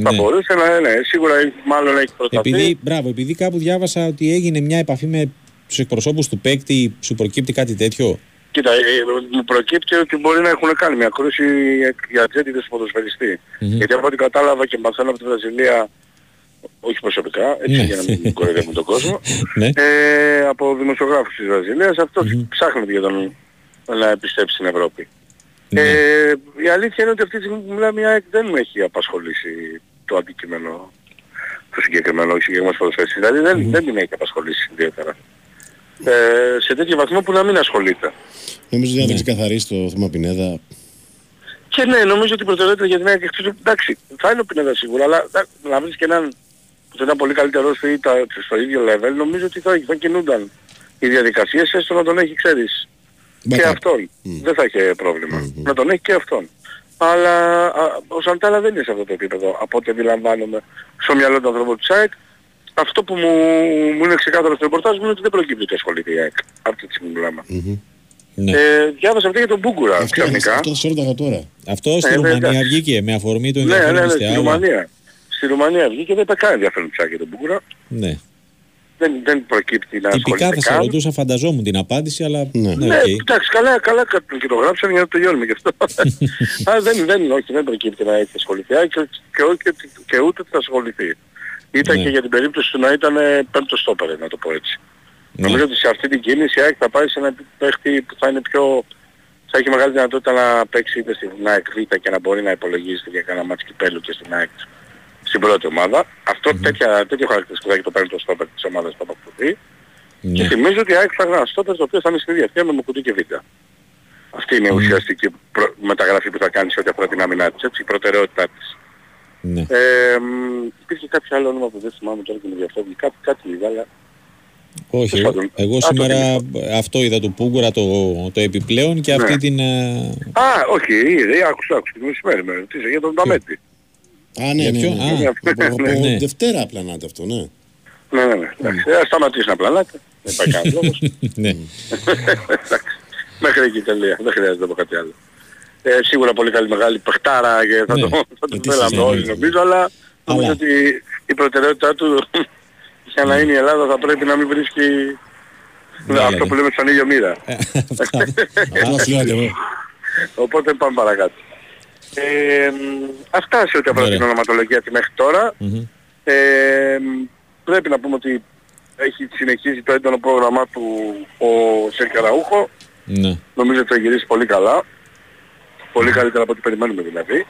Θα ναι. μπορούσε να ναι, σίγουρα έχει- μάλλον έχει προσταθεί. Επειδή, μπράβο, επειδή κάπου διάβασα ότι έγινε μια επαφή με τους εκπροσώπους του παίκτη, σου προκύπτει κάτι τέτοιο; Κοίτα, ε, μου προκύπτει ότι μπορεί να έχουν κάνει μια κρούση για τζέτιδες ποδοσφαιριστή. Μμμ. Γιατί από ό,τι κατάλαβα και μαθαίνω από τη Βραζιλία, όχι προσωπικά, έτσι Ναι. για να μην κοροϊδεύουμε τον κόσμο, Ναι. ε, από δημοσιογράφους της Βραζιλίας, αυτός ψάχνεται για τον να επιστρέψει στην Ευρώπη. Ναι. Ε, η αλήθεια είναι ότι αυτή τη στιγμή που μιλάμε η ΑΕΚ δεν με έχει απασχολήσει το αντικείμενο το συγκεκριμένο, όχι συγκεκριμένος ποδοσφαίρις. Δηλαδή δεν, mm. δεν την έχει απασχολήσει ιδιαίτερα. Ε, σε τέτοιο βαθμό που να μην ασχολείται. Νομίζω ότι αν δεν ναι. ξεκαθαρίσει το θέμα Πινέδα... Και ναι, νομίζω ότι η προτεραιότητα για την ΑΕΚ εντάξει, θα είναι ο Πινέδα σίγουρα, αλλά να βρεις και έναν που θα ήταν πολύ καλύτερος στο ίδιο level, νομίζω ότι θα, θα κινούνταν οι διαδικασίες έστω να τον έχει, ξέρεις, και αυτόν. Δεν θα είχε πρόβλημα. Να τον έχει και αυτόν. Αλλά α, ο Σαντάλα δεν είναι σε αυτό το επίπεδο από ό,τι αντιλαμβάνομαι στο μυαλό του ανθρώπου του ΣΑΕΚ. Αυτό που μου, μου είναι ξεκάθαρο στο ρεπορτάζ μου είναι ότι δεν προκύπτει ότι ασχολείται η ΑΕΚ. Αυτή τη στιγμή μιλάμε. Ναι. Ε, διάβασα αυτό για τον Μπούγκουρα αυτό, ξαφνικά. Αυτό σε τώρα. Αυτό στη ε, Ρουμανία βγήκε με αφορμή του ενδιαφέρον ναι, ναι, ναι, στη Ρουμανία. Στη Ρουμανία βγήκε δεν είπε καν ενδιαφέρον πια για τον Μπούγκουρα. Ναι δεν, δεν προκύπτει να Τυπικά θα σε ρωτούσα, φανταζόμουν την απάντηση, αλλά ναι, ναι, ναι okay. εντάξει, καλά, καλά και το γράψαν για να τελειώνουμε γι' αυτό. αλλά δεν, δεν, όχι, δεν προκύπτει να έχει ασχοληθεί και, και, και, και ούτε θα ασχοληθεί. Ήταν ναι. και για την περίπτωση του να ήταν πέμπτο στόπερ, να το πω έτσι. Ναι. Νομίζω ότι σε αυτή την κίνηση η ΑΕΚ θα πάει σε ένα παίχτη που θα είναι πιο... θα έχει μεγάλη δυνατότητα να παίξει είτε στην ΑΕΚ Β και να μπορεί να υπολογίσει για κανένα μάτς κυπέλου και στην ΑΕΚ στην πρώτη ομάδα. Αυτό mm-hmm. τέτοια, τέτοιο χαρακτηριστικό θα έχει το παίρνει το στόπερ της ομάδας που αποκτηθεί. Mm-hmm. Και θυμίζω ότι η ΑΕΚ θα ένα στόπερ το οποίο θα είναι στην ίδια ευκαιρία με Μουκουτί και Β. Αυτή είναι η mm-hmm. ουσιαστική προ... μεταγραφή που θα κάνει σε ό,τι αφορά την άμυνά της, έτσι, η προτεραιότητά της. Ναι. Ε, υπήρχε κάποιο άλλο όνομα που δεν θυμάμαι τώρα και με διαφεύγει, κάτι, κάτι είδα, αλλά όχι, εγώ σήμερα αυτό είδα του Πούγκουρα το, το επιπλέον και αυτή ναι. την... Ε, Α, όχι, είδε, άκουσα, άκουσα, την μεσημέρι με ρωτήσε για τον Ταμέτη. Α, ναι, ναι, ναι. Από ναι. Δευτέρα πλανάτε αυτό, ναι. Ναι, ναι, ναι. Ας σταματήσεις να πλανάτε. Δεν υπάρχει κανένας λόγος. Ναι. Μέχρι εκεί τελεία. Δεν χρειάζεται να πω κάτι άλλο. Ε, σίγουρα πολύ καλή μεγάλη παιχτάρα και θα το, θα το θέλαμε όλοι νομίζω, αλλά νομίζω ότι η προτεραιότητά του για να είναι η Ελλάδα θα πρέπει να μην βρίσκει αυτό που λέμε στον ίδιο μοίρα. Οπότε πάμε παρακάτω. Ε, αυτά σε ό,τι αφορά την ονοματολογία της μέχρι τώρα. Ε, πρέπει να πούμε ότι έχει συνεχίσει το έντονο πρόγραμμά του ο Σερκαραούχο. Ναι. Νομίζω ότι θα γυρίσει πολύ καλά. Πολύ καλύτερα από ό,τι περιμένουμε δηλαδή.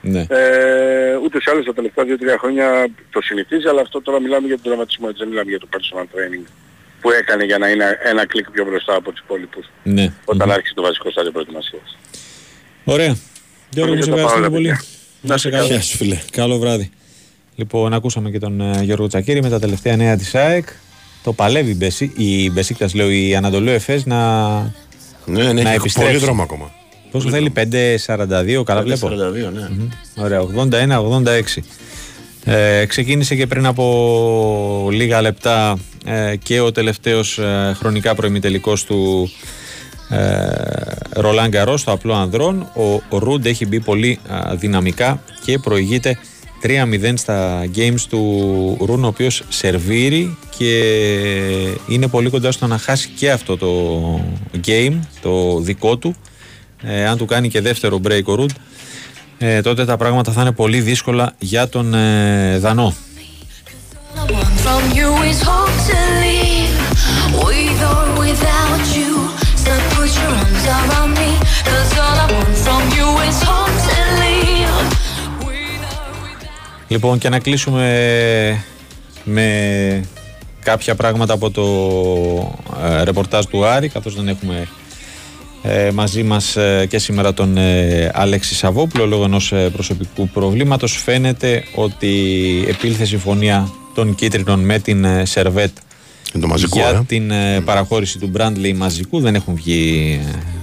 Ναι. Ε, ούτε σε άλλες τα τελευταία 2-3 χρόνια το συνηθίζει, αλλά αυτό τώρα μιλάμε για τον δραματισμό, έτσι δεν μιλάμε για το personal training που έκανε για να είναι ένα κλικ πιο μπροστά από τους υπόλοιπους ναι. όταν mm-hmm. άρχισε το βασικό στάδιο προετοιμασίας. Ωραία. Γιώργο, σε ευχαριστούμε πολύ. Να σε καλά. φίλε. Καλό βράδυ. Λοιπόν, ακούσαμε και τον uh, Γιώργο Τσακίρη με τα τελευταία νέα της ΑΕΚ. Το παλεύει η Μπεσίκτας, λέω, η Ανατολού Εφές να, ναι, ναι, να επιστρέψει. Πολύ δρόμο ακόμα. Πόσο θέλει, 5-42, καλά 5, βλέπω. 42, ναι. Mm-hmm. Ωραία, 81-86. Ε, ξεκίνησε και πριν από λίγα λεπτά ε, και ο τελευταίος ε, χρονικά προημιτελικός του Ρολάν Γκαρός στο απλό ανδρών. Ο Ρούντ έχει μπει πολύ δυναμικά και προηγείται 3-0 στα games του Ρούν, ο οποίος σερβίρει και είναι πολύ κοντά στο να χάσει και αυτό το game, το δικό του. Ε, αν του κάνει και δεύτερο break ο Ρούντ, ε, τότε τα πράγματα θα είναι πολύ δύσκολα για τον ε, Δανό. Λοιπόν και να κλείσουμε με κάποια πράγματα από το ε, ρεπορτάζ του Άρη καθώς δεν έχουμε ε, μαζί μας ε, και σήμερα τον ε, Αλέξη Σαββόπουλο λόγω ενός προσωπικού προβλήματος φαίνεται ότι επήλθε συμφωνία των κίτρινων με την Σερβέτ το μαζικό, για ε; την ε, παραχώρηση του Μπραντλey μαζικού. Δεν έχουν βγει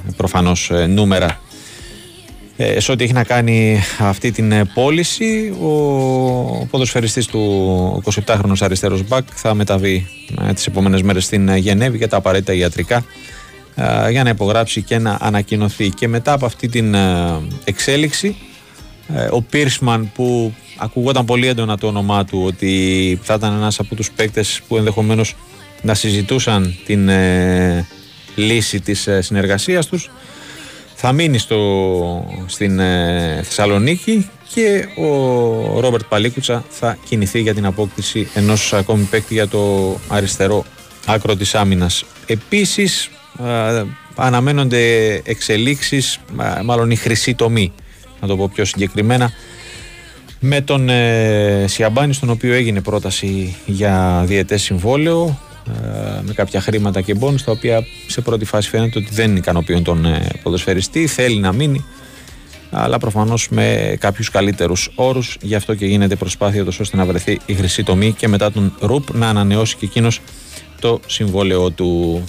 ε, προφανώς νούμερα σε ό,τι έχει να κάνει αυτή την πώληση. Ο ποδοσφαιριστής του 27χρονος αριστερός Μπακ θα μεταβεί τις επόμενες μέρες στην Γενέβη για τα απαραίτητα ιατρικά για να υπογράψει και να ανακοινωθεί. Και μετά από αυτή την εξέλιξη ο Πίρσμαν που ακούγονταν πολύ έντονα το όνομά του ότι θα ήταν ένας από τους παίκτες που ενδεχομένως να συζητούσαν την ε, λύση της ε, συνεργασίας τους θα μείνει στο, στην ε, Θεσσαλονίκη και ο Ρόμπερτ Παλίκουτσα θα κινηθεί για την απόκτηση ενός ακόμη παίκτη για το αριστερό άκρο της άμυνας. Επίσης αναμένονται εξελίξεις, μάλλον η χρυσή τομή, να το πω πιο συγκεκριμένα, με τον ε, Σιαμπάνη, στον οποίο έγινε πρόταση για διαιτές συμβόλαιο, ε, με κάποια χρήματα και μπόνους, τα οποία σε πρώτη φάση φαίνεται ότι δεν ικανοποιούν τον ε, ποδοσφαιριστή, θέλει να μείνει, αλλά προφανώς με κάποιους καλύτερους όρους, γι' αυτό και γίνεται προσπάθεια τόσο ώστε να βρεθεί η χρυσή τομή και μετά τον Ρουπ να ανανεώσει και εκείνος το συμβόλαιο του.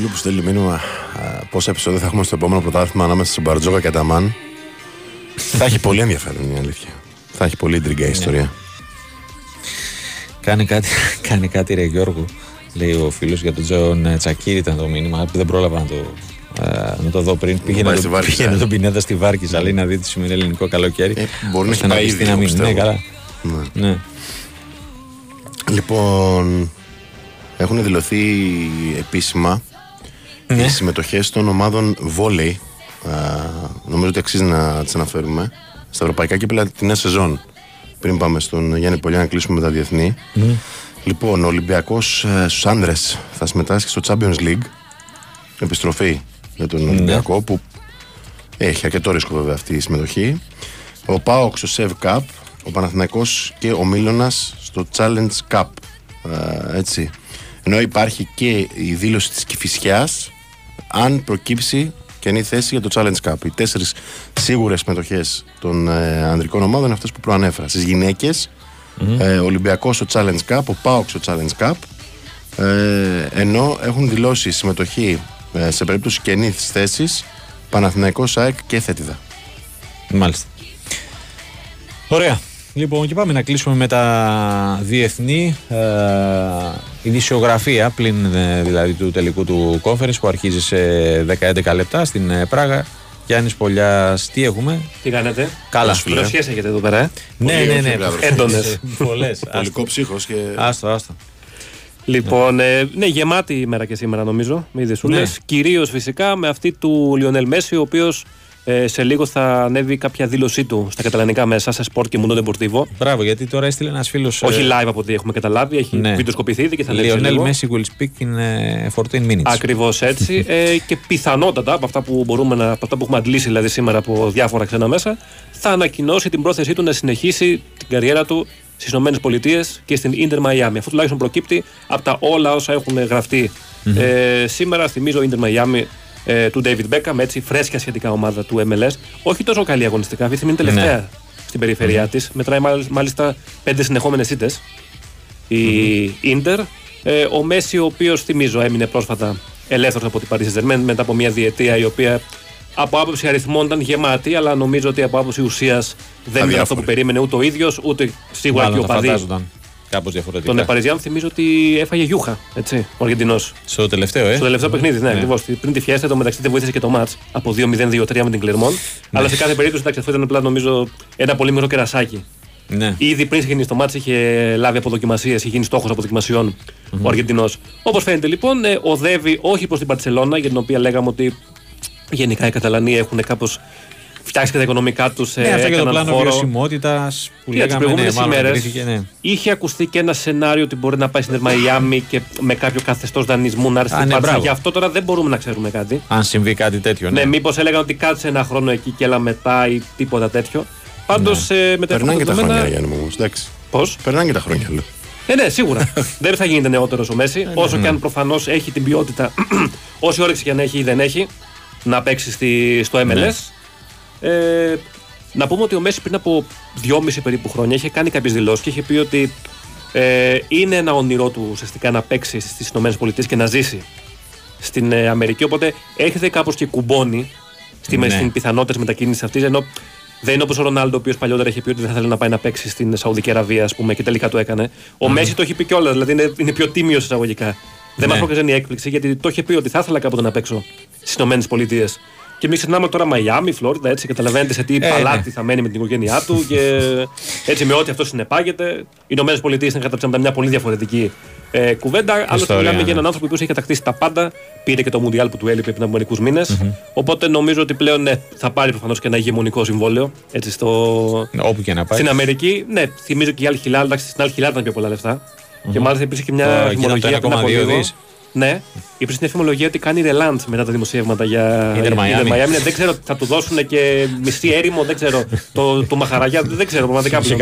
Για το φίλο που στέλνει μήνυμα πόσα επεισόδια θα έχουμε στο επόμενο πρωτάθλημα ανάμεσα στον Μπαρτζόκα και Ταμάν θα έχει πολύ ενδιαφέρον η αλήθεια. Θα έχει πολύ τριγκά ναι. ιστορία. Κάνει κάτι, κάνει κάτι ρε Γιώργο, λέει ο φίλος για τον Τζον Τσακίρη ήταν το μήνυμα, δεν πρόλαβα να το ε, να το δω πριν. Πήγαινε, το, πήγαινε τον Πινέδα στη Βάρκιζα, αλλά να δει τι σημαίνει ελληνικό καλοκαίρι. Ε, μπορεί να έχει πάει ήδη, να μην. Ναι, καλά. Ναι. ναι. Λοιπόν, έχουν δηλωθεί επίσημα ναι. οι συμμετοχές των ομάδων βόλεϊ. νομίζω ότι αξίζει να τις αναφέρουμε. Στα ευρωπαϊκά κύπελλα την νέα σεζόν. Πριν πάμε στον Γιάννη Πολιά να κλείσουμε με τα διεθνή. Mm. Λοιπόν, ο Ολυμπιακός ε, στους άντρε θα συμμετάσχει στο Champions League. Επιστροφή για τον ναι. Ολυμπιακό που έχει αρκετό ρίσκο βέβαια αυτή η συμμετοχή. Ο Πάοξ στο Σεβ Cup, ο Παναθηναϊκός και ο Μίλωνας στο Challenge Cup. έτσι. Ενώ υπάρχει και η δήλωση της Κηφισιάς αν προκύψει καινή θέση για το Challenge Cup. Οι τέσσερις σίγουρες συμμετοχές των ε, ανδρικών ομάδων είναι αυτές που προανέφερα. Στις γυναίκες, mm-hmm. ε, Ολυμπιακός στο Challenge Cup, ο Πάοξ στο Challenge Cup. Ε, ενώ έχουν δηλώσει συμμετοχή ε, σε περίπτωση καινή θέσης Παναθηναϊκός ΑΕΚ και Θέτιδα. Μάλιστα. Ωραία. Λοιπόν, και πάμε να κλείσουμε με τα διεθνή ε, ειδησιογραφία πλην ε, δηλαδή του τελικού του conference που αρχίζει σε 10-11 λεπτά στην ε, Πράγα. Γιάννης Πολιάς, τι έχουμε; Τι κάνετε; Καλά. Φιλοσιέ έχετε εδώ πέρα. Ε; Ναι, ναι, ναι. Έντονες. Πολλές. Πολικό ψύχος και. Άστο, άστο. Λοιπόν, ναι. ναι, γεμάτη ημέρα και σήμερα νομίζω. Μη ναι. Κυρίως φυσικά με αυτή του Λιονέλ Μέση, ο οποίος ε, σε λίγο θα ανέβει κάποια δήλωσή του στα καταλανικά μέσα, σε Sport και Mundo Deportivo. Μπράβο, γιατί τώρα έστειλε ένας φίλος. Όχι ε, live από ό,τι έχουμε καταλάβει, έχει ναι. βιντεοσκοπηθεί ήδη και θα λέει. Lionel Messi will speak in 14 ε, minutes. Ακριβώς έτσι. ε, και πιθανότατα από αυτά, που μπορούμε να, από αυτά που έχουμε αντλήσει δηλαδή σήμερα από διάφορα ξένα μέσα, θα ανακοινώσει την πρόθεσή του να συνεχίσει την καριέρα του στις ΗΠΑ και στην Ιντερ Miami. Αυτό τουλάχιστον προκύπτει από τα όλα όσα έχουν γραφτεί. Mm-hmm. Ε, σήμερα θυμίζω Ιντερ Miami ε, του David Beckham, έτσι φρέσκια σχετικά ομάδα του MLS. Όχι τόσο καλή αγωνιστικά, αυτή τη στιγμή είναι τελευταία ναι. στην περιφερειά mm-hmm. της. Μετράει μάλιστα πέντε συνεχόμενες ήττες. Η Ιντερ. Ε, ο Μέση, ο οποίος θυμίζω έμεινε πρόσφατα ελεύθερος από την Paris saint μετά από μια διετία η οποία από άποψη αριθμών ήταν γεμάτη, αλλά νομίζω ότι από άποψη ουσίας δεν ήταν αυτό που περίμενε ούτε ο ίδιος, ούτε σίγουρα Μάλλον και ο Παδί. Κάπως διαφορετικά. Τον Παριζιάν θυμίζω ότι έφαγε γιούχα. Έτσι, ο Αργεντινός. Στο τελευταίο, ε. Στο τελευταίο παιχνίδι, ναι, ναι. ακριβώς. Πριν τη φιέστα, το μεταξύ δεν βοήθησε και το ματ από 2-0-2-3 με την Κλερμόν. Ναι. Αλλά σε κάθε περίπτωση, εντάξει, αυτό ήταν απλά νομίζω ένα πολύ μικρό κερασάκι. Ναι. Ήδη πριν ξεκινήσει το μάτς είχε λάβει αποδοκιμασίες, είχε γίνει στόχος αποδοκιμασιών mm-hmm. ο Αργεντινός. Όπως φαίνεται λοιπόν, ε, οδεύει όχι προς την Παρσελώνα, για την οποία λέγαμε ότι γενικά οι Καταλανοί έχουν κάπως φτιάξει και τα οικονομικά τους. Ναι, αυτό και το πλάνο βιωσιμότητας που για λέγαμε. Τι προηγούμενε ημέρες ναι. είχε ακουστεί και ένα σενάριο ότι μπορεί να πάει στην Μαϊάμι και με κάποιο καθεστώς δανεισμού να έρθει στην ναι, Γι' αυτό τώρα δεν μπορούμε να ξέρουμε κάτι. Αν συμβεί κάτι τέτοιο. Ναι, ναι μήπως έλεγαν ότι κάτσε ένα χρόνο εκεί και έλα μετά ή τίποτα τέτοιο. Πάντως ναι. ε, μετά Περνάνε και τα χρόνια, Γιάννη μου. Πώς; Περνάνε και τα χρόνια, λέω. Ε, ναι, σίγουρα. δεν θα γίνεται νεότερος ο Μέση. Ε, όσο και αν προφανώς έχει την ποιότητα, όση όρεξη και αν έχει ή δεν έχει, να παίξει στο MLS. Ε, να πούμε ότι ο Μέση πριν από δυόμιση περίπου χρόνια είχε κάνει κάποιες δηλώσεις και είχε πει ότι ε, είναι ένα όνειρό του ουσιαστικά να παίξει στις ΗΠΑ και να ζήσει στην ε, Αμερική. Οπότε έρχεται κάπως και κουμπώνει στη, ναι. στην πιθανότητα μετακίνησης αυτής. Ενώ δεν είναι όπως ο Ρονάλντο, ο οποίος παλιότερα είχε πει ότι δεν θα θέλει να πάει να παίξει στην Σαουδική Αραβία, ας πούμε, και τελικά το έκανε. Ο mm. Μέση το έχει πει κιόλας, δηλαδή είναι, είναι πιο τίμιος εισαγωγικά. Δεν ναι. μας προκαλεί έκπληξη γιατί το είχε πει ότι θα ήθελα κάποτε να παίξω στις ΗΠΑ. Και μην ξεχνάμε τώρα Μαϊάμι, Φλόριντα, έτσι καταλαβαίνετε σε τι ε, παλάτι ναι. θα μένει με την οικογένειά του και έτσι με ό,τι αυτό συνεπάγεται. Οι Ηνωμένες Πολιτείες είναι κατά ψέματα μια πολύ διαφορετική ε, κουβέντα. Άλλωστε, μιλάμε ναι. για έναν άνθρωπο που έχει κατακτήσει τα πάντα. Πήρε και το Μουντιάλ που του έλειπε πριν από μερικούς Οπότε νομίζω ότι πλέον ναι, θα πάρει προφανώς και ένα ηγεμονικό συμβόλαιο. Έτσι, στο... Όπου και να πάει. Στην Αμερική, ναι, θυμίζω και η άλλη χιλιάδα. Εντάξει, στην άλλη χιλιάδα ήταν πιο πολλά λεφτά. Mm-hmm. Και μάλιστα υπήρχε και μια φημολογία πριν από λίγο. Ναι, υπήρξε μια φημολογία ότι κάνει ρελάντ μετά τα δημοσιεύματα για Ιντερ Μαϊάμι. Δεν ξέρω, θα του δώσουν και μισή έρημο, δεν ξέρω. το, το Μαχαραγιά, δεν ξέρω πραγματικά πλέον.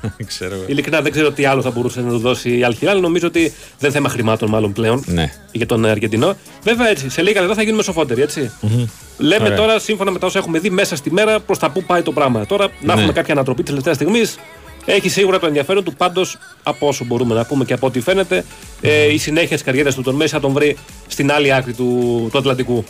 Ειλικρινά δεν ξέρω τι άλλο θα μπορούσε να του δώσει η Αλχιλάλ. Νομίζω ότι δεν θέμα χρημάτων μάλλον πλέον ναι. για τον Αργεντινό. Βέβαια έτσι, σε λίγα λεπτά θα γίνουμε σοφότεροι, έτσι. Mm-hmm. Λέμε Ωραία. τώρα, σύμφωνα με τα όσα έχουμε δει μέσα στη μέρα, προς τα πού πάει το πράγμα. Τώρα να έχουμε ναι. κάποια ανατροπή της τελευταίας στιγμής. Έχει σίγουρα το ενδιαφέρον του. Πάντως, από όσο μπορούμε να πούμε και από ό,τι φαίνεται, ε, η συνέχεια της καριέρας του τον Μέση θα τον βρει στην άλλη άκρη του, του Ατλαντικού.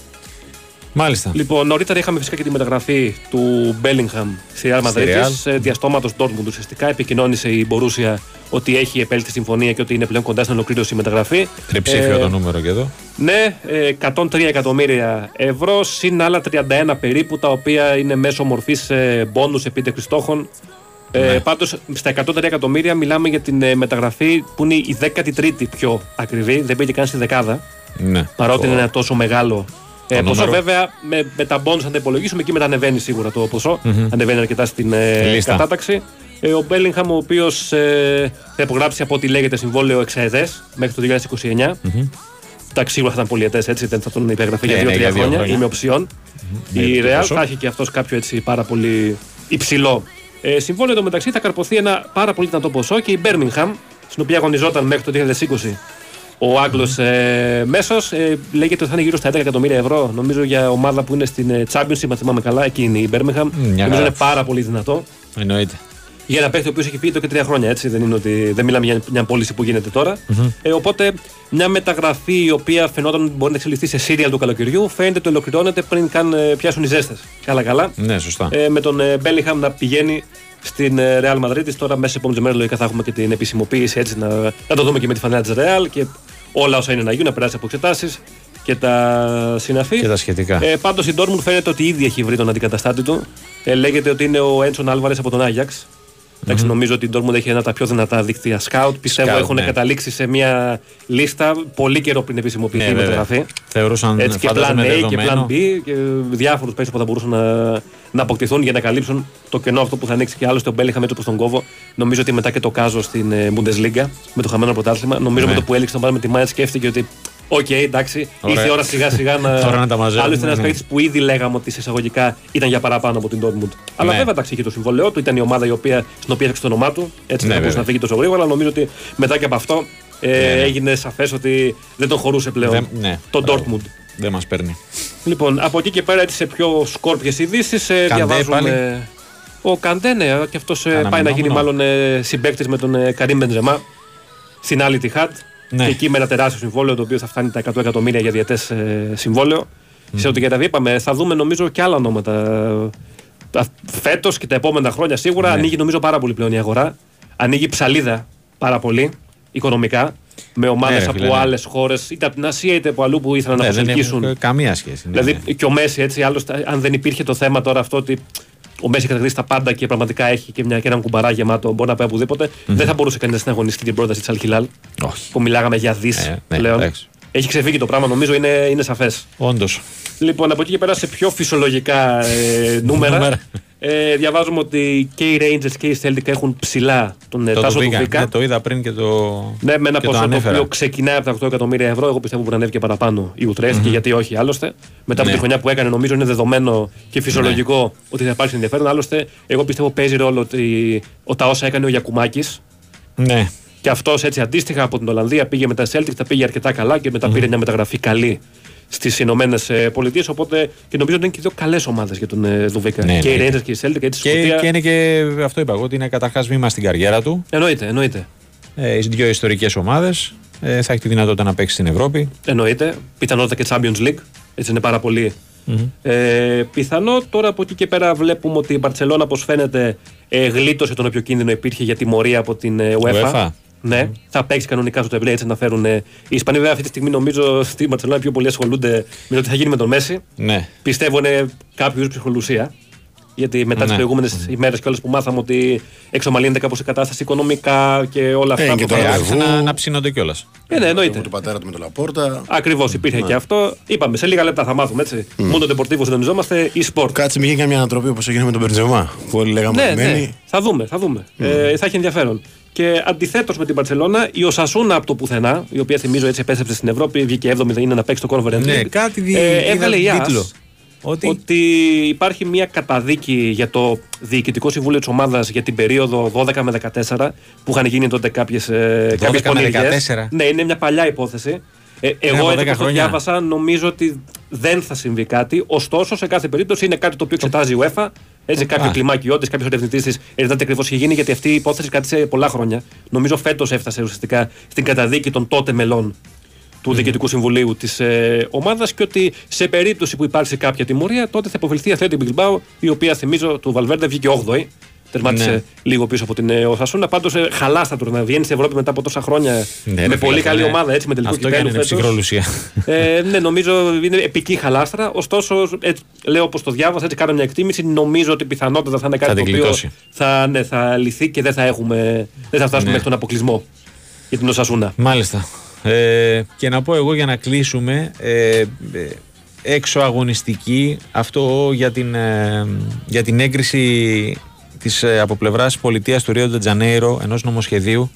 Μάλιστα. Λοιπόν, νωρίτερα είχαμε φυσικά και τη μεταγραφή του Μπέλιγχαμ στη Real Madrid. Σε διαστόματος Dortmund ουσιαστικά επικοινώνησε η Μπορούσια ότι έχει επέλθει συμφωνία και ότι είναι πλέον κοντά στην ολοκλήρωση η μεταγραφή. Τριψήφιο ε, το νούμερο και εδώ. Ναι, 103 ε, εκατομμύρια ευρώ συν άλλα 31 περίπου τα οποία είναι μέσω μορφής ε, μπόνου επίτευξης στόχων ε, ναι. Πάντως στα 103 εκατομμύρια μιλάμε για την ε, μεταγραφή που είναι η 13η πιο ακριβή. Δεν πήγε καν στη δεκάδα. Ναι. Παρότι είναι ένα τόσο μεγάλο ε, ποσό. Βέβαια με, με τα bonus, αν τα υπολογίσουμε, εκεί μετανεβαίνει σίγουρα το ποσό. Mm-hmm. Ανεβαίνει αρκετά στην ε, κατάταξη. Ε, ο Μπέλιγχαμ, ο οποίος ε, θα υπογράψει από ό,τι λέγεται συμβόλαιο εξαετές μέχρι το 2029. Mm-hmm. Εντάξει, σίγουρα θα ήταν πολιετέ έτσι, δεν θα τον υπεγραφεί για 2-3 ναι, χρόνια, ή με οψιόν. Mm-hmm. Η Real θα έχει και αυτός κάποιο έτσι πάρα πολύ υψηλό ε, συμβόλαιο μεταξύ θα καρποθεί ένα πάρα πολύ δυνατό ποσό και η Birmingham, στην οποία αγωνιζόταν μέχρι το 2020 ο Άγγλος ε, μέσος, ε, λέγεται ότι θα είναι γύρω στα 11 εκατομμύρια ευρώ. Νομίζω για ομάδα που είναι στην ε, Championship, αν θυμάμαι καλά, εκεί είναι η Birmingham. νομίζω είναι πάρα πολύ δυνατό. Εννοείται για ένα παίχτη ο οποίος έχει φύγει εδώ και τρία χρόνια. Έτσι. Δεν, είναι ότι, δεν μιλάμε για μια πώληση που γίνεται τώρα. Mm-hmm. Ε, οπότε μια μεταγραφή η οποία φαινόταν μπορεί να εξελιχθεί σε σύριαλ του καλοκαιριού φαίνεται ότι ολοκληρώνεται πριν καν ε, πιάσουν οι ζέστες. Καλά-καλά. Ναι, σωστά. Ε, με τον ε, Μπέλιχαμ να πηγαίνει στην ε, Real Madrid. Τώρα μέσα σε επόμενε μέρες λογικά θα έχουμε και την επισημοποίηση έτσι να, να το δούμε και με τη φανέλα της Real και όλα όσα είναι να γίνουν, να περάσει από εξετάσεις και τα συναφή. Και τα σχετικά. Ε, Πάντως η Dortmund φαίνεται ότι ήδη έχει βρει τον αντικαταστάτη του. Ε, λέγεται ότι είναι ο Έντσον Άλβαρες από τον Άγιαξ. Εντάξει, νομίζω ότι η Dortmund έχει ένα από τα πιο δυνατά δίκτυα scout. Πιστεύω scout, έχουν ναι. καταλήξει σε μια λίστα πολύ καιρό πριν επισημοποιηθεί ναι, η μεταγραφή. Θεωρούσαν Έτσι και plan A και plan B και διάφορους παίκτες που θα μπορούσαν να, να αποκτηθούν για να καλύψουν το κενό αυτό που θα ανοίξει και άλλωστε ο Μπέλιχα με το προ τον κόβο. Νομίζω ότι μετά και το κάζο στην ε, Bundesliga με το χαμένο πρωτάθλημα. Νομίζω ναι. με το που έληξε τον πάνω με τη Μάιντς σκέφτηκε ότι OK, okay, εντάξει. Ωραία. Ήρθε η ώρα σιγά σιγά να. Τώρα να τα μαζεύουμε. Άλλωστε, ένας ναι. παίκτης που ήδη λέγαμε ότι σε εισαγωγικά ήταν για παραπάνω από την Dortmund. Αλλά ναι. βέβαια εντάξει, είχε το συμβόλαιο του. Ήταν η ομάδα η οποία, στην οποία έφτιαξε το όνομά του. Έτσι ναι, δεν μπορούσε να φύγει τόσο γρήγορα. Αλλά νομίζω ότι μετά και από αυτό ε, ναι, ναι. έγινε σαφές ότι δεν τον χωρούσε πλέον δεν, ναι. τον Dortmund. Δεν μας παίρνει. Λοιπόν, από εκεί και πέρα έτσι σε πιο σκόρπιες ειδήσεις ε, διαβάζουμε. Πάλι. Ο Καντέ, ναι, και αυτός ε, πάει να γίνει μάλλον ε, συμπέκτη με τον ε, Καρύμ Μπεντζεμά στην άλλη τη Χατ. Ναι. Και εκεί με ένα τεράστιο συμβόλαιο το οποίο θα φτάνει τα 100 εκατομμύρια για διαιτέ ε, συμβόλαιο. Mm. Σε ό,τι και τα είπαμε, θα δούμε νομίζω και άλλα ονόματα. Φέτος και τα επόμενα χρόνια σίγουρα ναι. ανοίγει νομίζω πάρα πολύ πλέον η αγορά. Ανοίγει ψαλίδα πάρα πολύ οικονομικά με ομάδες ναι, από ναι. άλλες χώρες, είτε από την Ασία είτε από αλλού που ήθελαν ναι, να προσελκύσουν. Καμία σχέση. Ναι, δηλαδή ναι. και ο Μέση έτσι, άλλωστε, αν δεν υπήρχε το θέμα τώρα αυτό ότι ο Μέση κατακτήσει τα πάντα και πραγματικά έχει και, μια, και έναν κουμπαρά γεμάτο, μπορεί να πάει οπουδήποτε. Mm-hmm. Δεν θα μπορούσε κανείς να αγωνιστεί την πρόταση της Αλχιλάλ. Που μιλάγαμε για δις ε, ναι, πλέον. Έχει ξεφύγει το πράγμα, νομίζω είναι, είναι σαφές. Όντως. Λοιπόν, από εκεί και πέρα σε πιο φυσιολογικά ε, νούμερα. Ε, διαβάζουμε ότι και οι Rangers και οι Celtic έχουν ψηλά τον ε, το Τάσο του Βίκα. Ναι, το είδα πριν και το. Ναι, με ένα ποσό το, το οποίο ξεκινάει από τα 8 εκατομμύρια ευρώ. Εγώ πιστεύω που ανέβηκε παραπάνω η Ουτρέχτη mm-hmm. και γιατί όχι άλλωστε. Μετά από ναι. τη χρονιά που έκανε, νομίζω είναι δεδομένο και φυσιολογικό ναι. ότι θα υπάρξει ενδιαφέρον. Άλλωστε, εγώ πιστεύω παίζει ρόλο ότι ο τα όσα έκανε ο Γιακουμάκης. Ναι. Και αυτός έτσι αντίστοιχα από την Ολλανδία πήγε με τα Celtic, τα πήγε αρκετά καλά και μετά mm-hmm. πήρε μια μεταγραφή καλή στις Ηνωμένες Πολιτείες. Οπότε και νομίζω ότι είναι και δύο καλές ομάδες για τον ε, Δουβίκα. Ναι, και οι Rangers και οι Celtic. Έτσι, και, Σκοτία... και είναι και αυτό είπα εγώ, ότι είναι καταρχάς βήμα στην καριέρα του. Εννοείται, εννοείται. Ε, δύο ιστορικές ομάδες. Ε, θα έχει τη δυνατότητα να παίξει στην Ευρώπη. Εννοείται. Πιθανότητα και Champions League. Έτσι είναι πάρα πολύ Mm-hmm. Ε, πιθανό τώρα από εκεί και πέρα βλέπουμε ότι η Μπαρσελόνα, όπως φαίνεται, ε, γλίτωσε τον όποιο κίνδυνο υπήρχε για τιμωρία από την ε, UEFA. UEFA. Ναι, θα παίξει κανονικά στο Τεμπλέ έτσι να φέρουν. Οι Ισπανοί, βέβαια, αυτή τη στιγμή νομίζω στη Μαρσελόνα πιο πολύ ασχολούνται με το τι θα γίνει με τον Μέση. Ναι. Πιστεύω είναι κάποιο ψυχολουσία. Γιατί μετά ναι. τι προηγούμενες mm. ημέρες και όλε που μάθαμε ότι εξομαλύνεται κάπως η κατάσταση οικονομικά και όλα αυτά. Ε, και τώρα άρχισαν να, να ψήνονται κιόλας. Ε, ναι, εννοείται. Του πατέρα του με το Λαπόρτα. Ακριβώς υπήρχε ναι. και αυτό. Είπαμε σε λίγα λεπτά θα μάθουμε έτσι. Mm. Μόνο το Deportivo συντονιζόμαστε ή sport. Κάτσε, μην γίνει καμιά ανατροπή όπως έγινε με τον Μπερτζεμά. Που όλοι λέγαμε ναι, ναι. Θα δούμε, θα δούμε. Mm. Ε, θα έχει ενδιαφέρον. Και αντιθέτως με την Παρσελώνα, η Οσασούνα από το πουθενά, η οποία θυμίζω έτσι επέστρεψε στην Ευρώπη, βγήκε 7η, είναι να παίξει το Conference Ναι, κάτι δι... ε, έβγαλε η ότι... ότι υπάρχει μια καταδίκη για το Διοικητικό Συμβούλιο της ομάδας για την περίοδο 12 με 14 που είχαν γίνει τότε κάποιες κάποιες Ναι, είναι μια παλιά υπόθεση. Ε, εγώ έτσι το διάβασα, νομίζω ότι δεν θα συμβεί κάτι. Ωστόσο, σε κάθε περίπτωση είναι κάτι το οποίο εξετάζει η UEFA. Έτσι, κάποιο κλιμάκι όντω, κάποιος ερευνητής της ερευνάται ακριβώς είχε γίνει, γιατί αυτή η υπόθεση κράτησε πολλά χρόνια. Νομίζω φέτος έφτασε ουσιαστικά στην καταδίκη των τότε μελών του mm. Διοικητικού Συμβουλίου της ε, ομάδας και ότι σε περίπτωση που υπάρξει κάποια τιμωρία, τότε θα υποβληθεί η Αθλέτη Μπιλμπάου, η οποία θυμίζω του Βαλβέρντε βγήκε 8η. Τερμάτισε ναι. λίγο πίσω από την ε, Οσασούνα. Πάντως ε, χαλάστατο να βγαίνει στην Ευρώπη μετά από τόσα χρόνια ναι, με πολύ καλή ναι. ομάδα έτσι με τελικό κυπέλο. Αυτό ε, ναι, νομίζω είναι επική χαλάστρα. Ωστόσο, έτσι, λέω όπως το διάβασα, έτσι κάνω μια εκτίμηση. Νομίζω ότι πιθανότατα θα είναι κάτι θα το οποίο θα, ναι, θα λυθεί και δεν θα, έχουμε, δεν θα φτάσουμε ναι. μέχρι τον αποκλεισμό για την Οσασούνα. Μάλιστα. Ε, και να πω εγώ για να κλείσουμε ε, ε έξω αγωνιστική αυτό για την, ε, για την έγκριση της ε, από πλευράς πολιτείας του Ρίο Τζανέιρο ενός νομοσχεδίου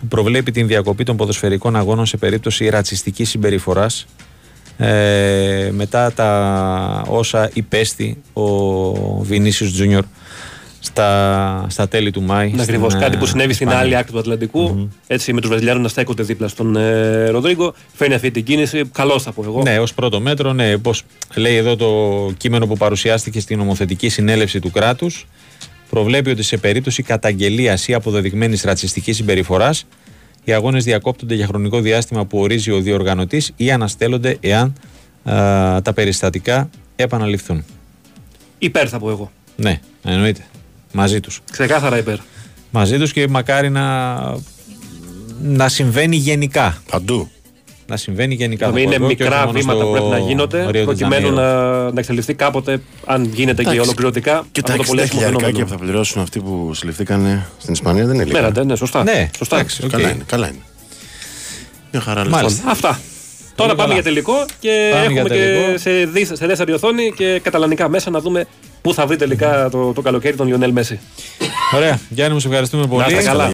που προβλέπει την διακοπή των ποδοσφαιρικών αγώνων σε περίπτωση ρατσιστικής συμπεριφοράς ε, μετά τα όσα υπέστη ο Βινίσιος Τζούνιορ στα, στα τέλη του Μάη. Ναι, Ακριβώς. Κάτι που συνέβη στην άλλη άκρη του ατλαντικου Έτσι, με τους Βραζιλιάνους να στέκονται δίπλα στον ε, Ροδρίγκο. Φέρνει αυτή την κίνηση. Καλώ θα πω εγώ. Ναι, ως πρώτο μέτρο, ναι. Πώ λέει εδώ το κείμενο που παρουσιάστηκε στην νομοθετική συνέλευση του κράτους. Προβλέπει ότι σε περίπτωση καταγγελίας ή αποδεδειγμένης ρατσιστικής συμπεριφοράς, οι αγώνες διακόπτονται για χρονικό διάστημα που ορίζει ο διοργανωτής ή αναστέλλονται εάν α, τα περιστατικά επαναληφθούν. Υπέρ θα πω εγώ. Ναι, εννοείται. Μαζί τους. Ξεκάθαρα υπέρ. Μαζί τους και μακάρι να, να συμβαίνει γενικά. Παντού. Να συμβαίνει γενικά. Να είναι μικρά βήματα που πρέπει να γίνονται προκειμένου να, να εξελιχθεί κάποτε, αν γίνεται και ολοκληρωτικά. Και τα 60 χιλιάρικα που θα πληρώσουν αυτοί που συλληφθήκαν στην Ισπανία δεν είναι λίγα. Ναι, ναι, σωστά. Ναι, σωστά. okay. Καλά είναι. Καλά είναι. Μια χαρά λοιπόν. Αυτά. Τώρα πάμε για τελικό και πάμε έχουμε και σε, σε δεύτερη οθόνη και καταλανικά μέσα να δούμε πού θα βρει τελικά το, το καλοκαίρι τον Λιονέλ Μέση. Ωραία. Γιάννη, μου σε ευχαριστούμε πολύ. Να καλά.